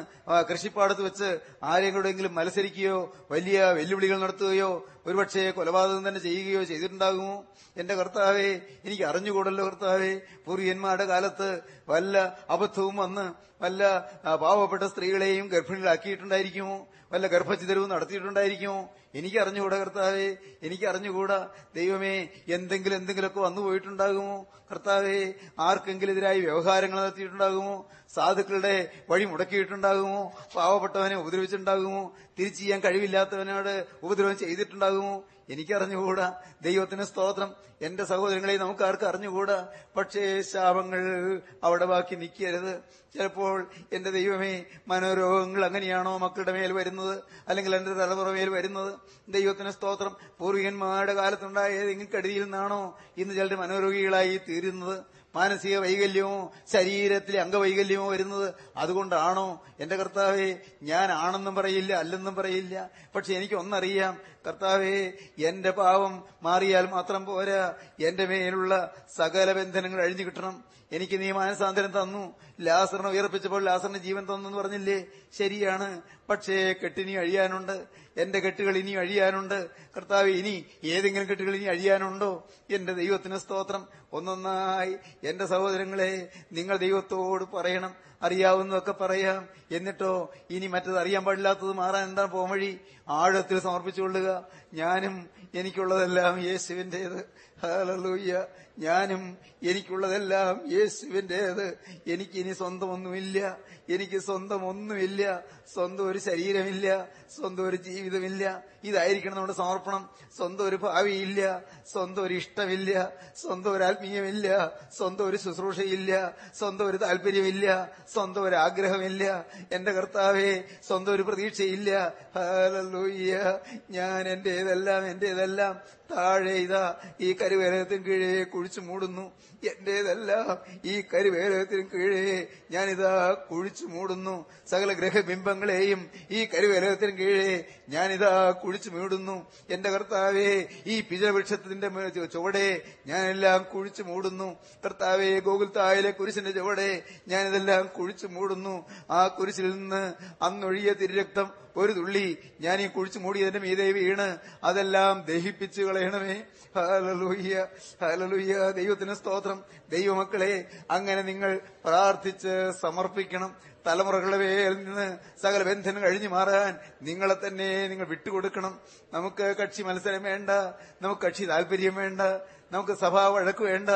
കൃഷിപ്പാടത്ത് വെച്ച് ആരെങ്കിലെങ്കിലും മത്സരിക്കുകയോ വലിയ വെല്ലുവിളികൾ നടത്തുകയോ ഒരുപക്ഷെ കൊലപാതകം തന്നെ ചെയ്യുകയോ ചെയ്തിട്ടുണ്ടാകുമോ? എന്റെ കർത്താവെ എനിക്ക് അറിഞ്ഞുകൂടല്ലോ കർത്താവേ. പൂർവികന്മാരുടെ കാലത്ത് വല്ല അബദ്ധവും വന്ന് വല്ല പാവപ്പെട്ട സ്ത്രീകളെയും ഗർഭിണികളാക്കിയിട്ടുണ്ടായിരിക്കുമോ? വല്ല ഗർഭചിതരവും നടത്തിയിട്ടുണ്ടായിരിക്കുമോ? എനിക്ക് അറിഞ്ഞുകൂടാ കർത്താവെ എനിക്ക് അറിഞ്ഞുകൂടാ ദൈവമേ എന്തെങ്കിലും എന്തെങ്കിലുമൊക്കെ വന്നു പോയിട്ടുണ്ടാകുമോ? കർത്താവെ ആർക്കെങ്കിലും എതിരായി വ്യവഹാരങ്ങൾ നടത്തിയിട്ടുണ്ടാകുമോ? സാധുക്കളുടെ വഴി മുടക്കിയിട്ടുണ്ടാകുമോ? പാവപ്പെട്ടവനെ ഉപദ്രവിച്ചിട്ടുണ്ടാകുമോ? തിരിച്ചു ചെയ്യാൻ കഴിവില്ലാത്തവനോട് ഉപദ്രവം ചെയ്തിട്ടുണ്ടാകുമോ? എനിക്കറിഞ്ഞുകൂടാ. ദൈവത്തിന് സ്തോത്രം. എന്റെ സഹോദരങ്ങളെ നമുക്ക് ആർക്ക് അറിഞ്ഞുകൂടാ. പക്ഷേ ശാപങ്ങൾ അവിടെ ബാക്കി നിൽക്കരുത്. ചിലപ്പോൾ എന്റെ ദൈവമേ മനോരോഗങ്ങൾ അങ്ങനെയാണോ മക്കളുടെ മേൽ വരുന്നത്? അല്ലെങ്കിൽ എന്റെ തലമുറ മേൽ വരുന്നത്? ദൈവത്തിന് സ്തോത്രം. പൂർവികന്മാരുടെ കാലത്തുണ്ടായ കടിയിൽ നിന്നാണോ ഇന്ന് ചിലർ മനോരോഗികളായി തീരുന്നത്? മാനസിക വൈകല്യമോ ശരീരത്തിലെ അംഗവൈകല്യമോ വരുന്നത് അതുകൊണ്ടാണോ? എന്റെ കർത്താവെ ഞാൻ ആണെന്നും പറയില്ല അല്ലെന്നും പറയില്ല. പക്ഷെ എനിക്ക് ഒന്നറിയാം കർത്താവെ എന്റെ പാവം മാറിയാൽ മാത്രം പോരാ. എന്റെ മേലുള്ള സകല ബന്ധനങ്ങൾ അഴിഞ്ഞു കിട്ടണം. എനിക്ക് നീ മാനസാന്തരം തന്നു. ലാസറിനെ ഉയർപ്പിച്ചപ്പോൾ ലാസറിന് ജീവൻ തന്നു എന്ന് പറഞ്ഞില്ലേ? ശരിയാണ്. പക്ഷേ കെട്ടിനി അഴിയാനുണ്ട്. എന്റെ കെട്ടുകൾ ഇനി അഴിയാനുണ്ട്. കർത്താവ് ഇനി ഏതെങ്കിലും കെട്ടുകൾ ഇനി അഴിയാനുണ്ടോ? എന്റെ ദൈവത്തിന് സ്തോത്രം. ഒന്നൊന്നായി എന്റെ സഹോദരങ്ങളെ നിങ്ങൾ ദൈവത്തോട് പറയണം. അറിയാവുന്നതൊക്കെ പറയാം. എന്നിട്ടോ ഇനി മറ്റത് അറിയാൻ പാടില്ലാത്തത് മാറാൻ എന്താ പോംവഴി? ആഴത്തിൽ സമർപ്പിച്ചുകൊള്ളുക. ഞാനും എനിക്കുള്ളതെല്ലാം യേശുവിന്റേത്. ഹാലലൂയ്യ ഞാനും എനിക്കുള്ളതെല്ലാം യേശുവിന്റേത് എനിക്കിനി സ്വന്തമൊന്നുമില്ല. എനിക്ക് സ്വന്തം ഒന്നുമില്ല സ്വന്തം ഒരു ശരീരമില്ല സ്വന്തം ഒരു ജീവിതമില്ല. ഇതായിരിക്കണം നമ്മുടെ സമർപ്പണം. സ്വന്തം ഒരു ഭാവിയില്ല സ്വന്തം ഒരു ഇഷ്ടമില്ല സ്വന്തം ഒരു ആത്മീയമില്ല സ്വന്തം ഒരു ശുശ്രൂഷയില്ല സ്വന്തം ഒരു താല്പര്യമില്ല സ്വന്തം ഒരു ആഗ്രഹമില്ല. എന്റെ കർത്താവെ സ്വന്തം ഒരു പ്രതീക്ഷയില്ല. ഞാൻ എന്റേതെല്ലാം എന്റേതെല്ലാം. താഴെ ഇതാ ഈ കരുവേലകത്തിന് കീഴേ കുഴിച്ചു മൂടുന്നു. എന്റേതെല്ലാം ഈ കരുവേലകത്തിന് കീഴേ ഞാനിതാ കുഴിച്ചു മൂടുന്നു. സകല ഗ്രഹബിംബങ്ങളെയും ഈ കരുവേലകത്തിന് കീഴേ ഞാനിതാ കുഴിച്ചു മൂടുന്നു. എന്റെ കർത്താവേ ഈ പിജവൃക്ഷത്തിന്റെ ചുവടെ ഞാനെല്ലാം കുഴിച്ചു മൂടുന്നു. കർത്താവേ ഗോകുൽത്തായിലെ കുരിശിന്റെ ചുവടെ ഞാനിതെല്ലാം കുഴിച്ചു മൂടുന്നു. ആ കുരിശിൽ നിന്ന് അന്നൊഴിയ തിരുരക്തം ഒരു തുള്ളി ഞാൻ ഈ കുഴിച്ചു മൂടിയതിന്റെ മീതെ വീണ് അതെല്ലാം ദഹിപ്പിച്ചു കളയണമേ. ഹാലലൂയ്യ ഹാലലൂയ്യ ദൈവത്തിന് സ്തോത്രം. ദൈവമക്കളെ അങ്ങനെ നിങ്ങൾ പ്രാർത്ഥിച്ച് സമർപ്പിക്കണം. തലമുറകളുടെ പേരിൽ നിന്ന് സകല ബന്ധനം കഴിഞ്ഞു മാറാൻ നിങ്ങളെ തന്നെ നിങ്ങൾ വിട്ടുകൊടുക്കണം. നമുക്ക് കക്ഷി മത്സരം വേണ്ട നമുക്ക് കക്ഷി താല്പര്യം വേണ്ട നമുക്ക് സഭാ വഴക്ക് വേണ്ട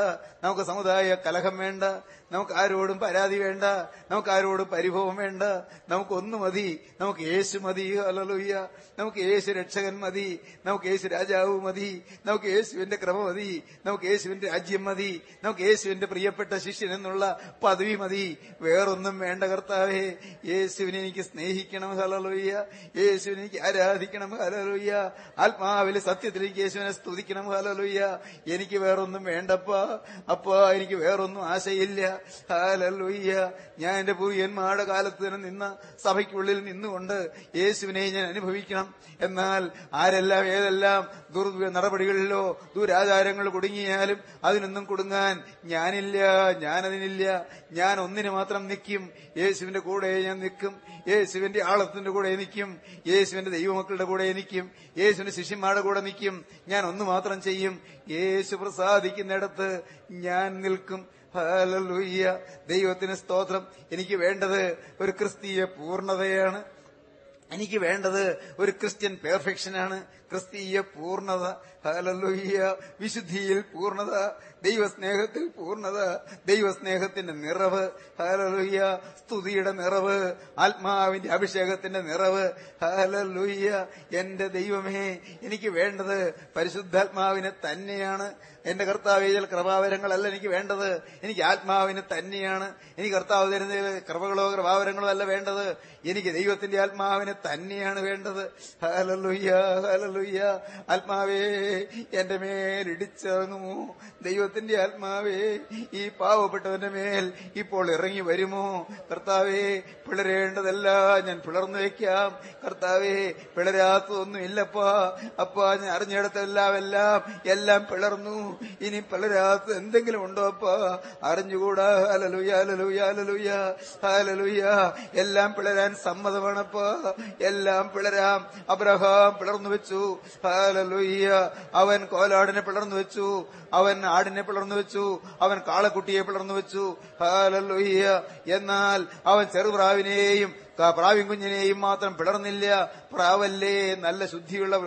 നമുക്ക് സമുദായ കലഹം വേണ്ട നമുക്ക് ആരോടും പരാതി വേണ്ട നമുക്ക് ആരോടും പരിഭവം വേണ്ട നമുക്കൊന്നു മതി നമുക്ക് യേശു മതി അലലുയ്യ നമുക്ക് യേശു രക്ഷകൻ മതി നമുക്ക് യേശു രാജാവ് മതി നമുക്ക് യേശുവിന്റെ ക്രമ മതി നമുക്ക് യേശുവിന്റെ രാജ്യം മതി നമുക്ക് യേശുവിന്റെ പ്രിയപ്പെട്ട ശിഷ്യൻ എന്നുള്ള പദവി മതി. വേറൊന്നും വേണ്ട കർത്താവേ യേശുവിനെ എനിക്ക് സ്നേഹിക്കണം ഹലലുയ്യ യേശുവിനെ എനിക്ക് ആരാധിക്കണം ഹലലുയ്യ ആത്മാവിൽ സത്യത്തിൽ എനിക്ക് യേശുവിനെ സ്തുതിക്കണം ഹലലുയ്യ എനിക്ക് വേറൊന്നും വേണ്ടപ്പാ. അപ്പാ എനിക്ക് വേറൊന്നും ആശയില്ല. ഹാലലുയ്യ. ഞാൻ എന്റെ പൂർവന്മാരുടെ കാലത്ത് തന്നെ നിന്ന സഭയ്ക്കുള്ളിൽ നിന്നുകൊണ്ട് യേശുവിനെ ഞാൻ അനുഭവിക്കണം. എന്നാൽ ആരെല്ലാം ഏതെല്ലാം ദുർ നടപടികളിലോ ദുരാചാരങ്ങൾ കുടുങ്ങിയാലും അതിനൊന്നും കൊടുങ്ങാൻ ഞാനില്ല ഞാനതിനില്ല. ഞാൻ ഒന്നിന് മാത്രം നിൽക്കും. യേശുവിന്റെ കൂടെ ഞാൻ നിൽക്കും. യേശുവിന്റെ ആളത്തിന്റെ കൂടെ നിൽക്കും. യേശുവിന്റെ ദൈവമക്കളുടെ കൂടെ നിൽക്കും. യേശുവിന്റെ ശിഷ്യന്മാരുടെ കൂടെ നിൽക്കും. ഞാൻ ഒന്ന് മാത്രം ചെയ്യും. യേശു പ്രസാദിക്കുന്നിടത്ത് ഞാൻ നിൽക്കും. ഹല്ലേലൂയ. ദൈവത്തിന് സ്തോത്രം. എനിക്ക് വേണ്ടത് ഒരു ക്രിസ്തീയ പൂർണതയാണ്. എനിക്ക് വേണ്ടത് ഒരു ക്രിസ്ത്യൻ പെർഫെക്ഷനാണ്. ക്രിസ്തീയ പൂർണത. ഹലലുയ്യ വിശുദ്ധിയിൽ പൂർണത. ദൈവസ്നേഹത്തിൽ പൂർണത. ദൈവസ്നേഹത്തിന്റെ നിറവ്. ഹലലുയ്യ സ്തുതിയുടെ നിറവ്. ആത്മാവിന്റെ അഭിഷേകത്തിന്റെ നിറവ്. ഹലലുയ്യ എന്റെ ദൈവമേ എനിക്ക് വേണ്ടത് പരിശുദ്ധാത്മാവിനെ തന്നെയാണ്. എന്റെ കർത്താവ് ചില കൃപാവരങ്ങളല്ല എനിക്ക് വേണ്ടത്. എനിക്ക് ആത്മാവിന് തന്നെയാണ്. എനിക്ക് കർത്താവ് തരുന്ന കൃപകളോ കൃപാവരങ്ങളോ അല്ല വേണ്ടത്. എനിക്ക് ദൈവത്തിന്റെ ആത്മാവിന് തന്നെയാണ് വേണ്ടത്. Hallelujah hallelujah. ആത്മാവേ എന്റെ മേൽ ഇടിച്ചിറങ്ങുമോ? ദൈവത്തിന്റെ ആത്മാവേ ഈ പാവപ്പെട്ടവന്റെ മേൽ ഇപ്പോൾ ഇറങ്ങി വരുമോ? കർത്താവേ പിളരേണ്ടതല്ല. ഞാൻ പിളർന്നു വയ്ക്കാം. കർത്താവേ പിളരാത്തതൊന്നും ഇല്ലപ്പാ അപ്പാ ഞാൻ അറിഞ്ഞെടുത്തെല്ലാം എല്ലാം എല്ലാം പിളർന്നു. ഇനി പലരാത്ത എന്തെങ്കിലും ഉണ്ടോ അപ്പ? അറിഞ്ഞുകൂടാ. ഹലലുയ ഹലലുയ ഹലലുയ ഹലലുയ എല്ലാം പിളരാൻ സമ്മതമാണപ്പാ. എല്ലാം പിളരാം. അബ്രഹാം പിളർന്നു വെച്ചു. ഹാലലുയ്യ അവൻ കോലാടിനെ പിളർന്നു വെച്ചു. അവൻ ആടിനെ പിളർന്നു വെച്ചു. അവൻ കാളക്കുട്ടിയെ പിളർന്നു വെച്ചു. ഹാലലുയ്യ എന്നാൽ അവൻ ചെറുപ്രാവിനെയും പ്രാവിൻ കുഞ്ഞിനെയും മാത്രം പിളർന്നില്ല. പ്രാവല്ലേ നല്ല ശുദ്ധിയുള്ള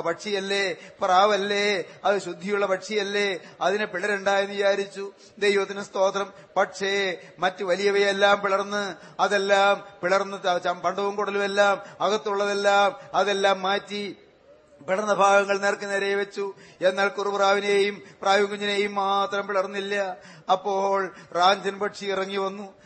പക്ഷിയല്ലേ? പ്രാവല്ലേ അത് ശുദ്ധിയുള്ള പക്ഷിയല്ലേ? അതിനെ പിളരണ്ട വിചാരിച്ചു. ദൈവത്തിന് സ്തോത്രം. പക്ഷേ മറ്റു വലിയവയെല്ലാം പിളർന്ന് അതെല്ലാം പിളർന്ന് പണ്ടവും കുടലും എല്ലാം അകത്തുള്ളതെല്ലാം അതെല്ലാം മാറ്റി പിളർന്ന ഭാഗങ്ങൾ നേർക്ക് നേരെ വെച്ചു. എന്നാൽ കുറുപ്രാവിനെയും പ്രാവിൻ കുഞ്ഞിനെയും മാത്രം പിളർന്നില്ല. അപ്പോൾ റാഞ്ചൻ പക്ഷി ഇറങ്ങി വന്നു.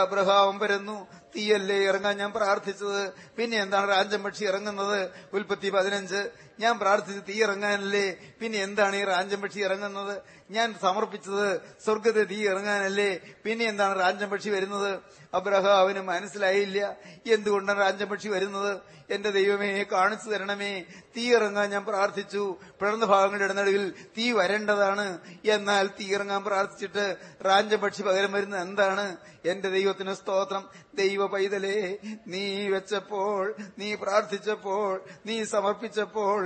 അബ്രഹാം വരുന്നു. തീയല്ലേ ഇറങ്ങാൻ ഞാൻ പ്രാർത്ഥിച്ചത്. പിന്നെ എന്താണ് രാജൻ പക്ഷി ഇറങ്ങുന്നത്? ഉൽപ്പത്തി പതിനഞ്ച്. ഞാൻ പ്രാർത്ഥിച്ച് തീ ഇറങ്ങാനല്ലേ? പിന്നെ എന്താണ് ഈ റാഞ്ചംപക്ഷി ഇറങ്ങുന്നത്? ഞാൻ സമർപ്പിച്ചത് സ്വർഗത്തെ തീ ഇറങ്ങാനല്ലേ? പിന്നെ എന്താണ് റാഞ്ചംപക്ഷി വരുന്നത് വരുന്നത്? അവന് മനസ്സിലായില്ല. എന്തുകൊണ്ടാണ് റാഞ്ചംപക്ഷി വരുന്നത്? എന്റെ ദൈവമേ കാണിച്ചു തരണമേ. തീ ഇറങ്ങാൻ ഞാൻ പ്രാർത്ഥിച്ചു. പിളർന്ന ഭാഗങ്ങളുടെ ഇടനടുവിൽ തീ വരേണ്ടതാണ്. എന്നാൽ തീ ഇറങ്ങാൻ പ്രാർത്ഥിച്ചിട്ട് റാഞ്ചംപക്ഷി പകരം വരുന്നത് എന്താണ്? എന്റെ ദൈവത്തിന് സ്തോത്രം. ദൈവ പൈതലേ നീ വെച്ചപ്പോൾ നീ പ്രാർത്ഥിച്ചപ്പോൾ നീ സമർപ്പിച്ചപ്പോൾ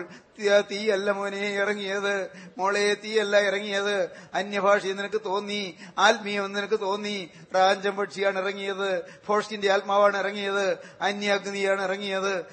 തീയല്ല മോനെ ഇറങ്ങിയത്. മോളെ തീയല്ല ഇറങ്ങിയത്. അന്യഭാഷ നിനക്ക് തോന്നി. ആത്മീയം നിനക്ക് തോന്നി. റാഞ്ചം പക്ഷിയാണ് ഇറങ്ങിയത്. ഫോഷ്കിന്റെ ആത്മാവാണ് ഇറങ്ങിയത്. അന്യാഗ്നിയാണ് ഇറങ്ങിയത്.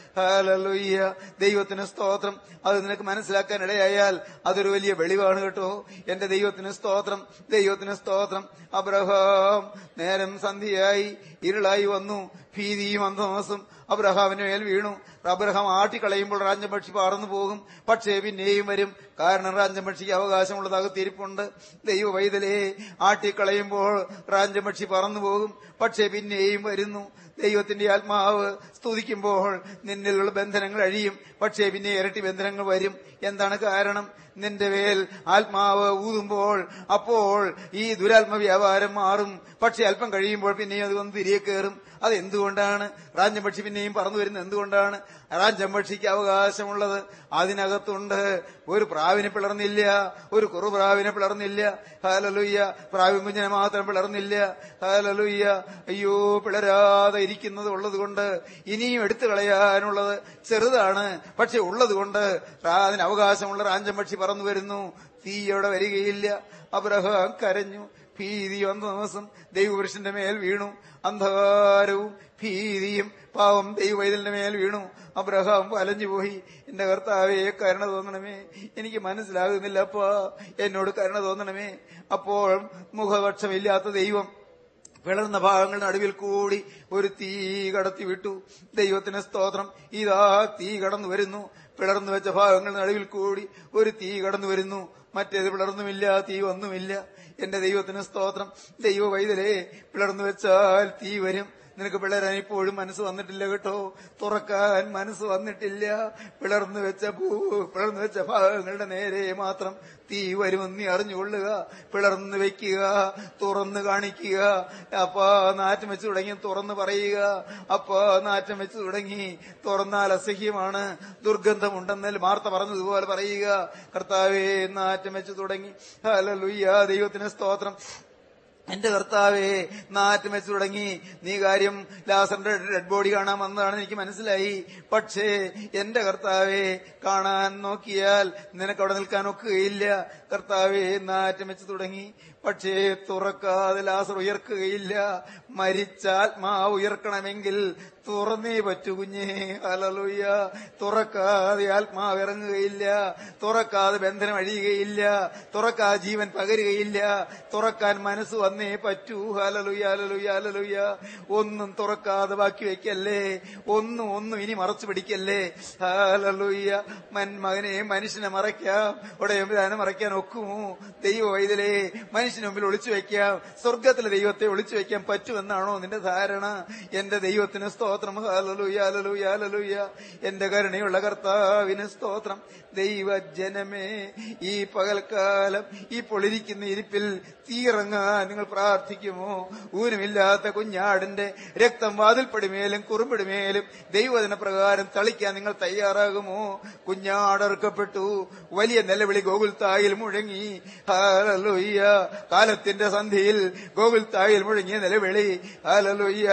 ദൈവത്തിന് സ്തോത്രം. അത് നിനക്ക് മനസ്സിലാക്കാൻ ഇടയായാൽ അതൊരു വലിയ വെളിവാണ് കേട്ടോ. എന്റെ ദൈവത്തിന് സ്തോത്രം. ദൈവത്തിന് സ്തോത്രം. അബ്രഹാം നേരം സന്ധ്യയായി. ഇരുളായി വന്നു. ഭീതിയും അന്ധമാസം അബ്രഹാമിന് മേൽ വീണു. അബ്രഹാം ആട്ടിക്കളയുമ്പോൾ റാഞ്ചപക്ഷി പറന്നു പോകും. പക്ഷേ പിന്നെയും വരും. കാരണം റാഞ്ചമക്ഷിക്ക് അവകാശമുള്ളത് തിരിപ്പുണ്ട് ദൈവ വൈതലേ ആട്ടിക്കളയുമ്പോൾ റാഞ്ചമക്ഷി പറന്നു പോകും. പക്ഷേ പിന്നെയും വരുന്നു. ദൈവത്തിന്റെ ആത്മാവ് സ്തുതിക്കുമ്പോൾ നിന്നിലുള്ള ബന്ധനങ്ങൾ അഴിയും. പക്ഷേ പിന്നെ ഇരട്ടി ബന്ധനങ്ങൾ വരും. എന്താണ് കാരണം? നിന്റെ മേൽ ആത്മാവ് ഊതുമ്പോൾ അപ്പോൾ ഈ ദുരാത്മ വ്യാപാരം മാറും. പക്ഷെ അല്പം കഴിയുമ്പോൾ പിന്നെയും അത് വന്ന് തിരികെ കയറും. അതെന്തുകൊണ്ടാണ്? റാഞ്ചമ്പക്ഷി പിന്നെയും പറന്നു വരുന്നത് എന്തുകൊണ്ടാണ്? റാഞ്ചമ്പക്ഷിക്ക് അവകാശമുള്ളത് അതിനകത്തുണ്ട്. ഒരു പ്രാവിനെ പിളർന്നില്ല ഒരു കുറു പ്രാവിനെ പിളർന്നില്ല. ഹാലലുയ്യ. പ്രാവിൻ കുഞ്ഞിനെ മാത്രം പിളർന്നില്ല. ഹാലലുയ്യ. അയ്യോ പിളരാതെ ഇരിക്കുന്നത് ഉള്ളത് കൊണ്ട് ഇനിയും എടുത്തു കളയാനുള്ളത് ചെറുതാണ്. പക്ഷെ ഉള്ളത് കൊണ്ട് അതിന് അവകാശമുള്ള റാഞ്ചമ്പക്ഷി പറന്നു വരുന്നു. തീയോടെ വരികയില്ല. അബ്രഹാം കരഞ്ഞു. ഭീതി വന്ന ദിവസം ദൈവപുരുഷന്റെ മേൽ വീണു. അന്ധകാരവും ഭീതിയും പാവം ദൈവവൈതലിന്റെ മേൽ വീണു. അബ്രഹാം വലഞ്ഞുപോയി എന്റെ കർത്താവേ കരുണ തോന്നണമേ. എനിക്ക് മനസ്സിലാകുന്നില്ല അപ്പാ. എന്നോട് കരുണ തോന്നണമേ. അപ്പോൾ മുഖപക്ഷമില്ലാത്ത ദൈവം വിളർന്ന ഭാഗങ്ങൾ നടുവിൽ കൂടി ഒരു തീ കടത്തി വിട്ടു. ദൈവത്തിന് സ്തോത്രം. ഇതാ തീ കടന്നു വരുന്നു. പിളർന്നു വെച്ച ഭാഗങ്ങൾ നടുവിൽ കൂടി ഒരു തീ കടന്നു വരുന്നു. മറ്റേത് പിളർന്നുമില്ല തീ ഒന്നുമില്ല. എന്റെ ദൈവത്തിന് സ്തോത്രം. ദൈവ വൈതലേ പിളർന്നു വെച്ചാൽ തീ വരും. നിനക്ക് പിളരാൻ ഇപ്പോഴും മനസ്സ് വന്നിട്ടില്ല കേട്ടോ. തുറക്കാൻ മനസ്സ് വന്നിട്ടില്ല. പിളർന്നു വെച്ച ഭൂ പിളർന്നു വെച്ച ഭാഗങ്ങളുടെ നേരെ മാത്രം തീ വരുമെന്ന് അറിഞ്ഞുകൊള്ളുക. പിളർന്ന് വെക്കുക തുറന്നു കാണിക്കുക. അപ്പാ നാറ്റം വെച്ച് തുടങ്ങി തുറന്നു പറയുക. അപ്പാ നാറ്റം വെച്ച് തുടങ്ങി. തുറന്നാൽ അസഹ്യമാണ്. ദുർഗന്ധമുണ്ടെന്നൽ വാർത്ത പറഞ്ഞതുപോലെ പറയുക. കർത്താവേ നാറ്റം വെച്ച് തുടങ്ങി. ഹലലുയ്യ ദൈവത്തിന് സ്തോത്രം. എന്റെ കർത്താവേ നാറ്റ് മെച്ചു തുടങ്ങി. നീ കാര്യം ലാസറിന്റെ ഡെഡ് ബോഡി കാണാൻ വന്നതാണ് എനിക്ക് മനസ്സിലായി. പക്ഷേ എന്റെ കർത്താവേ കാണാൻ നോക്കിയാൽ നിനക്ക് അവിടെ നിൽക്കാൻ ഒക്കുകയില്ല. കർത്താവേ നാറ്റം മെച്ചു തുടങ്ങി. പക്ഷേ തുറക്കാതെ ലാസർ ഉയർക്കുകയില്ല. ആത്മാ ഉയർക്കണമെങ്കിൽ തുറന്നേ പറ്റൂ കുഞ്ഞേ. അലലുയ്യ തുറക്കാതെ ആത്മാവ് ഇറങ്ങുകയില്ല. തുറക്കാതെ ബന്ധനം അഴിയുകയില്ല. തുറക്കാതെ ജീവൻ പകരുകയില്ല. തുറക്കാൻ മനസ്സ് വന്നേ പറ്റൂ. അലലുയ്യ അലലുയ്യ അലലുയ്യ ഒന്നും തുറക്കാതെ ബാക്കി വെക്കല്ലേ? ഒന്നും ഒന്നും ഇനി മറച്ചു പിടിക്കല്ലേ? അലലുയ്യ മൻ മകനെ മനുഷ്യനെ മറയ്ക്കാം. ഉടയമ്പുരാനെ മറയ്ക്കാൻ ഒക്കുമോ? ദൈവ വൈദലേ മനുഷ്യൻ മനുഷ്യന് മുമ്പിൽ ഒളിച്ചു വെക്കാം സ്വർഗത്തിലെ ദൈവത്തെ ഒളിച്ചു വെക്കാൻ പറ്റുമെന്നാണോ നിന്റെ ധാരണ? എന്റെ ദൈവത്തിന് സ്തോത്രം. ഹാലലൂയ ഹാലലൂയ ഹാലലൂയ എന്റെ കരുണയുള്ള കർത്താവിന് സ്തോത്രം. ദൈവജനമേ ഈ പകൽക്കാലം ഈ പൊളിരിക്കുന്ന ഇരിപ്പിൽ തീറങ്ങാൻ നിങ്ങൾ പ്രാർത്ഥിക്കുമോ? ഊനമില്ലാത്ത കുഞ്ഞാടിന്റെ രക്തം വാതിൽപ്പടിമേലും കുറുമ്പിടിമേലും ദൈവദിന പ്രകാരം തളിക്കാൻ നിങ്ങൾ തയ്യാറാകുമോ? കുഞ്ഞാടർക്കപ്പെട്ടു വലിയ നിലവിളി ഗോകുൽത്തായിൽ മുഴങ്ങി. ഹാലലൊയ്യ കാലത്തിന്റെ സന്ധ്യയിൽ ഗോകുൽ തായിൽ മുഴങ്ങിയ നിലവിളി. കാലത്തിന്റെ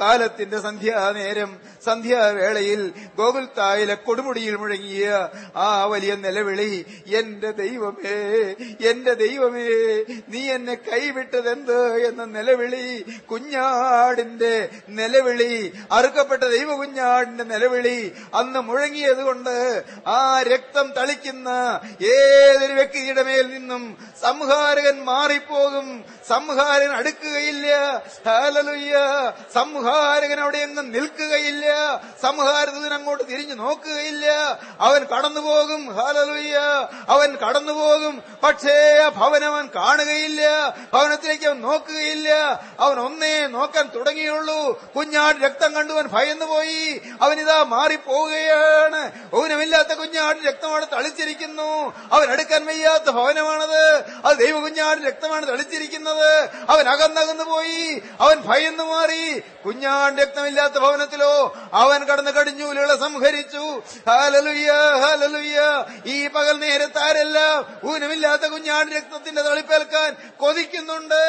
കാലത്തിന്റെ സന്ധ്യാനേരം സന്ധ്യാവേളയിൽ ഗോകുൽത്തായിലെ കൊടുമുടിയിൽ മുഴങ്ങിയ ആ വലിയ നിലവിളി എന്റെ ദൈവമേ എന്റെ ദൈവമേ നീ എന്നെ കൈവിട്ടതെന്ത്? എന്ന നിലവിളി കുഞ്ഞാടിന്റെ നിലവിളി അറുക്കപ്പെട്ട ദൈവ കുഞ്ഞാടിന്റെ നിലവിളി അന്ന് മുഴങ്ങിയതുകൊണ്ട് ആ രക്തം തളിക്കുന്ന ഏതൊരു വ്യക്തിയുടെ മേൽ നിന്നും സംഹാരകൻ മാറിപ്പോകും. സംഹാരൻ അടുക്കുകയില്ല. സംഹാരകൻ അവിടെ നിൽക്കുകയില്ല. സംഹാരദൂതൻ അങ്ങോട്ട് തിരിഞ്ഞു നോക്കുകയില്ല. അവൻ കടന്നുപോകും. ഹാലലുയ്യ അവൻ കടന്നുപോകും. പക്ഷേ ആ കാണുകയില്ല. ഭവനത്തിലേക്ക് അവൻ നോക്കുകയില്ല. അവൻ ഒന്നേ നോക്കാൻ തുടങ്ങിയുള്ളൂ. കുഞ്ഞാട് രക്തം കണ്ടു അവൻ ഭയന്നു പോയി അവനിതാ മാറിപ്പോവുകയാണ്. ഊനമില്ലാത്ത കുഞ്ഞാട് രക്തമാണ് തളിച്ചിരിക്കുന്നു. അവൻ എടുക്കാൻ വയ്യാത്ത ഭവനമാണത്. അത് ദൈവ കുഞ്ഞാട് രക്തമാണ് തളിച്ചിരിക്കുന്നത്. അവൻ അകന്നകന്നു പോയി അവൻ ഭയന്നു മാറി കുഞ്ഞാട് രക്തമില്ലാത്ത ഭവനത്തിലോ അവൻ കടന്നു കടിഞ്ഞൂലുകളെ സംഹരിച്ചു. ഹാലലുയ്യ ഹാലലുയ്യ ഈ പകൽ നേരത്താരെല്ലാം ഊനമില്ലാത്ത കുഞ്ഞാട് രക്തത്തിന്റെ തളിപ്പേൽക്കാൻ കൊതിക്കുന്നുണ്ട്.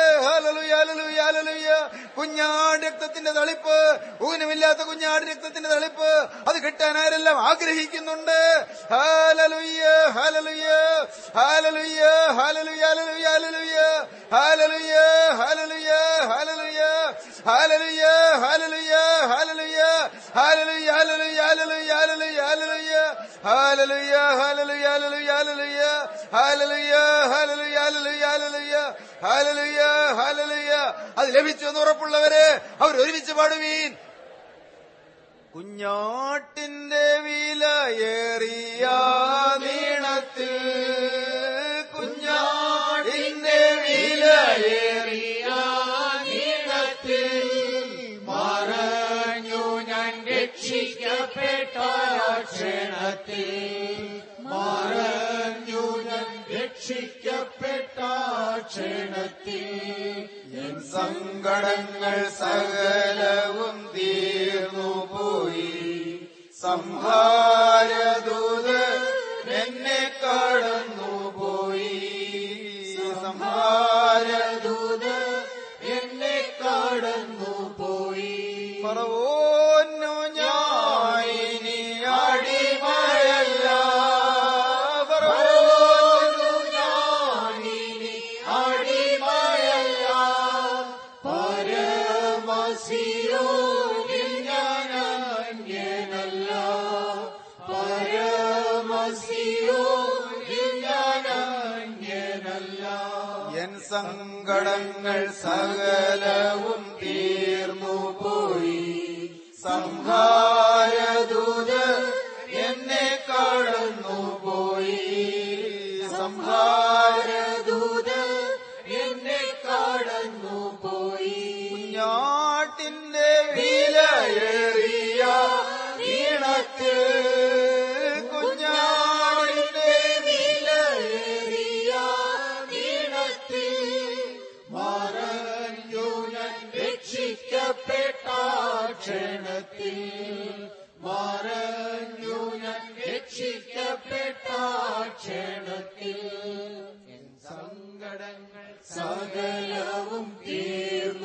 കുഞ്ഞാട് രക്തത്തിന്റെ തളിപ്പ്. ഊനമില്ലാത്ത കുഞ്ഞാട് രക്തത്തിന്റെ തളിപ്പ്. അത് കിട്ടാൻ ആരെല്ലാം ആഗ്രഹിക്കുന്നുണ്ട്? ഹാലലുയ്യ ഹാലലുയ്യ ഹാലലുയ്യ ഹാലലുയ്യ ഹാലലുയ്യ ഹാലലുയ്യ ഹാലലുയ്യ ഹാലലുയ്യ ഹാലലുയ്യ ഹാലലുയ്യ ഹാലലുയ്യ ഹാലലുയ്യ Hallelujah, hallelujah, hallelujah, hallelujah, hallelujah. Hallelujah, hallelujah, hallelujah, hallelujah. Hallelujah, hallelujah, hallelujah, hallelujah. Hallelujah, hallelujah. അത് ലഭിച്ചു എന്ന് ഉറപ്പുള്ളവരെ അവർ ഒരുമിച്ച് പാടുവീൻ കുഞ്ഞാട്ടിന്റെ വിലയേറിയ നീ ക്ഷണത്തിൽ മറഞ്ഞു ഞാൻ രക്ഷിക്കപ്പെട്ട ക്ഷണത്തിൽ എൻ സങ്കടങ്ങൾ സകലവും തീർന്നു പോയി. സംഹാരദൂത് എന്നെ കടന്നു സകലവും തീർന്നു പോയി സംഹാരദൂത് ആരഞ്ഞുഞൻ രക്ഷിക്കപ്പെട്ടാക്ഷണത്തിൽ സങ്കടങ്ങൾ സകലവും തീർ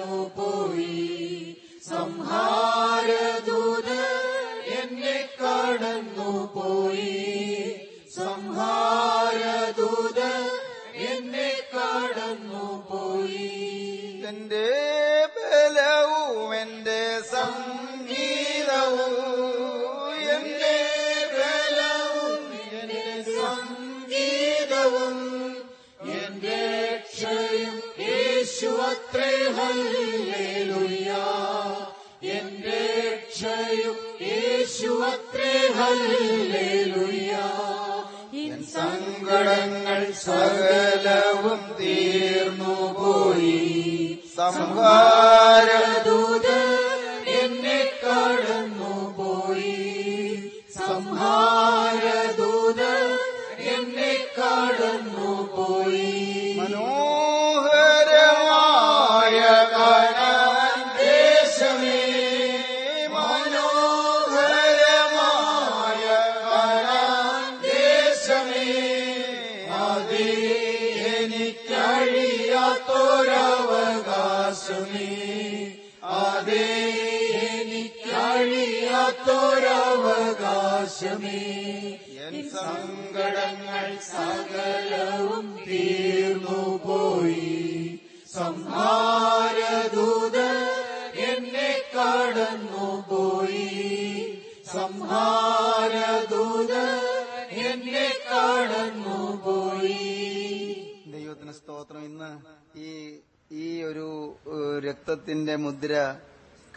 മുദ്ര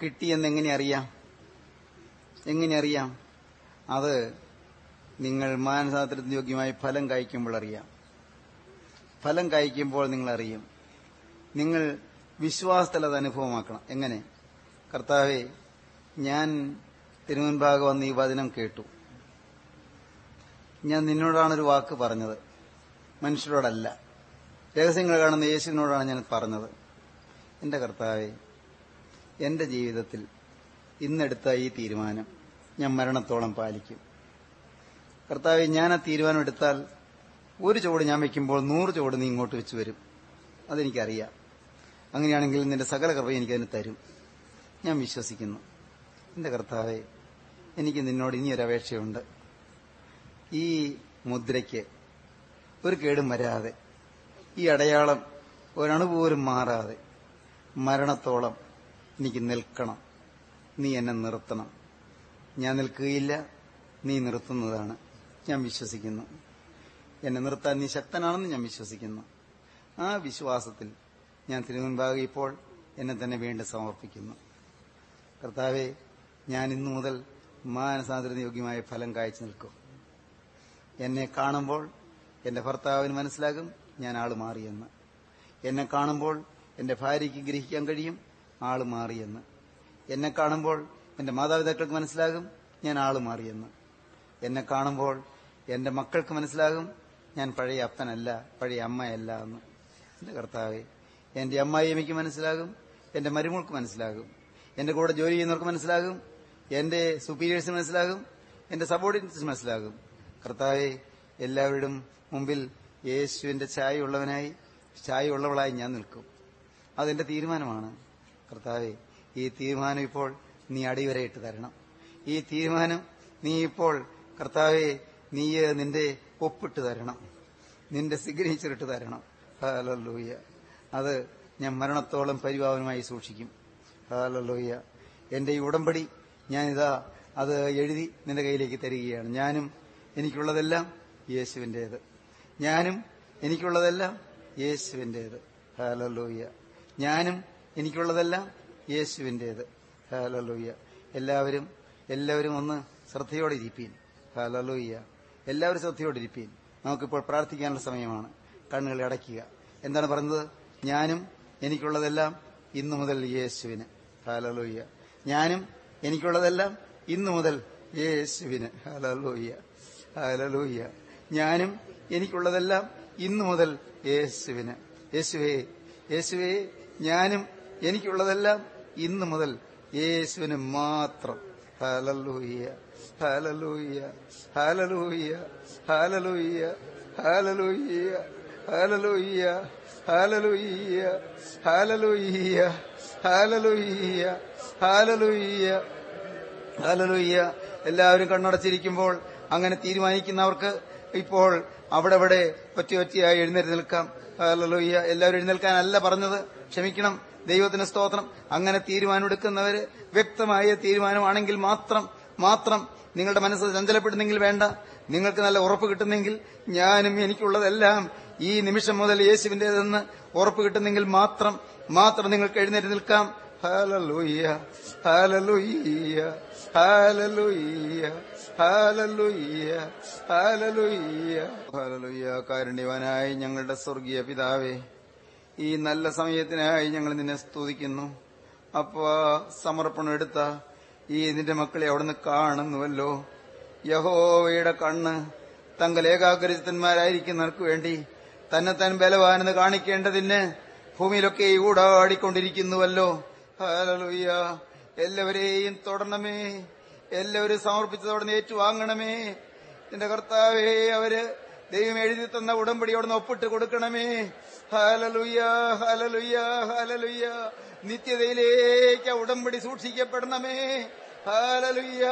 കിട്ടിയെന്ന് എങ്ങനെ അറിയാം? എങ്ങനെ അറിയാം? അത് നിങ്ങൾ മാനസാന്തരത്തിന് യോഗ്യമായി ഫലം കായ്ക്കുമ്പോൾ അറിയാം. ഫലം കായ്ക്കുമ്പോൾ നിങ്ങൾ അറിയും. നിങ്ങൾ വിശ്വാസത്തിൽ അത് അനുഭവമാക്കണം. എങ്ങനെ? കർത്താവെ ഞാൻ തിരുമുൻപാകെ വന്ന് ഈ വചനം കേട്ടു. ഞാൻ നിന്നോടാണൊരു വാക്ക് പറഞ്ഞത്. മനുഷ്യരോടല്ല. രഹസ്യങ്ങൾ കാണുന്ന യേശുവിനോടാണ് ഞാൻ പറഞ്ഞത്. എന്റെ കർത്താവെ എന്റെ ജീവിതത്തിൽ ഇന്നെടുത്ത ഈ തീരുമാനം ഞാൻ മരണത്തോളം പാലിക്കും. കർത്താവ് ഞാൻ ആ തീരുമാനം എടുത്താൽ ഒരു ചുവട് ഞാൻ വയ്ക്കുമ്പോൾ നൂറ് ചുവട് നീ ഇങ്ങോട്ട് വെച്ച് വരും. അതെനിക്കറിയാം. അങ്ങനെയാണെങ്കിൽ നിന്റെ സകല കൃപയും എനിക്കതിന് തരും. ഞാൻ വിശ്വസിക്കുന്നു. എന്റെ കർത്താവെ എനിക്ക് നിന്നോട് ഇനിയൊരപേക്ഷയുണ്ട് ഈ മുദ്രയ്ക്ക് ഒരു കേടും വരാതെ ഈ അടയാളം ഒരണുപോലും മാറാതെ മരണത്തോളം എനിക്ക് നിൽക്കണം. നീ എന്നെ നിർത്തണം. ഞാൻ നിൽക്കുകയില്ല. നീ നിർത്തുന്നതാണ്. ഞാൻ വിശ്വസിക്കുന്നു. എന്നെ നിർത്താൻ നീ ശക്തനാണെന്ന് ഞാൻ വിശ്വസിക്കുന്നു. ആ വിശ്വാസത്തിൽ ഞാൻ തിരുമുൻപാകെ ഇപ്പോൾ എന്നെ തന്നെ വീണ്ടും സമർപ്പിക്കുന്നു. കർത്താവെ ഞാൻ ഇന്നു മുതൽ മാനസാന്തരത്തിന് യോഗ്യമായ ഫലം കായ്ച്ചു നിൽക്കും. എന്നെ കാണുമ്പോൾ എന്റെ ഭർത്താവിന് മനസ്സിലാകും ഞാൻ ആൾ മാറിയെന്ന്. എന്നെ കാണുമ്പോൾ എന്റെ ഭാര്യയ്ക്ക് ഗ്രഹിക്കാൻ കഴിയും. ആൾ മാറിയെന്ന്. എന്നെ കാണുമ്പോൾ എന്റെ മാതാപിതാക്കൾക്ക് മനസ്സിലാകും ഞാൻ ആൾ മാറിയെന്ന്. എന്നെ കാണുമ്പോൾ എന്റെ മക്കൾക്ക് മനസ്സിലാകും ഞാൻ പഴയ അപ്പനല്ല പഴയ അമ്മയല്ല എന്ന്. എന്റെ കർത്താവെ എന്റെ അമ്മായി മനസ്സിലാകും എന്റെ മരുമോൾക്ക് മനസ്സിലാകും എന്റെ കൂടെ ജോലി ചെയ്യുന്നവർക്ക് മനസ്സിലാകും എന്റെ സുപ്പീരിയേഴ്സിന് മനസ്സിലാകും എന്റെ സബോർഡിനേറ്റ്സിന് മനസ്സിലാകും. കർത്താവെ എല്ലാവരുടെയും മുമ്പിൽ യേശുവിന്റെ ഛായയുള്ളവനായി ഛായയുള്ളവളായി ഞാൻ നിൽക്കും. അതെന്റെ തീരുമാനമാണ്. കർത്താവെ ഈ തീരുമാനം ഇപ്പോൾ നീ അടിവരയിട്ട് തരണം. ഈ തീരുമാനം നീ ഇപ്പോൾ കർത്താവെ നീ നിന്റെ ഒപ്പിട്ട് തരണം. നിന്റെ സിഗ്നേച്ചർ ഇട്ട് തരണം. ഹാലൂയ്യ അത് ഞാൻ മരണത്തോളം പരിഭാവനമായി സൂക്ഷിക്കും. ഹാലൂയ്യ എന്റെ ഈ ഉടമ്പടി ഞാനിതാ അത് എഴുതി നിന്റെ കയ്യിലേക്ക് തരികയാണ്. ഞാനും എനിക്കുള്ളതെല്ലാം യേശുവിന്റേത് ഞാനും എനിക്കുള്ളതെല്ലാം യേശുവിന്റേത് ഹാലൂയ്യ ഞാനും എനിക്കുള്ളതെല്ലാം യേശുവിന്റേത് ഹാലലൂയ്യ എല്ലാവരും എല്ലാവരും ഒന്ന് ശ്രദ്ധയോടെ ഇരിപ്പീൻ ഹാലലൂയ്യ എല്ലാവരും ശ്രദ്ധയോടെ ഇരിപ്പീൻ നമുക്കിപ്പോൾ പ്രാർത്ഥിക്കാനുള്ള സമയമാണ്. കണ്ണുകൾ അടയ്ക്കുക. എന്താണ് പറയുന്നത്? ഞാനും എനിക്കുള്ളതെല്ലാം ഇന്നു മുതൽ യേശുവിന്. ഹാലലൂയ്യ ഞാനും എനിക്കുള്ളതെല്ലാം ഇന്നു മുതൽ യേശുവിന്. ഹാലലൂയ്യ ഹാലലൂയ്യ ഞാനും എനിക്കുള്ളതെല്ലാം ഇന്നു മുതൽ യേശുവിന്. യേശുവേ യേശുവേ ഞാനും എനിക്കുള്ളതെല്ലാം ഇന്ന് മുതൽ യേശുവിന് മാത്രം hallelujah hallelujah hallelujah hallelujah hallelujah hallelujah hallelujah hallelujah hallelujah hallelujah hallelujah എല്ലാവരും കണ്ണടച്ചിരിക്കുമ്പോൾ അങ്ങനെ തീരുമാനിക്കുന്നവർക്ക് ഇപ്പോൾ അവിടെ അവിടെ ഒറ്റ ഒറ്റയായി എഴുന്നേറ്റ് നിൽക്കാം ഹലലൂയ്യ എല്ലാവരും എഴുന്നേൽക്കാനല്ല പറഞ്ഞത് ക്ഷമിക്കണം ദൈവത്തിന് സ്തോത്രം. അങ്ങനെ തീരുമാനമെടുക്കുന്നവര് വ്യക്തമായ തീരുമാനമാണെങ്കിൽ മാത്രം മാത്രം നിങ്ങളുടെ മനസ്സ് ചഞ്ചലപ്പെടുന്നെങ്കിൽ വേണ്ട. നിങ്ങൾക്ക് നല്ല ഉറപ്പ് കിട്ടുന്നെങ്കിൽ ഞാനും എനിക്കുള്ളതെല്ലാം ഈ നിമിഷം മുതൽ യേശുവിന്റേതെന്ന് ഉറപ്പ് കിട്ടുന്നെങ്കിൽ മാത്രം മാത്രം നിങ്ങൾക്ക് എഴുന്നേറ്റ് നിൽക്കാം. ഹലലുയ്യ ഹലലുയ്യ ഹലലുയ്യ ഹലലുയ്യ ഹലലുയ്യ ഹലലുയ്യ കാരുണ്യവാനായി ഞങ്ങളുടെ സ്വർഗീയ പിതാവേ ഈ നല്ല സമയത്തിനായി ഞങ്ങൾ നിന്നെ സ്തുതിക്കുന്നു. അപ്പ സമർപ്പണം എടുത്ത ഈ നിന്റെ മക്കളെ അവിടുന്ന് കാണുന്നുവല്ലോ. യഹോവയുടെ കണ്ണ് തങ്ങൾ ഏകാഗ്രചിത്തന്മാരായിരിക്കുന്നവർക്ക് വേണ്ടി തന്നെ താൻ ബലവാനെന്ന് കാണിക്കേണ്ടതിന് ഭൂമിയിലൊക്കെ ഊടാടിക്കൊണ്ടിരിക്കുന്നുവല്ലോ ഹല്ലേലൂയ. എല്ലാവരെയും തൊടണമേ. എല്ലാവരും സമർപ്പിച്ചതോടെ ഏറ്റുവാങ്ങണമേ. നിന്റെ കർത്താവേ അവർ ദൈവം എഴുതി തന്ന ഉടമ്പടി ഒപ്പിട്ട് കൊടുക്കണമേ. ഹലലുയ്യ ഹലലുയ്യ ഹലലുയ്യ നിത്യതയിലേക്ക് ഉടമ്പടി സൂക്ഷിക്കപ്പെടണമേ. ഹലലുയ്യ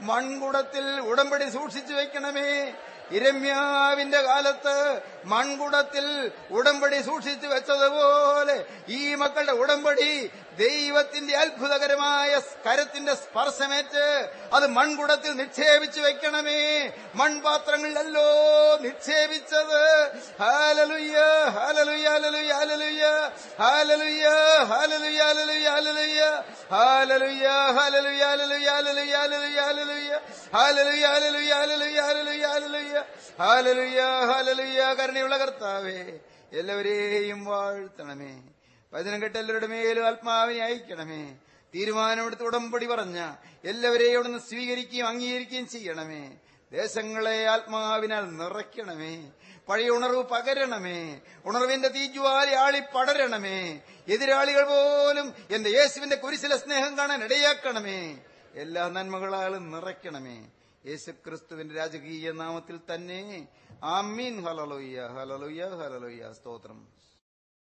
മൺകുടത്തിൽ ഉടമ്പടി സൂക്ഷിച്ചു വെക്കണമേ. ഇരമ്യാവിന്റെ കാലത്ത് മൺകുടത്തിൽ ഉടമ്പടി സൂക്ഷിച്ചു വെച്ചതുപോലെ ഈ മക്കളുടെ ഉടമ്പടി ദൈവത്തിന്റെ അത്ഭുതകരമായ കരത്തിന്റെ സ്പർശമേറ്റ് അത് മൺകുടത്തിൽ നിക്ഷേപിച്ചു വെക്കണമേ മൺപാത്രങ്ങളിലല്ലോ നിക്ഷേപിച്ചത് ഹാലലുയ്യ ഹാലലുയ്യ ഹാലലുയ്യ ഹാലലുയ്യ ഹാലലുയ്യ ഹാലലുയ്യ ഹാലലുയ്യ ഹാലലുയ്യ ഹാലലുയ്യ ഹാലലുയ്യ ഹാലലുയ്യ ഹാലലുയ്യ ഹാലലുയ്യ ഹാലലുയ്യ ഹാലലുയ്യ ഹാലലുയ്യ കരുണയുള്ള കർത്താവേ എല്ലാവരെയും വാഴ്ത്തണമേ. വചനം കേട്ട എല്ലാവരുടെ മേലും ആത്മാവിനെ അയക്കണമേ. തീരുമാനമെടുത്ത് ഉടമ്പടി പറഞ്ഞ എല്ലാവരെയും അവിടുന്ന് സ്വീകരിക്കുകയും അംഗീകരിക്കുകയും ചെയ്യണമേ. ദേശങ്ങളെ ആത്മാവിനാൽ നിറയ്ക്കണമേ. പഴയ ഉണർവ് പകരണമേ. ഉണർവിന്റെ തീജ്വാലി ആളി പടരണമേ എതിരാളികൾ പോലും എന്റെ യേശുവിന്റെ കുരിശിലെ സ്നേഹം കാണാൻ ഇടയാക്കണമേ. എല്ലാ നന്മകളാലും നിറയ്ക്കണമേ. യേശുക്രിസ്തുവിന്റെ രാജകീയ നാമത്തിൽ തന്നെ ആമീൻ ഹലലുയ്യ ഹലലുയ്യ ഹലലുയ്യ സ്തോത്രം.